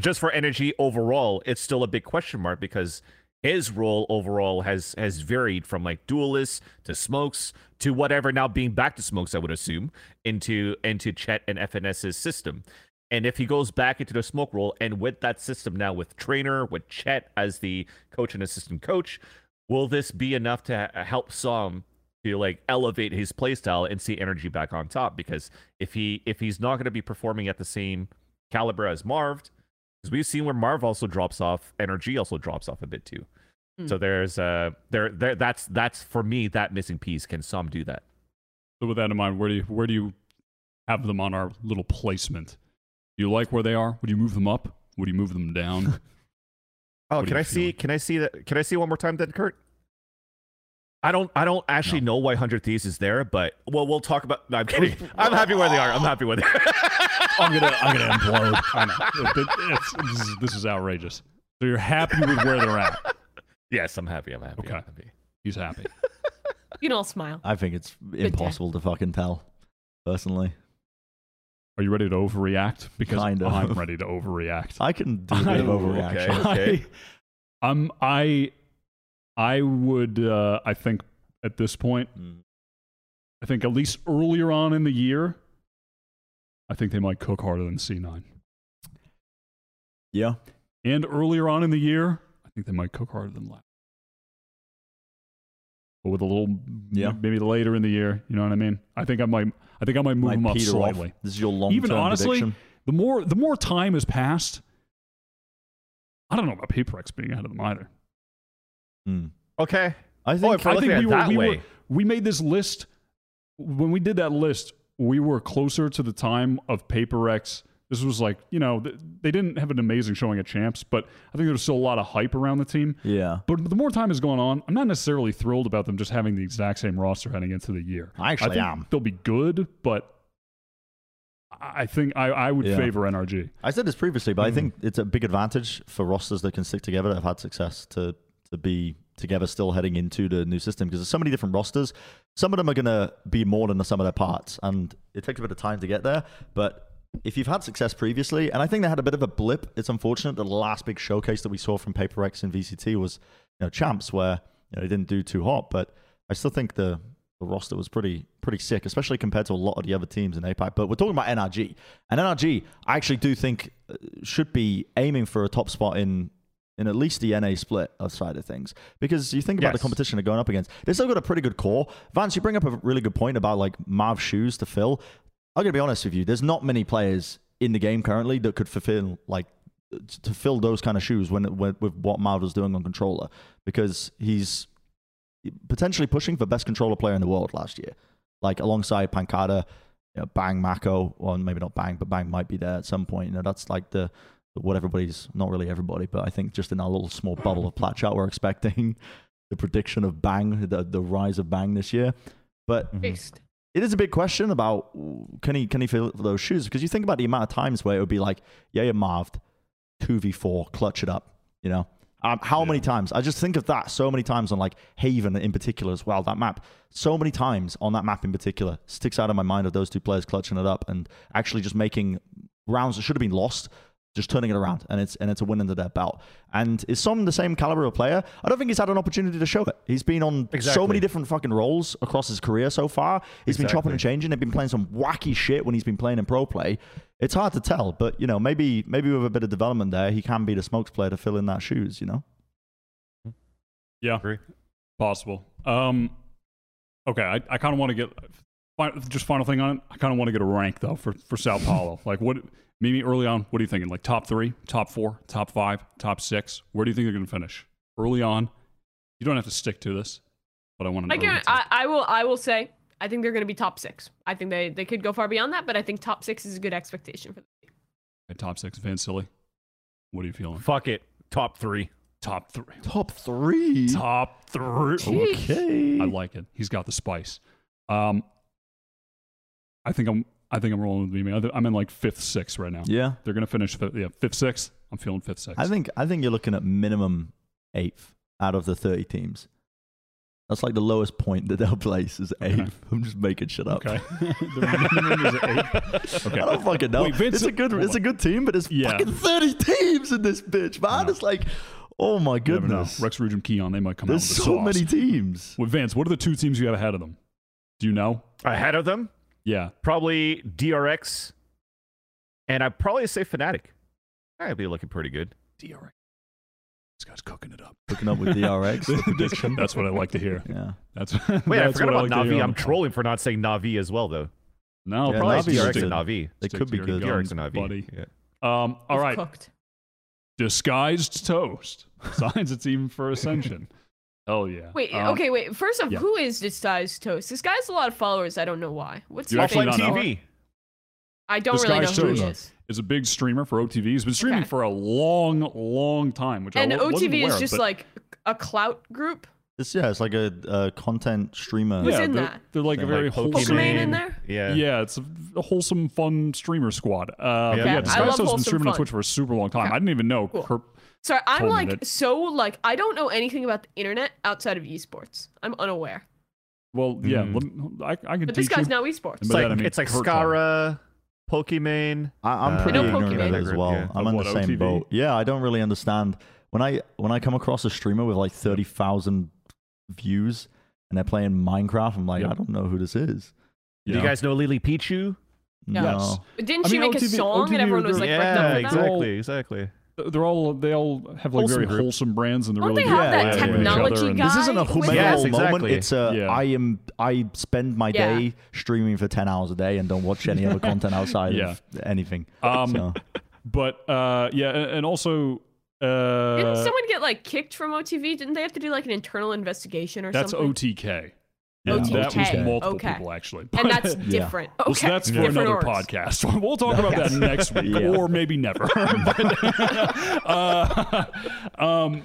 Just for energy overall, it's still a big question mark because his role overall has has varied from like duelist to smokes to whatever now being back to smokes, I would assume, into into Chet and FNS's system. And if he goes back into the smoke role and with that system now with trainer, with Chet as the coach and assistant coach, will this be enough to help s0m to like elevate his playstyle and see energy back on top? Because if he if he's not going to be performing at the same caliber as Marv, because we've seen where Marv also drops off, energy also drops off a bit too. Hmm. So there's uh there there that's that's for me that missing piece. Can s0m do that? So with that in mind, where do you where do you have them on our little placement? Do you like where they are? Would you move them up? Would you move them down? Oh, What can you I see? Can I see that? Can I see one more time, then, Kurt? I don't. I don't actually know why Hundred Thieves is there, but well, we'll talk about. No, I'm kidding. I'm happy where they are. I'm happy where they are. I'm gonna I'm gonna implode. I know. It- it- it's- this, is, this is outrageous. So you're happy with where they're at? yes, I'm happy. I'm happy. Okay. I'm happy. He's happy. You can all smile. I think it's impossible to fucking tell, personally. Are you ready to overreact? Because Kind of. I'm ready to overreact. I can do a bit of I- overreaction. Okay. I, I'm I I would uh, I think at this point Mm. I think at least earlier on in the year I think they might cook harder than C9. Yeah. And earlier on in the year I think they might cook harder than last. But with a little Yeah. maybe later in the year, you know what I mean? I think I might I think I might move Might them up slightly. off. This is your long-term Even honestly, prediction. the more the more time has passed, I don't know about Paper Rex being ahead of them either. Mm. Okay. I Oh, think we're I think we were, we were we made this list when we did that list. We were closer to the time of Paper Rex. This was like you know they didn't have an amazing showing at champs, but I think there was still a lot of hype around the team. yeah. But the more time has gone on, I'm not necessarily thrilled about them just having the exact same roster heading into the year. I actually think am. They'll be good, but I I think I, I would Yeah. favor NRG. I said this previously, but I Mm. think it's a big advantage for rosters that can stick together that have had success to to be together still heading into the new system because there's so many different rosters. Some of them are going to be more than the sum of their parts, and it takes a bit of time to get there. But if you've had success previously, and I think they had a bit of a blip, it's unfortunate. The last big showcase that we saw from Paper Rex and VCT was you know champs where you know, they didn't do too hot, but I still think the the roster was pretty pretty sick, especially compared to a lot of the other teams in APAC. But we're talking about NRG, and NRG, I actually do think uh, should be aiming for a top spot in in at least the NA split side of things because you think about the competition they're going up against. They still got a pretty good core. Vance, you bring up a really good point about like Marv shoes to fill. I'm gonna be honest with you. There's not many players in the game currently that could fulfill like to fill those kind of shoes when, when with what Marv was doing on controller because he's potentially pushing for best controller player in the world last year, like alongside Pancada, you know, Bang, Mako, or maybe not Bang, but Bang might be there at some point. You know, that's like the what everybody's not really everybody, but I think just in our little small bubble of plat chat, we're expecting the prediction of Bang, the the rise of Bang this year. But Based. it is a big question about can he can he fill those shoes? Because you think about the amount of times where it would be like yeah you're marved two v four clutch it up you know? Um, how many times? I just think of that so many times on like Haven in particular as well that map. So many times on that map in particular sticks out of my mind of those two players clutching it up and actually just making rounds that should have been lost just turning it around and it's and it's a win under their belt. And is s0m the same caliber of player? I don't think he's had an opportunity to show it. He's been on so many different fucking roles across his career so far. He's been chopping and changing. They've been playing some wacky shit when he's been playing in pro play. It's hard to tell, but you know, maybe maybe with a bit of development there, he can be the smokes player to fill in that shoes. You know, Yeah, Agree. possible. Um, okay, I, I kind of want to get just final thing on it. I kind of want to get a rank though for for Sao Paulo. like what? Maybe early on, what are you thinking? Like top three, top four, top five, top six? Where do you think they're going to finish? Early on, you don't have to stick to this, but I want to I, can, I, I will. I will say. I think they're going to be top six. I think they, they could go far beyond that, but I think top six is a good expectation for them. top six, Vansilli. What are you feeling? Fuck it. Top three. Top three. top three. Top three. Okay. I like it. He's got the spice. Um, I think I'm. I think I'm rolling with the me. I'm in like fifth, sixth right now. yeah, They're gonna finish fifth, yeah, fifth, sixth. I'm feeling fifth, sixth. I think I think you're looking at minimum eighth out of the thirty teams. That's like the lowest point that they'll place is eighth. Okay. I'm just making shit up. okay. the minimum is eight. Okay. I don't fucking know. Wait, Vince- it's a good, it's a good team, but it's Yeah. fucking thirty teams in this bitch, man. know. It's like, Oh my You never know. goodness. Rex Regum Qeon, they might come There's out with so sauce. many teams. Well, Vance, what are the two teams you have ahead of them? Do you know? Ahead of them, Yeah. probably DRX, and I'd probably say Fnatic. I'd be looking pretty good. DRX. This guy's cooking it up. Cooking up with DRX. prediction. That's what I like to hear. Yeah. That's Wait, I forgot what about like Navi. I'm trolling for not saying Navi as well, though. No, Yeah, probably Navi's DRX and. Navi. They could be good. DRX and Navi. buddy. Yeah. Um, all He's right. Cooked. Disguised toast signs it's even for ascension. Hell yeah. Wait, Um, okay, wait. First off, yeah. who is Disguised Toast? This guy has a lot of followers. I don't know why. What's You his actually name? not? TV. I don't really know Disguised who he Toast. is. Is a big streamer for OTV. He's been streaming Okay. for a long, long time, which And I wa- wasn't OTV aware is just but like a clout group. It's, yeah, it's like a, a content streamer. Who's yeah, in they're, that? they're like a They're very like wholesome. Pokemon in there? Yeah. Yeah, it's a, a wholesome, fun streamer squad. Uh, but Okay, yeah, I Disguised love Toast has been wholesome streaming on. Twitch for a super long time. Okay. I didn't even know. Cool. Kurt- Sorry, I'm told like that- so like I don't know anything about the internet outside of esports. I'm unaware. well, yeah, Mm. I, I can But this guy's you. now esports. It's like that I mean it's like Kurt told me. Scarra, Pokemon. I, I'm Uh, pretty I know ignorant of Pokemon. it as well. Yeah. I'm Of on what, the same OTV? boat. Yeah, I don't really understand when I when I come across a streamer with like thirty thousand views and they're playing Minecraft. I'm like, Yep. I don't know who this is. Do you guys know Lily Pichu? Yeah. No. Yes. Didn't I she mean, make a song OTV and everyone was like yeah, wrapped up for that? exactly, exactly. They're all they all have like Wholesome very group. wholesome brands and they're Don't really they good have at that playing with each other technology and- guy? This isn't a with- humble Yes, moment. It's a Yeah. I am I spend my Yeah. day streaming for ten hours a day and don't watch any other content outside Yeah. of anything. Um, So, But uh, yeah, and and also uh, Didn't someone get like kicked from OTV? Didn't they have to do like an internal investigation or that's something? That's OTK. Yeah, And That was multiple Okay. people actually. and that's Yeah. different. Okay, so that's for different another orgs. podcast. We'll talk about that next week, Yeah. or maybe never. but, uh, um,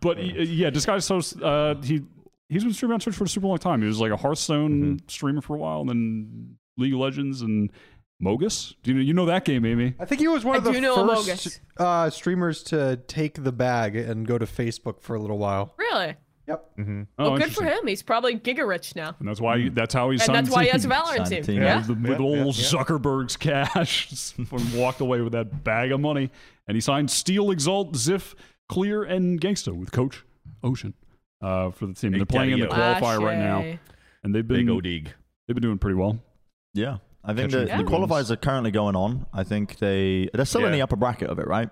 but y- yeah, Disguised Toast. Uh, he he's been streaming on Twitch for a super long time. He was like a Hearthstone Mm-hmm. streamer for a while, and then League of Legends and Mogus. Do you know you know that game, Amy? I think he was one I of the first Amogus. uh, streamers to take the bag and go to Facebook for a little while. Really? Yep. Mm-hmm. Oh, well, good for him. He's probably giga rich now. And that's why that's how he And that's why he has a team. Valorant team. team. Yeah. with, with Yeah, old yeah, yeah. Zuckerberg's cash, Just walked away with that bag of money, and he signed Steel, Exalt, Ziff, Clear, and Gangsta with Coach Ocean uh, for the team. They're playing in the Daddy-O. qualifier right now, and they've been Odig. they've been doing pretty well. yeah, I think the, a the qualifiers are currently going on. I think they they're still in the upper bracket of it, right?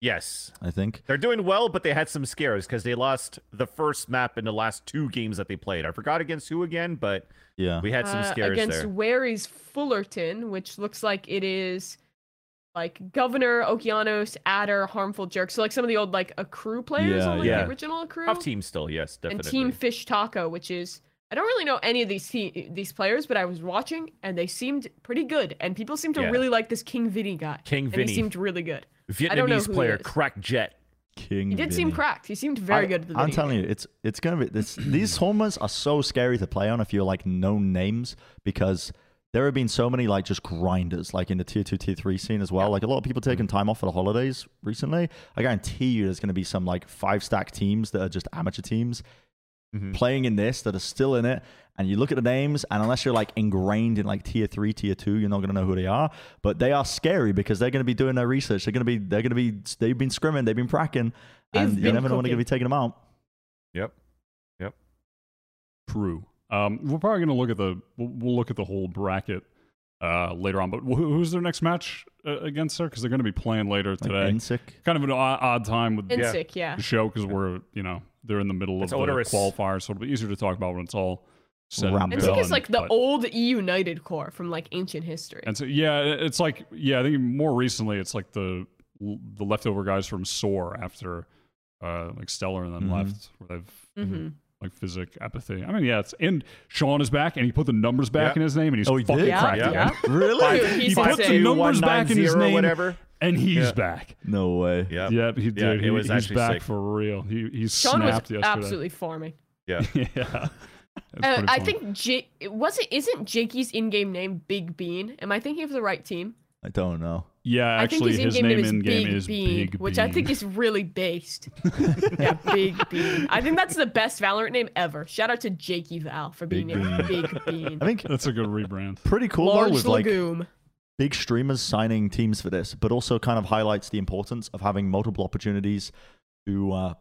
Yes. I think. They're doing well, but they had some scares because they lost the first map in the last two games that they played. I forgot against who again, but Yeah. we had some Uh, scares against there. Wary's Fullerton, which looks like it is like Governor, Okeanos, Adder, Harmful Jerk. So like some of the old like Akrew players Yeah, on like yeah. the original Akrew. Tough team still, yes, definitely. and. Team Fish Taco, which is I don't really know any of these te- these players, but I was watching and they seemed pretty good. And people seem to Yeah. really like this King Vinny guy. King and he seemed really good. Vietnamese I don't know player. Crack Jet. King. He did seem cracked. He seemed very I, good. At the I'm video telling game. you, it's it's gonna be this. these tournaments are so scary to play on if you're like known names because there have been so many like just grinders like in the tier two, tier three scene as well. Like a lot of people taking time off for the holidays recently. I guarantee you, there's gonna be some like five stack teams that are just amateur teams Mhm. playing in this that are still in it. And you look at the names, and unless you're like ingrained in like tier three, tier two, you're not gonna know who they are. But they are scary because they're gonna be doing their research. They're gonna be, they're gonna be, they've been scrimming, they've been pracking, They've and you been never know when they're gonna be cooking. taking them out. Yep. Yep true. Um, we're probably gonna look at the we'll, we'll look at the whole bracket uh, later on. But who, who's their next match uh, against her? Because they're gonna be playing later today. NSYNC. kind of an odd, odd time with And Yeah. sick, yeah. the show because we're you know they're in the middle It's of the odorous. qualifier, so it'll be easier to talk about when it's all said Wrapped and And up. sick done. is like the but- old E United core from like ancient history. And so yeah, it's like yeah, I think more recently it's like the the leftover guys from Soar after uh like Stellar and then Mhm. left where they've hmm like physic apathy. I mean yeah, it's and Sean is back and he put the numbers back Yeah. in his name and he's Oh, he fucking did? Yeah, cracked Yeah. again. yeah. Really? Dude, he's he put the numbers back in his 190 or name whatever. And he's Yeah. back. No way. Yep. Yeah, he did. Yeah, it He- was he's back sick. for real. He he's Sean was snapped yesterday. absolutely farming. Yeah. yeah. Uh, I think J- was it isn't Jakey's in-game name Big Bean? Am I thinking of the right team? I don't know. yeah, I think actually his his in-game name name is in game Big is Bean, Big which I think is really based. yeah, Big Bean. I think that's the best Valorant name ever. Shout out to Jakey Val for being Big named Big Bean. I think That's a good rebrand. pretty cool though Large with like legume. Big streamers signing teams for this, but also kind of highlights the importance of having multiple opportunities to uh,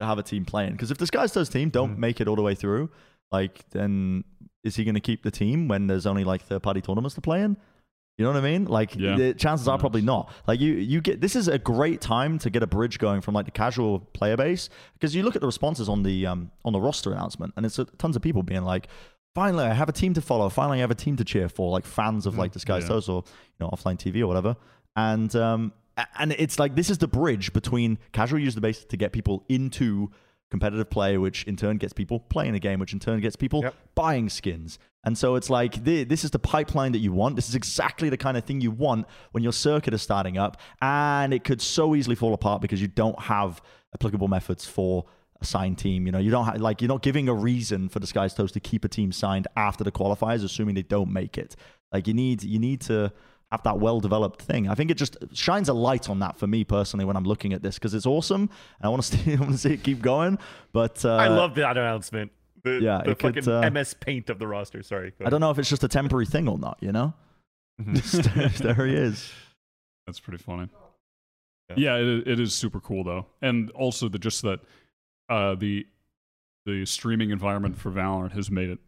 to have a team playing. Because if this guy's Toast team don't Mm-hmm. make it all the way through, like then is he going to keep the team when there's only like third party tournaments to play in? You know what I mean? Like Yeah. the chances are probably not. Like you, you get this is a great time to get a bridge going from like the casual player base because you look at the responses on the um on the roster announcement and it's uh, tons of people being like, finally I have a team to follow. Finally I have a team to cheer for. Like fans of like Disguised yeah. Toast or you know offline TV or whatever. And um and it's like this is the bridge between casual user base to get people into competitive play, which in turn gets people playing the game, which in turn gets people Yep. buying skins. And so it's like thi- this is the pipeline that you want. This is exactly the kind of thing you want when your circuit is starting up, and it could so easily fall apart because you don't have applicable methods for a signed team. You know, you don't have like you're not giving a reason for Disguised Toast to keep a team signed after the qualifiers, assuming they don't make it. Like you need you need to have that well developed thing. I think it just shines a light on that for me personally when I'm looking at this because it's awesome and I want to see I want to see it keep going. But uh, I love that announcement. The, yeah, the it could, fucking uh, MS Paint of the roster. Sorry. I don't know if it's just a temporary thing or not. You know, there he is. That's pretty funny. Yeah. Yeah, it, it is super cool though, and also the just that uh, the the streaming environment for Valorant has made it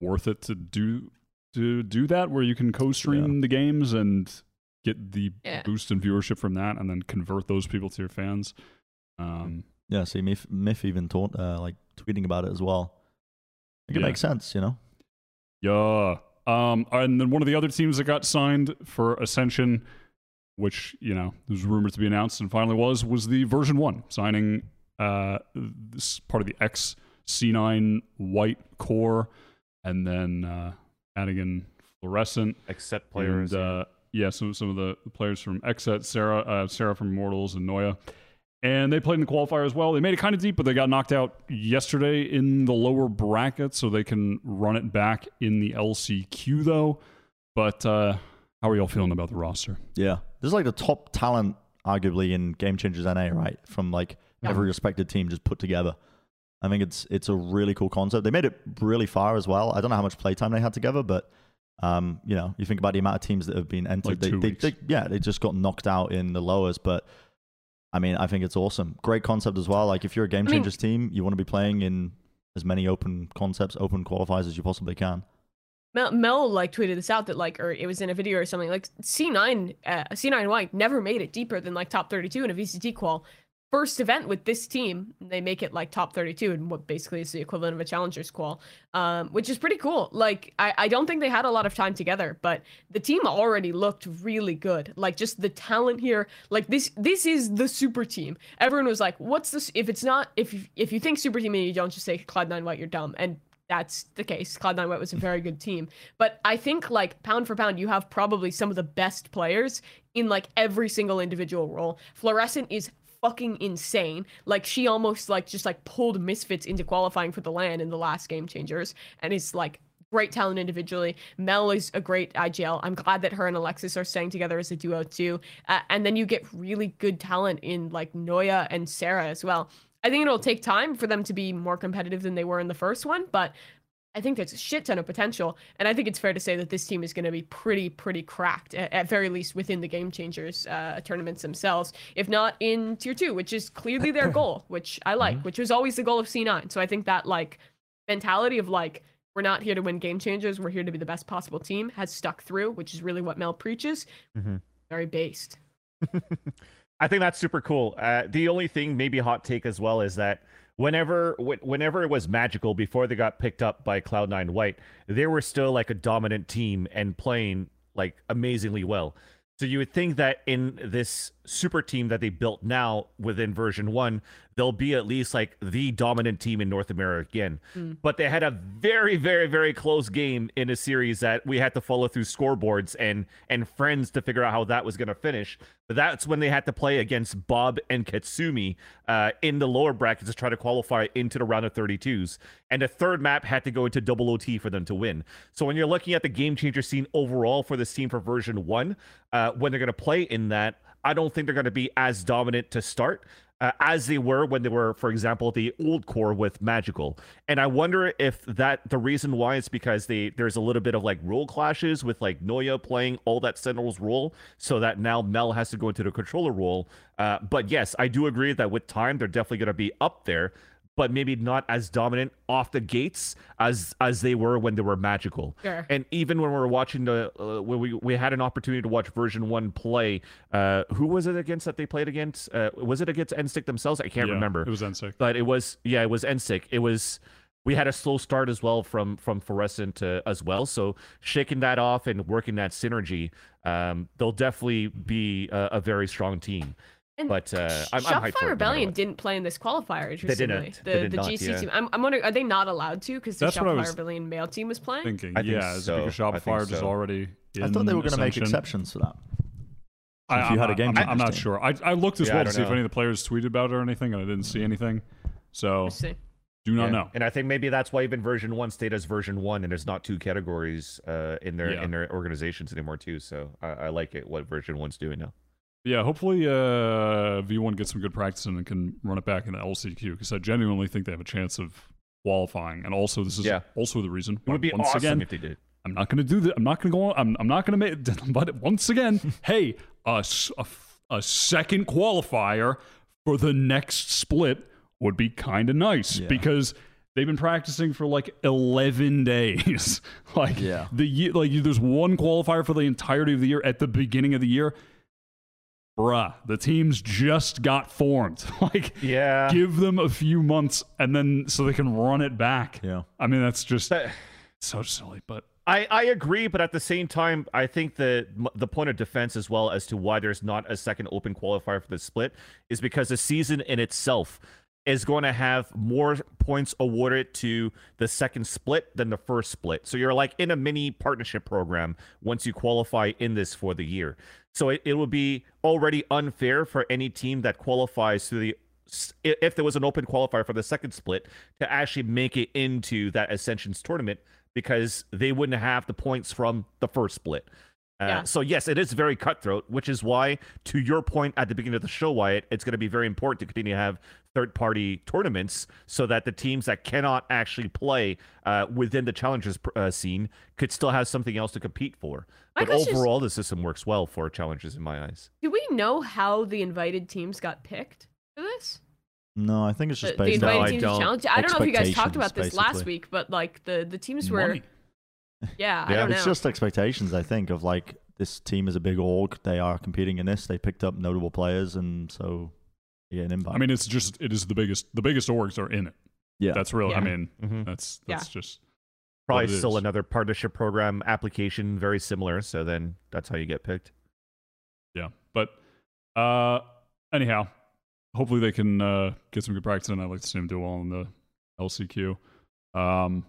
worth it to do to do that, where you can co-stream the games and get the Yeah. boost in viewership from that, and then convert those people to your fans. Um, Yeah, see, Miff, Miff even taught, uh, like tweeting about it as well. I think Yeah. it makes sense, you know. Yeah. Um, and then one of the other teams that got signed for Ascension, which you know was rumored to be announced and finally was, was the version one signing uh, this part of the X C9 white core, and then uh, adding in fluorescent XSET players. and, uh, yeah, some some of the players from Xset, Sarah, uh, Sarah from Immortals, and Noya. And they played in the qualifier as well. They made it kind of deep, but they got knocked out yesterday in the lower bracket, so they can run it back in the LCQ though. But uh, how are y'all feeling about the roster? Yeah, this is like the top talent, arguably in Game Changers NA, right? From like every respected team just put together. I think it's it's a really cool concept. They made it really far as well. I don't know how much playtime they had together, but um, you know, you think about the amount of teams that have been entered. Like they, they, they- yeah, they just got knocked out in the lowers, but. I mean, I think it's awesome. Great concept as well. Like, if you're a Game I mean- Changers team, you want to be playing in as many open concepts, open qualifiers as you possibly can. Mel, Mel like tweeted this out that like, or it was in a video or something. Like C9, uh, C9 White never made it deeper than like top 32 in a VCT qual. First event with this team, they make it like top 32 in what basically is the equivalent of a challengers qual, um, which is pretty cool. Like, I, I don't think they had a lot of time together, but the team already looked really good. Like, just the talent here. Like this, this is the super team. Everyone was like, "What's this?" If it's not, if if you think super team and you don't just say Cloud9 White, you're dumb. And that's the case. Cloud9 White was a very good team. But I think like pound for pound, you have probably some of the best players in like every single individual role. Fluorescent is fucking insane. Like she almost like just like pulled Misfits into qualifying for the land in the last game changers and is like great talent individually. Mel is a great IGL. I'm glad that her and Alexis are staying together as a duo too. Uh, and then you get really good talent in like Noya and Sarah as well. I think it'll take time for them to be more competitive than they were in the first one, but I think there's a shit ton of potential, and I think it's fair to say that this team is going to be pretty, pretty cracked at, at very least within the Game Changers uh, tournaments themselves, if not in Tier Two, which is clearly their goal, which I like, which was always the goal of C9. So I think that like mentality of like we're not here to win Game Changers, we're here to be the best possible team has stuck through, which is really what Mel preaches. Mhm. Very based. I think that's super cool. Uh, the only thing, maybe hot take as well, is that whenever wh- whenever it was magical before they got picked up by Cloud9 White, they were still like a dominant team and playing like amazingly well. So you would think that in this super team that they built now within version one, they'll be at least like the dominant team in North America again. But they had a very, very, very close game in a series that we had to follow through scoreboards and and friends to figure out how that was going to finish. But that's when they had to play against Bob and Katsumi uh, in the lower brackets to try to qualify into the round of 32s. And the third map had to go into double OT for them to win. So when you're looking at the game changer scene overall for this team for version one, uh, when they're going to play in that, I don't think they're going to be as dominant to start. uh, as they were when they were, for example, the old core with Magical. And I wonder if that the reason why is because they there's a little bit of like role clashes with like Noya playing all that Sentinel's role, so that now Mel has to go into the controller role. Uh, but yes, I do agree that with time they're definitely going to be up there but maybe not as dominant off the gates as as they were when they were magical. Sure. And even when we were watching the uh, when we we had an opportunity to watch version one play, uh, who was it against that they played against? Uh, was it against NSYNC themselves? I can't Yeah, remember. It was NSYNC. but it was yeah, it was NSYNC. It was. We had a slow start as well from from Fluorescent uh, as well, so shaking that off and working that synergy, um, they'll definitely be a, a very strong team. And But uh, I'm, I'm hyped for it Shopify Rebellion didn't play in this qualifier. Interestingly, didn't. the They did the not, GC yeah. team. I'm, I'm wondering, are they not allowed to because the That's Shopify was Rebellion male team was playing? Thinking, I think yeah, is it because so. Shopify is so. already. I thought they were going to make exceptions for that. I, If I'm you had a not- game I'm, I'm not sure. I, I looked as Yeah, well to don't see if any of the players tweeted about it or anything, and I didn't see anything. So do not Yeah. know. And I think maybe that's why even version one stayed as version one, and there's not two categories uh, in their Yeah. in their organizations anymore too. So I, I like it what version one's doing now. Yeah, hopefully uh, V1 gets some good practice and can run it back in the LCQ because I genuinely think they have a chance of qualifying. And also, this is Yeah. also the reason. It would be once awesome again, if they did. I'm not going to do that. I'm not going to go on. I'm, I'm not going to make. But once again, hey, a second qualifier for the next split would be kind of nice Yeah. because they've been practicing for like 11 days. like Yeah. the year, like there's one qualifier for the entirety of the year at the beginning of the year. Bruh, the teams just got formed. like, Yeah. give them a few months and then so they can run it back. Yeah. I mean, that's just That- so silly, but I, I agree, but at the same time, I think the the point of defense as well as to why there's not a second open qualifier for the split is because the season in itself is going to have more points awarded to the second split than the first split. So you're like in a mini partnership program once you qualify in this for the year. So it, it would be already unfair for any team that qualifies through the if there was an open qualifier for the second split to actually make it into that Ascensions tournament because they wouldn't have the points from the first split. Uh, Yeah. So yes, it is very cutthroat, which is why, to your point at the beginning of the show, Wyatt, it's going to be very important to continue to have third-party tournaments so that the teams that cannot actually play uh, within the challengers pr- uh, scene could still have something else to compete for. My But question is- overall, the system works well for challenges in my eyes. Do we know how the invited teams got picked for this? No, I think it's just the based invited on I teams don't. challenge. I don't know if you guys talked about this last week, but like the the teams were. money. Yeah, I Yeah, don't know. It's just expectations, I think, of like this team is a big org. They are competing in this. They picked up notable players, and so yeah, get an invite. I mean, it's just it is the biggest the biggest orgs are in it. yeah, That's really. I Yeah. mean, Mhm. that's Yeah. that's just Probably what it still is. another partnership program application, very similar. So then that's how you get picked. yeah. But uh, anyhow, hopefully they can uh, get some good practice, and I'd like to see them do well in the LCQ. Um,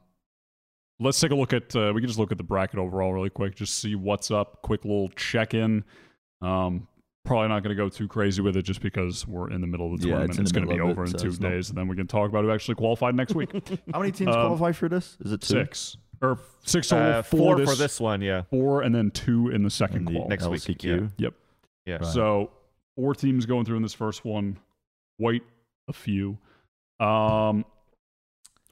let's take a look at. Uh, we can just look at the bracket overall really quick, just see what's up. Quick little check in. Um, probably not going to go too crazy with it, just because we're in the middle of the Yeah, tournament. it's in the going to be over it, in so two it's not- days, and then we can talk about who actually qualified next week. how many teams um, qualify for this? Is it two? Six or six total. Uh, four, four this, for this one, yeah. four, and then two in the in second the qual. next week, LCQ. Yep. Yeah. Right. So four teams going through in this first one. Quite a few. Um,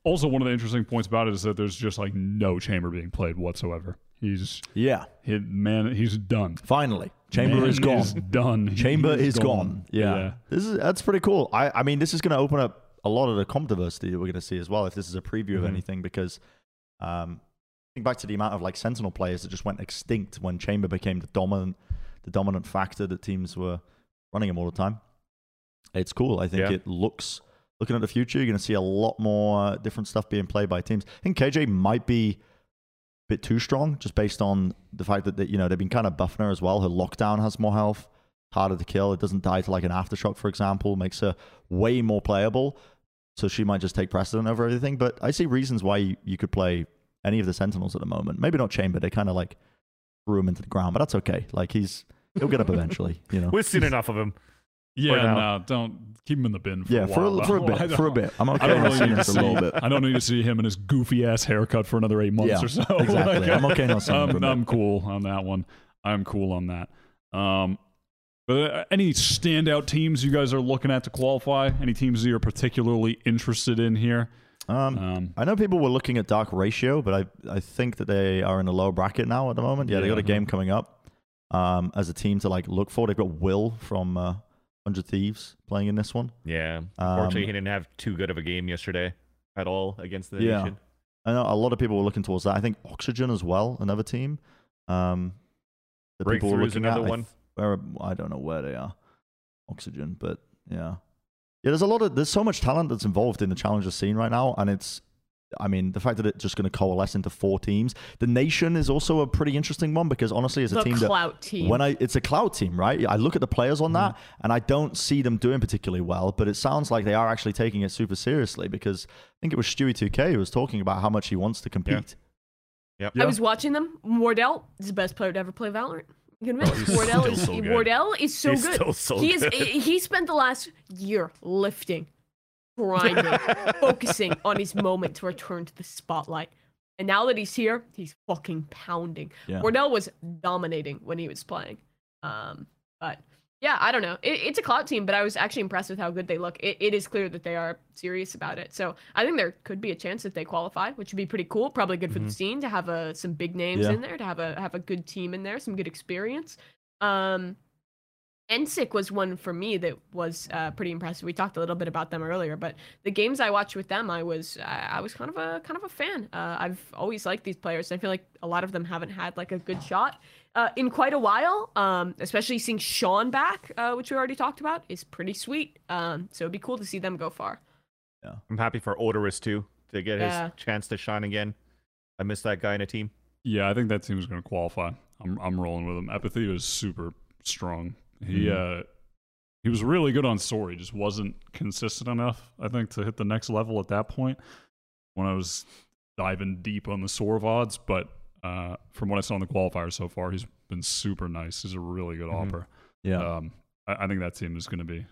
also, one of the interesting points about it is that there's just like no chamber being played whatsoever. He's Yeah, he, man. He's done. finally, chamber Man is gone. done. Chamber He is gone. Yeah. This is that's pretty cool. I I mean, this is going to open up a lot of the comp diversity that we're going to see as well if this is a preview of Mhm. anything because um think back to the amount of like sentinel players that just went extinct when chamber became the dominant the dominant factor that teams were running him all the time. It's cool. I think Yeah. it looks looking at the future, you're going to see a lot more uh, different stuff being played by teams. I think KJ might be a bit too strong just based on the fact that, that you know they've been kind of buffing her as well. Her lockdown has more health harder to kill. It doesn't die to like an aftershock, for example, makes her way more playable. So she might just take precedent over everything. But I see reasons why you, you could play any of the Sentinels at the moment. Maybe not Chamber. They kind of like threw him into the ground, but that's okay. Like he's he'll get up eventually. You know. We've seen enough of him. Yeah, no, don't keep him in the bin. For yeah, a for a, for a bit. For a bit. I'm I okay don't really seeing need to this a little bit. I don't need to see him in his goofy ass haircut for another eight months Yeah, or so. exactly. Like, I'm okay not seeing him for a I'm. I'm cool on that one. I'm cool on that. Um, But uh, any standout teams you guys are looking at to qualify? Any teams that you're particularly interested in here? Um, Um, I know people were looking at Dark Ratio, but I I think that they are in a low bracket now at the moment. Yeah, they got a game coming up um, as a team to like look for. They've got Will from uh, Hundred Thieves playing in this one. Yeah. Um, Unfortunately, he didn't have too good of a game yesterday at all against the Yeah. nation. I know a lot of people were looking towards that. I think Oxygen as well, another team. Um, that people were looking another at. I one. th- where I don't know where they are. Oxygen, but yeah, yeah. There's a lot of there's so much talent that's involved in the challenger scene right now, and it's. I mean, the fact that it's just going to coalesce into four teams. The nation is also a pretty interesting one because honestly, as a the team that clout team. when I it's a cloud team, right? I look at the players on that mm. and I don't see them doing particularly well, but it sounds like they are actually taking it super seriously because I think it was Stewie 2K who was talking about how much he wants to compete. Yep. I was watching them. Wardell is the best player to ever play Valorant. You can admit Oh, it. Wardell is so good. Wardell is so He's good. still so he is good. he spent the last year lifting, grinding, focusing on his moment to return to the spotlight. And now that he's here, he's fucking pounding. Yeah. Wardell was dominating when he was playing. Um, but yeah, I don't know. It, it's a clout team, but I was actually impressed with how good they look. It, it is clear that they are serious about it. So I think there could be a chance that they qualify, which would be pretty cool. Probably good for the scene to have a, some big names Yeah. in there, to have a have a good team in there, some good experience. Um, NSIC was one for me that was uh, pretty impressive. We talked a little bit about them earlier, but the games I watched with them, I was I, I was kind of a kind of a fan. Uh, I've always liked these players. I feel like a lot of them haven't had like a good shot uh, in quite a while. Um, especially seeing Sean back, uh, which we already talked about, is pretty sweet. Um, so it'd be cool to see them go far. Yeah, I'm happy for Odorous too to get Yeah. his chance to shine again. I miss that guy in a team. Yeah, I think that team's going to qualify. I'm I'm rolling with him. Apathy is super strong. He uh he was really good on Soar. He just wasn't consistent enough, I think, to hit the next level at that point. When I was diving deep on the Soar odds, but uh, from what I saw in the qualifier so far, he's been super nice. He's a really good Mhm. offer. Yeah. Um, I, I think that team is going to be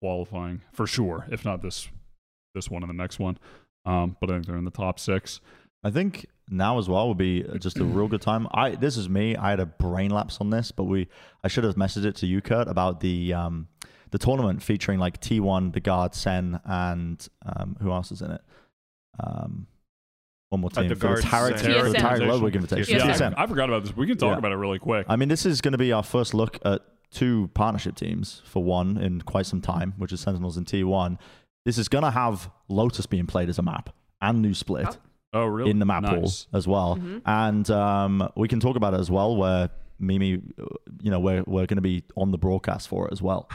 qualifying for sure, if not this this one and the next one. Um, but I think they're in the top six. I think now as well would be just a real good time. I this is me. I had a brain lapse on this, but we I should have messaged it to you, Kurt, about the um the tournament featuring like T1, the guard, Sen, and um who else is in it? Um, one more Uh, team the for the Guards, Tarik, Sen. for the Tarik Ludwig invitation. Yeah, TSM. I, I forgot about this. We can talk Yeah. about it really quick. I mean, this is going to be our first look at two partnership teams for one in quite some time, which is Sentinels and T1. This is going to have Lotus being played as a map and New Split oh, really? in the map pool as well. Mhm. And um, we can talk about it as well, where Mimi, uh, you know, we're, we're going to be on the broadcast for it as well.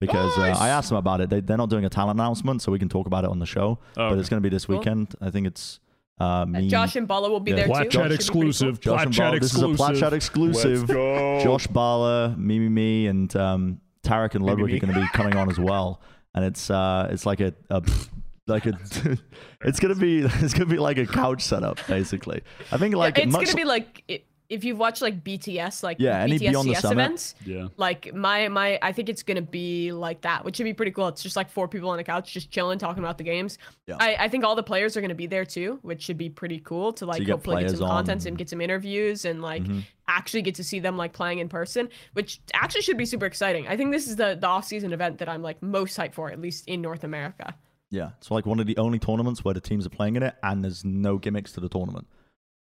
Because uh, I asked them about it. They, they're not doing a talent announcement, so we can talk about it on the show. Oh, But it's going to be this Cool. weekend. I think it's uh, Uh, me. Josh and Bala will be Yeah. there Plat too. Chat Should be pretty cool. exclusive. Josh Plat and Chat Bala. This is a Plat exclusive. Chat exclusive. go. Josh Bala, Mimi Me, and um, Tarik and Ludwig are going to be coming on as well. And it's uh, it's like a, a like a it's gonna be it's gonna be like a couch setup basically. I think like it's much, gonna be like if you've watched like BTS, like Yeah, any BTS Beyond the CS Summit. events. Yeah. Like my my, I think it's gonna be like that, which should be pretty cool. It's just like four people on a couch, just chilling, talking about the games. Yeah. I, I think all the players are gonna be there too, which should be pretty cool to like you get hopefully get players some content and get some interviews and like Mhm. actually get to see them like playing in person, which actually should be super exciting. I think this is the the off season event that I'm like most hyped for, at least in North America. Yeah, it's like one of the only tournaments where the teams are playing in it and there's no gimmicks to the tournament.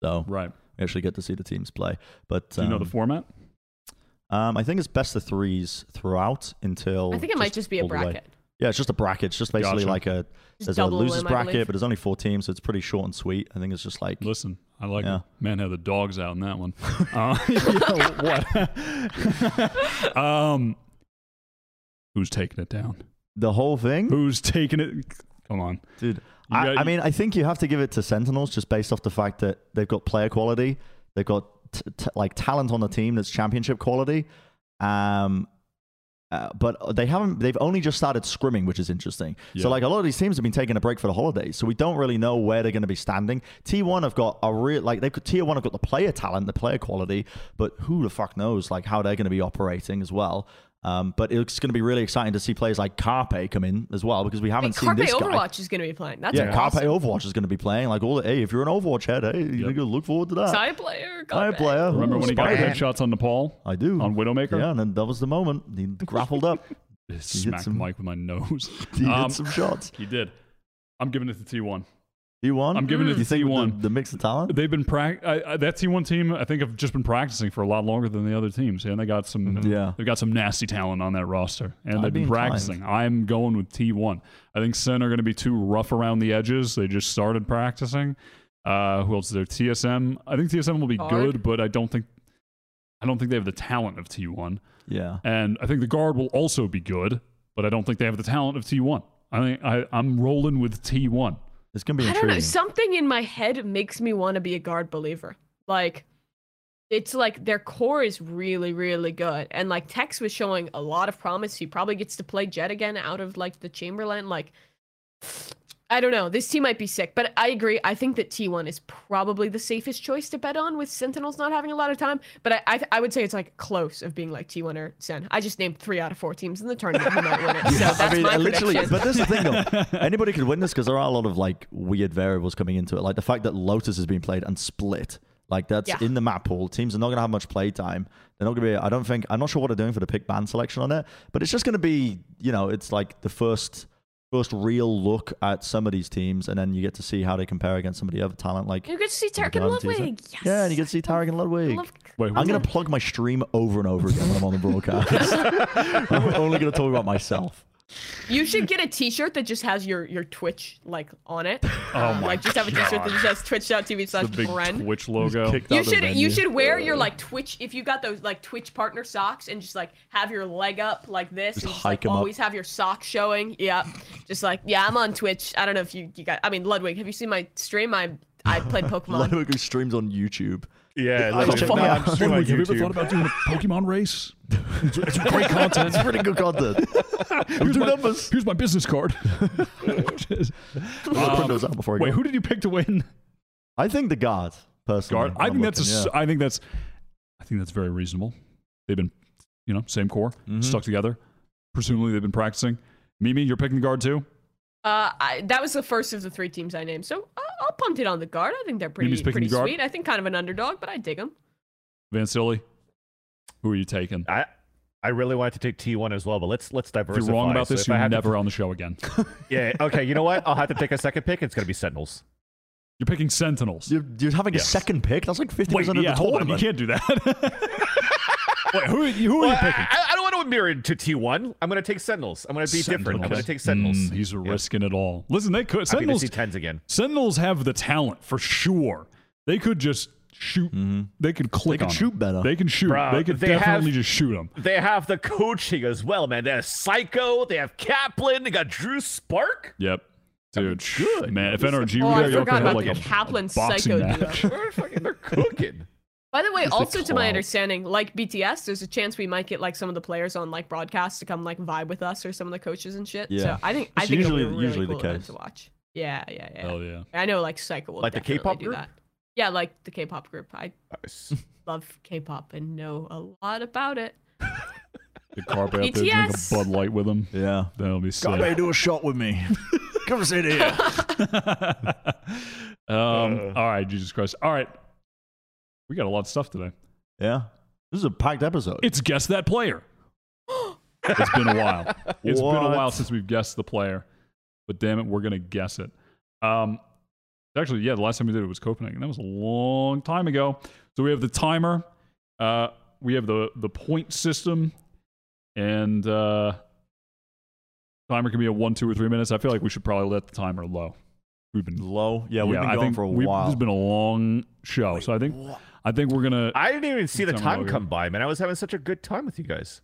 So Right. we actually get to see the teams play. But Do you know the um, format? um, I think it's best of threes throughout until I think it might just be a all way. bracket. Yeah, it's just a bracket. It's just basically Gotcha. like a Just there's a losers them, bracket, but there's only four teams, so it's pretty short and sweet. I think it's just like Listen, I like Yeah. Man had the dogs out in that one. Uh, know, what? um, who's taking it down? The whole thing. Who's taking it? Come on. Dude, I, got- I mean, I think you have to give it to Sentinels just based off the fact that they've got player quality, they've got t- t- like talent on the team that's championship quality. Um, uh, but they haven't. They've only just started scrimming, which is interesting. Yeah. So, like a lot of these teams have been taking a break for the holidays, so we don't really know where they're going to be standing. T1 have got a real like they've got tier one have got the player talent, the player quality, but who the fuck knows like how they're going to be operating as well. Um, but it's going to be really exciting to see players like Carpe come in as well because we haven't mean, seen Carpe this guy. Carpe Overwatch is going to be playing. That's yeah, Carpe. Overwatch is going to be playing. Like all, the, hey, if you're an Overwatch head, hey, you're gonna look forward to that. Side player. Hi, Carpe. player. Remember Ooh, when he got headshots on Nepal I do. on Widowmaker? Yeah, and then that was the moment he grappled up. Smacked some- the mic with my nose. He Um, hit some shots. He did. I'm giving it to T1. You won. I'm giving it to You think with T1. the, the mix of talent? They've been prac- I, I, that T1 team. I think have just been practicing for a lot longer than the other teams, and they got some. Yeah. they've got some nasty talent on that roster, and I'd they've be been inclined. practicing. I'm going with T1. I think Sen are going to be too rough around the edges. They just started practicing. Uh, who else is there? TSM. I think TSM will be Guard. good, but I don't think. I don't think they have the talent of T1, Yeah. and I think the guard will also be good, but I don't think they have the talent of T1. I think I, I'm rolling with T1. It's gonna be I don't know. Something in my head makes me want to be a guard believer. Like, it's like their core is really, really good. And like Tex was showing a lot of promise. He probably gets to play Jett again out of like the Chamberlain. Like, I don't know. This team might be sick, but I agree. I think that T1 is probably the safest choice to bet on with Sentinels not having a lot of time. But I, I, I would say it's like close of being like T1 or Sen. I just named three out of four teams in the tournament who might win it. So that's I mean, my literally, prediction. but this is the thing though. Anybody could win this because there are a lot of like weird variables coming into it. Like the fact that Lotus has been played and split. Like that's Yeah. in the map pool. Teams are not going to have much play time. They're not going to be. I don't think. I'm not sure what they're doing for the pick ban selection on it, but it's just going to be. You know, it's like the first first real look at some of these teams, and then you get to see how they compare against somebody of the other talent. Like you get to see Tarik and Guardians, is it? Ludwig. Yes. yeah, and you get to see Tarik and Ludwig. Love- Wait, I'm going to plug my stream over and over again when I'm on the broadcast. I'm only going to talk about myself. You should get a T-shirt that just has your your Twitch like on it. Oh Um, my like just have a T-shirt that just says Twitch.tv slash the big Bren. Twitch logo. You should you should wear your like Twitch if you got those like Twitch partner socks and just like have your leg up like this Just and just hike like 'em up. always have your socks showing. Yeah, just like yeah, I'm on Twitch. I don't know if you you got. I mean Ludwig, have you seen my stream? I I played Pokemon. Ludwig who streams on YouTube. Yeah, I was legit. checking No, I'm streaming on have you ever thought about doing a Pokemon race? It's, it's great content. It's pretty good content. Here's my, numbers. here's my business card. I'm gonna print those out before I Wait, go. who did you pick to win? I think the guard personally. Guard. I I'm think that's a. looking, s I think that's. I think that's very reasonable. They've been, you know, same core, Mhm. stuck together. Presumably, they've been practicing. Mimi, you're picking the guard too. Uh, I, that was the first of the three teams I named, so I'll, I'll punt it on the guard. I think they're pretty pretty the guard? sweet. I think kind of an underdog, but I dig them. Vansilli, who are you taking? I I really wanted to take T1 as well, but let's let's If diversify. you're wrong about this, if I you're have to- never on the show again. yeah. Okay. You know what? I'll have to take a second pick. It's gonna be Sentinels. You're picking Sentinels. You're, you're having Yes. a second pick. That's like 50% Wait, of yeah, the hold on. tournament. You can't do that. Wait, who, are you- who are Well, you picking? I, I don't want to mirror to T1. I'm gonna take Sentinels. I'm gonna be different. I'm gonna take Sentinels. Mm, he's Yeah. risking it all. Listen, they could. Happy to Sentinels, see TenZ again. Sentinels have the talent for sure. They could just shoot. They could click. They could on shoot 'em. better. They can shoot. Bruh, they could they have- definitely just shoot them. They have the coaching as well, man. They have Psycho. They have Kaplan. They got Drew Spark. Yep. Dude, good. man. If NRG Oh, were I there, y'all forgot could have about like the a Kaplan boxing Psycho match. They're fucking. They're cooking. By the way, Just the also to my understanding, like BTS, there's a chance we might get like some of the players on like broadcast to come like vibe with us or some of the coaches and shit. Yeah. So I think I think usually- it'll be a really usually the cool event case. to watch. Yeah, yeah, yeah. Oh yeah. I know like Psycho will Like the K-pop do group? that. Yeah, like the K-pop group. I Nice. love K-pop and know a lot about it. The carpet out there drink a BTS. Bud Light with them. Yeah. That'll be sick. Gotta do a shot with me. Come sit here. um, all right, Jesus Christ. All right. We got a lot of stuff today. Yeah. This is a packed episode. It's Guess That Player. it's been a while. It's been a while since we've guessed the player. But damn it, we're going to guess it. Um, actually, yeah, the last time we did it was Copenhagen. That was a long time ago. So we have the timer. Uh, we have the, the point system. And uh, timer can be a one, two, or three minutes. I feel like we should probably let the timer low. We've been low. Yeah, we've been I going for a while. This has been a long show, so I think I think we're gonna. I didn't even see the time about come by, man. I was having such a good time with you guys.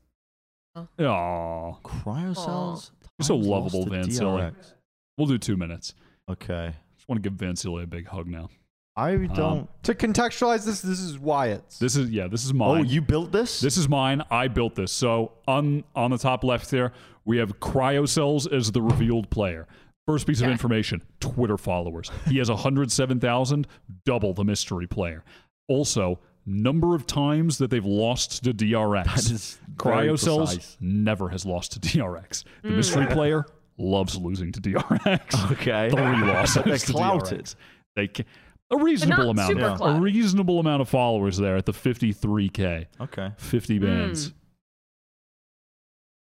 Aw, Cryocells. You're so lovable, lost to Vansilli. DRX. we'll do two minutes. Okay. Just want to give Vansilli a big hug now. I um, don't. To contextualize this, this is Wyatt's. This is yeah, this is oh, mine. oh, you built this? This is mine. I built this. So on on the top left there, we have Cryocells as the revealed player. First piece of information: Twitter followers. He has 107,000, double the mystery player. Also, number of times that they've lost to DRX. That is very Cryocells never has lost to DRX. The Hmm. mystery player loves losing to DRX. Okay. Three losses. They're clouted. DRX. They ca- a reasonable amount. super A reasonable amount of followers there at the 53k, Okay. 50 Hmm. bands.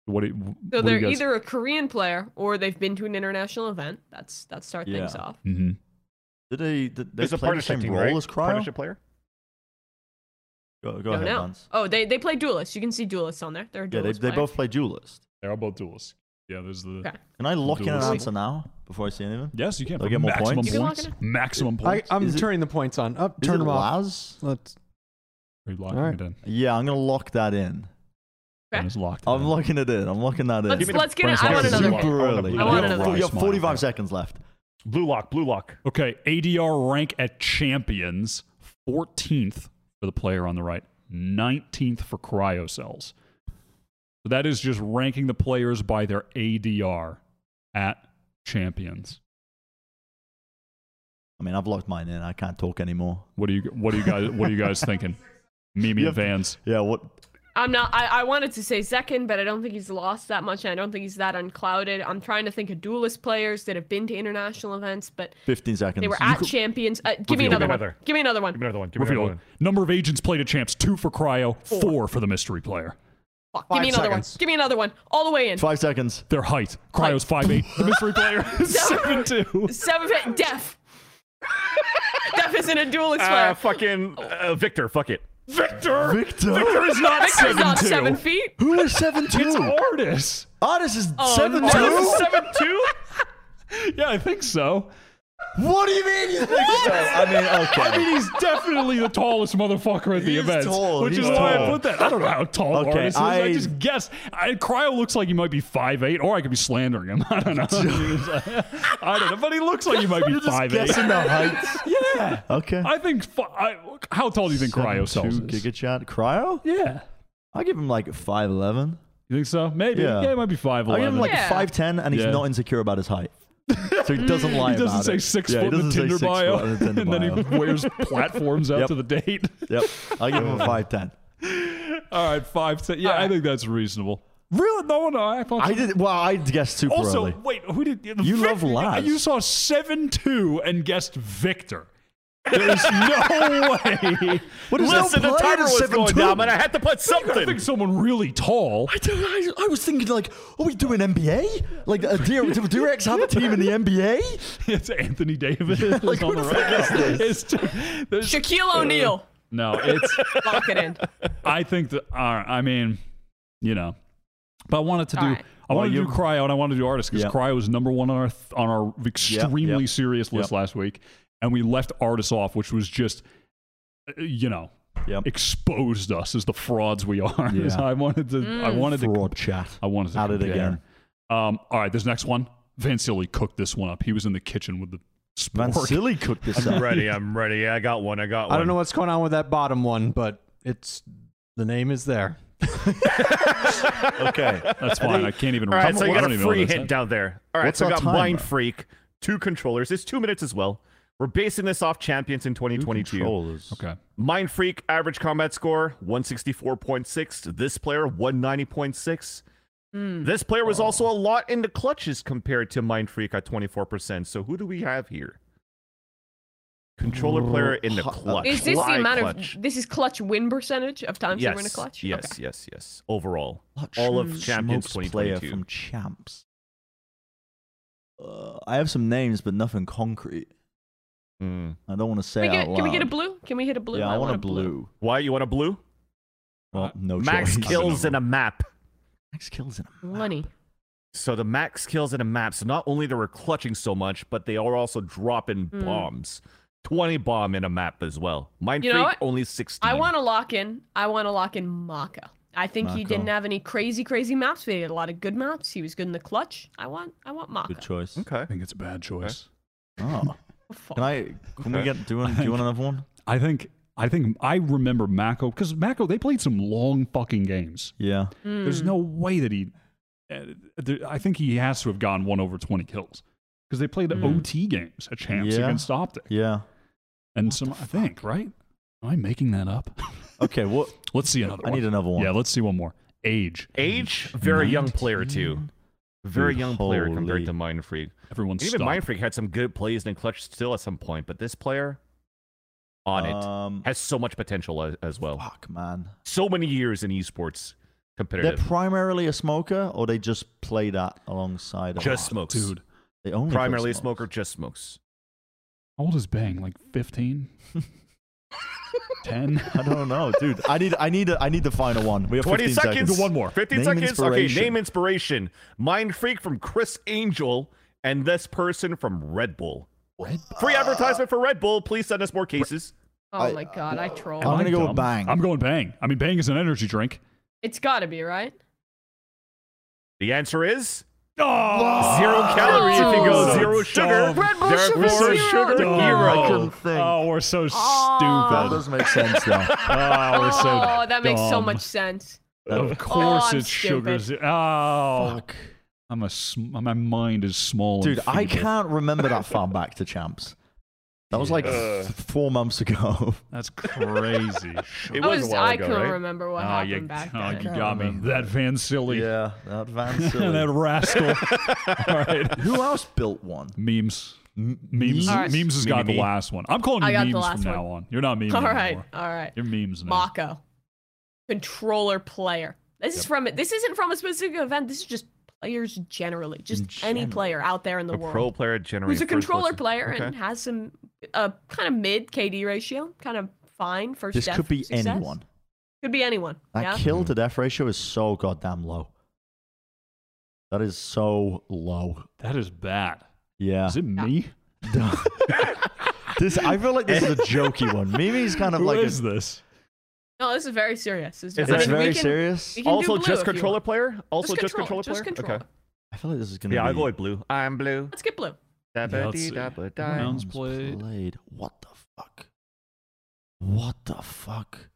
What you, So what they're guys, either a Korean player or they've been to an international event. That's that start things Yeah. off. hmm Did they? Did they It's a play the same team, role right? as Cryo? Partnership player. Go, go ahead, know. Vance. Oh, they they play duelists. You can see duelists on there. They're a Yeah, they, they both play duelist. They're both duelists. Yeah, there's the. Okay. Can I lock in an Duelist. answer now before I see anything? Yes, you can. Do I get more maximum points. points. Maximum points. I, am Is it- turning the points on. Oh, Up, turn it them off. Laz? Let's. Are you locking Alright. it in? Yeah, I'm gonna lock that in. That is locked. I'm in. locking it in. I'm locking that in. Let's Give let's get it. us I back want another Super one. Super I want a early. I want You have- another You have 45 seconds left. Blue lock. Blue lock. Okay, ADR rank at champions, 14th for the player on the right, 19th for cryocells. So that is just ranking the players by their ADR at champions. I mean, I've locked mine in. I can't talk anymore. What do you what do you guys what are you guys thinking? Mimi and Vans. Yeah, what? I'm not. I, I wanted to say Zekken, but I don't think he's lost that much. And I don't think he's that unclouded. I'm trying to think of duelist players that have been to international events, but 15 seconds. they were at could- champions. Uh, give me Reveal. another one. Another. Give me another one. Give me another one. Give me another one. Number of agents played at champs, two for cryo, Four. four for the mystery player. Fuck, give me Five another one. Give me another one. All the way in. Five seconds. Their height. Cryo's 5'8. The mystery player is 7'2. Seven foot deaf. deaf isn't a duelist Uh, player. fucking uh, Victor. Fuck it. Victor! Victor. Victor is not Victor's not 7'2. seven feet. Who is 7 2? It's Ardiis. Ardiis is Oh, 7 no. 2? Seven two. Yeah, I think so. What do you mean you think so? I mean, okay. I mean, he's definitely the tallest motherfucker at the He's event, tall, which he's is why I tall. put that. I don't know how tall Okay, Ardiis is. I, I- just guess. I, Cryo looks like he might be 5'8", or I could be slandering him. I don't know. Uh, I don't know, but he looks like he might be You're just 5'8". guessing the heights. Yeah. Okay. I think. fi- I, how tall do you think Cryocells? 7'2" is? Giga chat. Cryo? Yeah. I give him like 5'11. You think so? Maybe. Yeah. Yeah, it might be 5'11". I give him like Yeah. 5'10 and he's Yeah. not insecure about his height. So he doesn't lie he doesn't about say it. six Yeah, foot in the doesn't say Tinder six bio, foot in the Tinder and then he wears platforms out Yep. to the date. Yep. I give him a 5'10. All right, five ten. Yeah, All I ah. think that's reasonable. Really? No, no. I thought I did. Well, I guessed super Also, early. wait. Who did You love Laz. You saw seven two and guessed Victor. There is no way. What is Listen, the that timer was going 7'2"? down, but I had to put something. I think someone really tall. I, don't, I, I was thinking like, are we doing NBA? Like, uh, do, do DRX have a team in the NBA? It's Anthony Davis Like, on who the the fuck right. is this? It's t- there's- Shaquille O'Neal. no, it's. Lock it in. I think that. Uh, I mean, you know, but I wanted to do. All right. I wanted Well, to do you- cryo and I wanted to do Ardiis because Yep. cryo was number one on our th- on our extremely yep. serious list Yep. last week, and we left artists off, which was just, uh, you know, Yep. exposed us as the frauds we are. Yeah. I wanted to. I Mm. wanted to. Fraud chat. I wanted to At it again. Um, all right, this next one, Vansilli cooked this one up. He was in the kitchen with the Van spork. Silly cooked this I'm up. ready. I'm ready. I got one. I got one. I don't know what's going on with that bottom one, but it's the name is there. Okay. That's fine. I can't even. All right, remember. so you I got don't a even know free what this hint is. down there. All right, What's so I got timer? Mind Freak, two controllers. It's two minutes as well. We're basing this off champions in 2022. Controllers. Okay. Mind Freak, average combat score 164.6. This player 190.6. Hmm. This player was also a lot into clutches compared to Mind Freak at 24%. So who do we have here? Controller player in the uh, clutch. Is this the amount clutch. of this is clutch win percentage of times yes, you win a clutch? Yes, Okay. yes, yes. Overall, Clutch all of Smokes champions player from champs. Uh, I have some names, but nothing concrete. Hmm. I don't want to say Can we, out get, can we get a blue? Can we hit a blue? Yeah, I, want, a blue. Why you want a blue? Well, no Max choice. kills in a map. Max kills in a map. Money. So the max kills in a map. So not only they were clutching so much, but they are also dropping Hmm. bombs. 20 bomb in a map as well. Mind You Freak only 16. I want to lock in. I want to lock in Mako. I think he didn't have any crazy, crazy maps, but he had a lot of good maps. He was good in the clutch. I want, I want Mako. Good choice. Okay. I think it's a bad choice. Oh. Oh, fuck. Can I? Can we get? Do you want? Do you want another one? I think. I think I remember Mako because Mako they played some long fucking games. Yeah. There's Hmm. no way that he. Uh, I think he has to have gone one over twenty kills because they played Mm. OT games at champs Yeah. against Optic Yeah. and some. I think right. Am I making that up? Okay, what? Let's see another I one. need another one. Yeah, let's see one more. Age. Age, very young player too. Very Dude, young player holy. compared to Mind Freak. Everyone's Even stop. Mind Freak had some good plays in clutch still at some point, but this player on it Um, has so much potential as, as well. fuck, man. So many years in esports competitive. They're primarily a smoker, or they just play that alongside. a Just lot? smokes. Dude, They only Primarily a smoker, just smokes. how old is Bang? Like 15? 10? I don't know, dude. I need, I need, a, I need the final one. We have 20 15 seconds. seconds. One more. 15 Name seconds. Okay, name inspiration. Mind Freak from Criss Angel and this person from Red Bull. Red Bull. Free advertisement for Red Bull. Please send us more cases. Oh I- my god, I troll. I'm gonna go with? Bang. I'm going Bang. I mean, Bang is an energy drink. It's gotta be, right? The answer is Oh, zero calories if you go Oh. zero sugar. dumb. Red Bull Therefore, Sugar sugar Zero. hero. I couldn't think. Oh, we're so Aw. That stupid. does make sense, though. Oh, we're so oh, that makes so much sense. Of course, I'm it's sugar. stupid. ze- Oh, Fuck. I'm a sm- my mind is small. Dude, I can't remember that far back to champs. That was like Uh. four months ago. That's crazy. It I was, was, a while I ago, couldn't right? remember what oh, happened you, back oh, then. you Can't got me. That Vansilli. yeah, that Van Silly. that rascal. All right. Who else built one? Memes. M- Memes. All right. Memes has got the me. last one. I'm calling you I got the memes last from now on. You're not memes All right, anymore. all right. You're memes now. Mako, controller player. This is from This isn't from a specific event. This is just players generally, just In any player out there in the A world pro player generally. who's a controller person. player Okay. and has some uh, kind of mid KD ratio, kind of fine first. This death could be success. anyone. Could be anyone. That yeah. kill to death ratio is so goddamn low. That is so low. That is bad. Yeah. Is it me? this I feel like this is a jokey one. Mimi's kind of Who like is a, this? No, this is very serious. This is Is I it's mean, we very can- serious. we can do Also, blue just controller player. Also, just, controller, controller just player. controller. Okay. I feel like this is gonna be. Yeah, be I'll go blue. I'm blue. Let's get blue. let's see. Rounds played. played. What the fuck? What the fuck?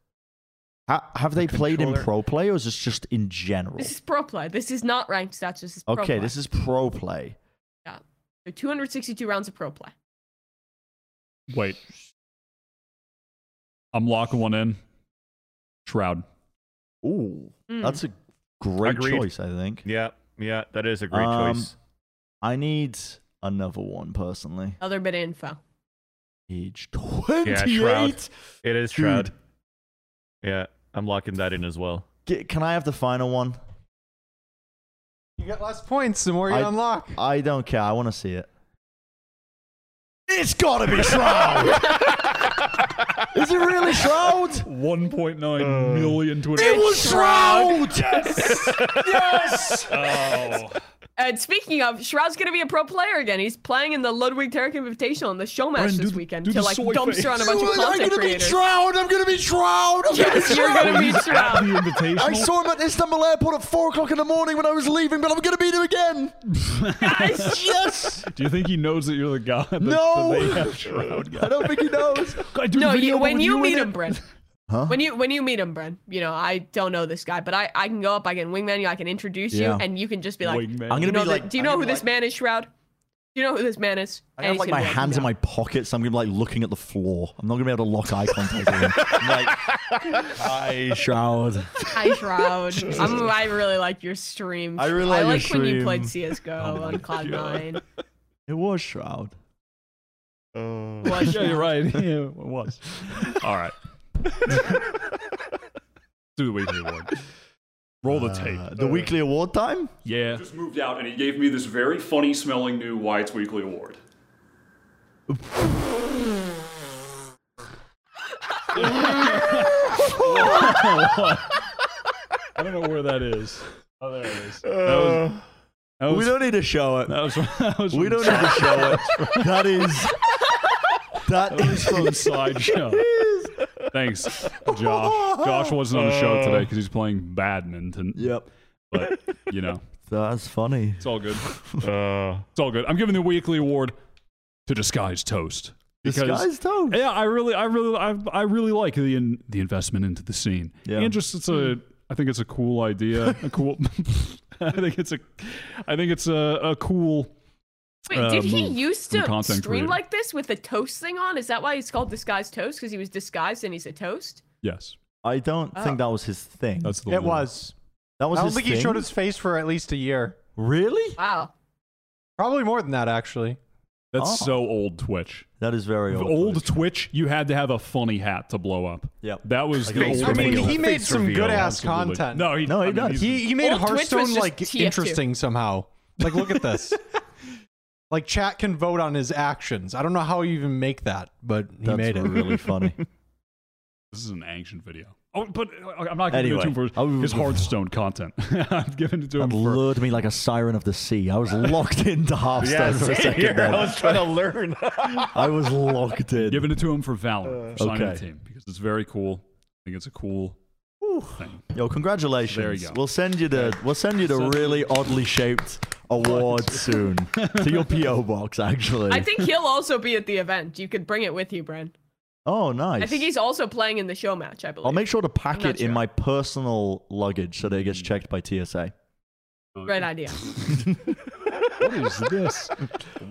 Ha- have they played in pro play or is this just in general? This is pro play. This is not ranked stats. This is pro Okay, play. this is pro play. Yeah, so 262 rounds of pro play. Wait. I'm locking one in. Shroud. Ooh, Mm. that's a great Agreed. choice. I think. Yeah, yeah, that is a great Um, choice. I need another one personally. Other bit of info. Age twenty-eight. Shroud. It is dude. Shroud. Yeah, I'm locking that in as well. Get- can I have the final one? You get less points the more you I- unlock. I don't care. I want to see it. It's gotta be Shroud. Is it really Shroud? 1.9 million to an It was Shroud. Yes. yes. Oh. And speaking of, Shroud's gonna be a pro player again. He's playing in the Ludwig Tarik Invitational in the show match Bren, this the- weekend do to like dumpster face. on a bunch of I'm content gonna creators. be Shroud. I'm gonna be Shroud. I'm gonna be Yes, you're gonna Shroud. be At Shroud. the invitational. I saw him at Istanbul airport at four o'clock in the morning when I was leaving, but I'm gonna beat him again. Guys, yes. Do you think he knows that you're the guy? That, No. That they have Shroud? I don't think he knows. I do no, video you, when with you meet him, Bren. Huh? When you when you meet him, Bren, you know I don't know this guy, but I I can go up, I can wingman you, I can introduce Yeah. you, and you can just be like, Wingman. I'm you gonna know be the- like- do you I'm know who be this man is, Shroud? Do you know who this man is? I have like my hands in my pockets. I'm gonna be like looking at the floor. I'm not gonna be able to lock eye contact with him. I'm like, hi, Shroud. Hi, Shroud. I'm, I really like your stream. I really I like like your when you played CS:GO Oh on Cloud God. Nine. It was Shroud. Uh, was yeah, you're right. Yeah, it was. All right. Do the weekly award. Roll the tape. Uh, the weekly award time? Yeah. just moved out and he gave me this very funny smelling new White's Weekly Award. I don't know where that is. Oh, there it is. That was, that we don't need to show it. that was, that was We from don't need to show it. That is. That That was is from Sideshow. Thanks, Josh. Josh wasn't on the show today because he's playing badminton. Yep. But, you know, That's funny. it's all good. Uh, It's all good. I'm giving the weekly award to Disguised Toast. Because- guy's toast. Yeah, I really, I really, I, I really like the in, the investment into the scene. Yeah. and just it's a, I think it's a cool idea. A cool, I think it's a, I think it's a, a cool. Wait, uh, did he move used to stream creator. like this with the toast thing on? Is that why he's called Disguised Toast? Because he was disguised and he's a toast? Yes, I don't Oh. think that was his thing. That's the It lore. was. that was I don't his think thing. he showed his face for at least a year. Really? Wow. Probably more than that, actually. That's Oh. so old Twitch. That is very old. Old, Twitch, you had to have a funny hat to blow up. Yep. That was Like the old old I mean, he made Face some good ass content. No, he, No, he I mean, does. he's- He he made Old Hearthstone like TF2. interesting somehow. Like look at this. like chat can vote on his actions. I don't know how you even make that, but he That's made it. really funny. This is an ancient video. Oh, but uh, I'm not giving Anyway, it to him for I was- his Hearthstone content. I'm giving it to That him for. lured me like a siren of the sea. I was locked into Hearthstone for a second. here. then. I was trying to learn. I was locked in. Giving it to him for Valorant, for signing okay. the team because it's very cool. I think it's a cool thing. Yo, congratulations! There you go. We'll send you the we'll send you the Send- really oddly shaped award soon to your PO box. Actually, I think he'll also be at the event. You could bring it with you, Bren. Oh, nice. I think he's also playing in the show match. I believe. I'll make sure to pack I'm not it in my personal luggage so that it gets hmm. checked by TSA. Great idea. What is this?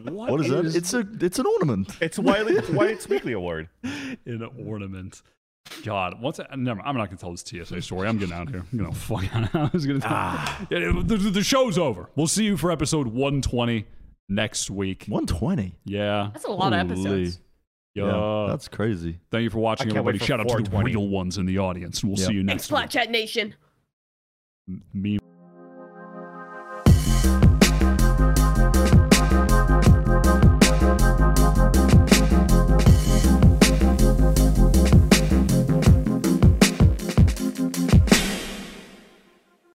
What is that? It's a it's an ornament. it's Wiley Wiley's Weekly Award. an ornament. God, once I, never. I'm not gonna tell this TSA story. I'm getting out of here. I'm gonna fuck out. I was gonna. Ah. Yeah, the, the, the show's over. We'll see you for episode 120 next week. 120. Yeah. That's a lot of episodes. Yeah. Yeah, that's crazy. Thank you for watching, I can't wait everybody. for Shout out to the real ones in the audience. and We'll Yeah. see you Thanks, next week. Plat Chat Nation. Me.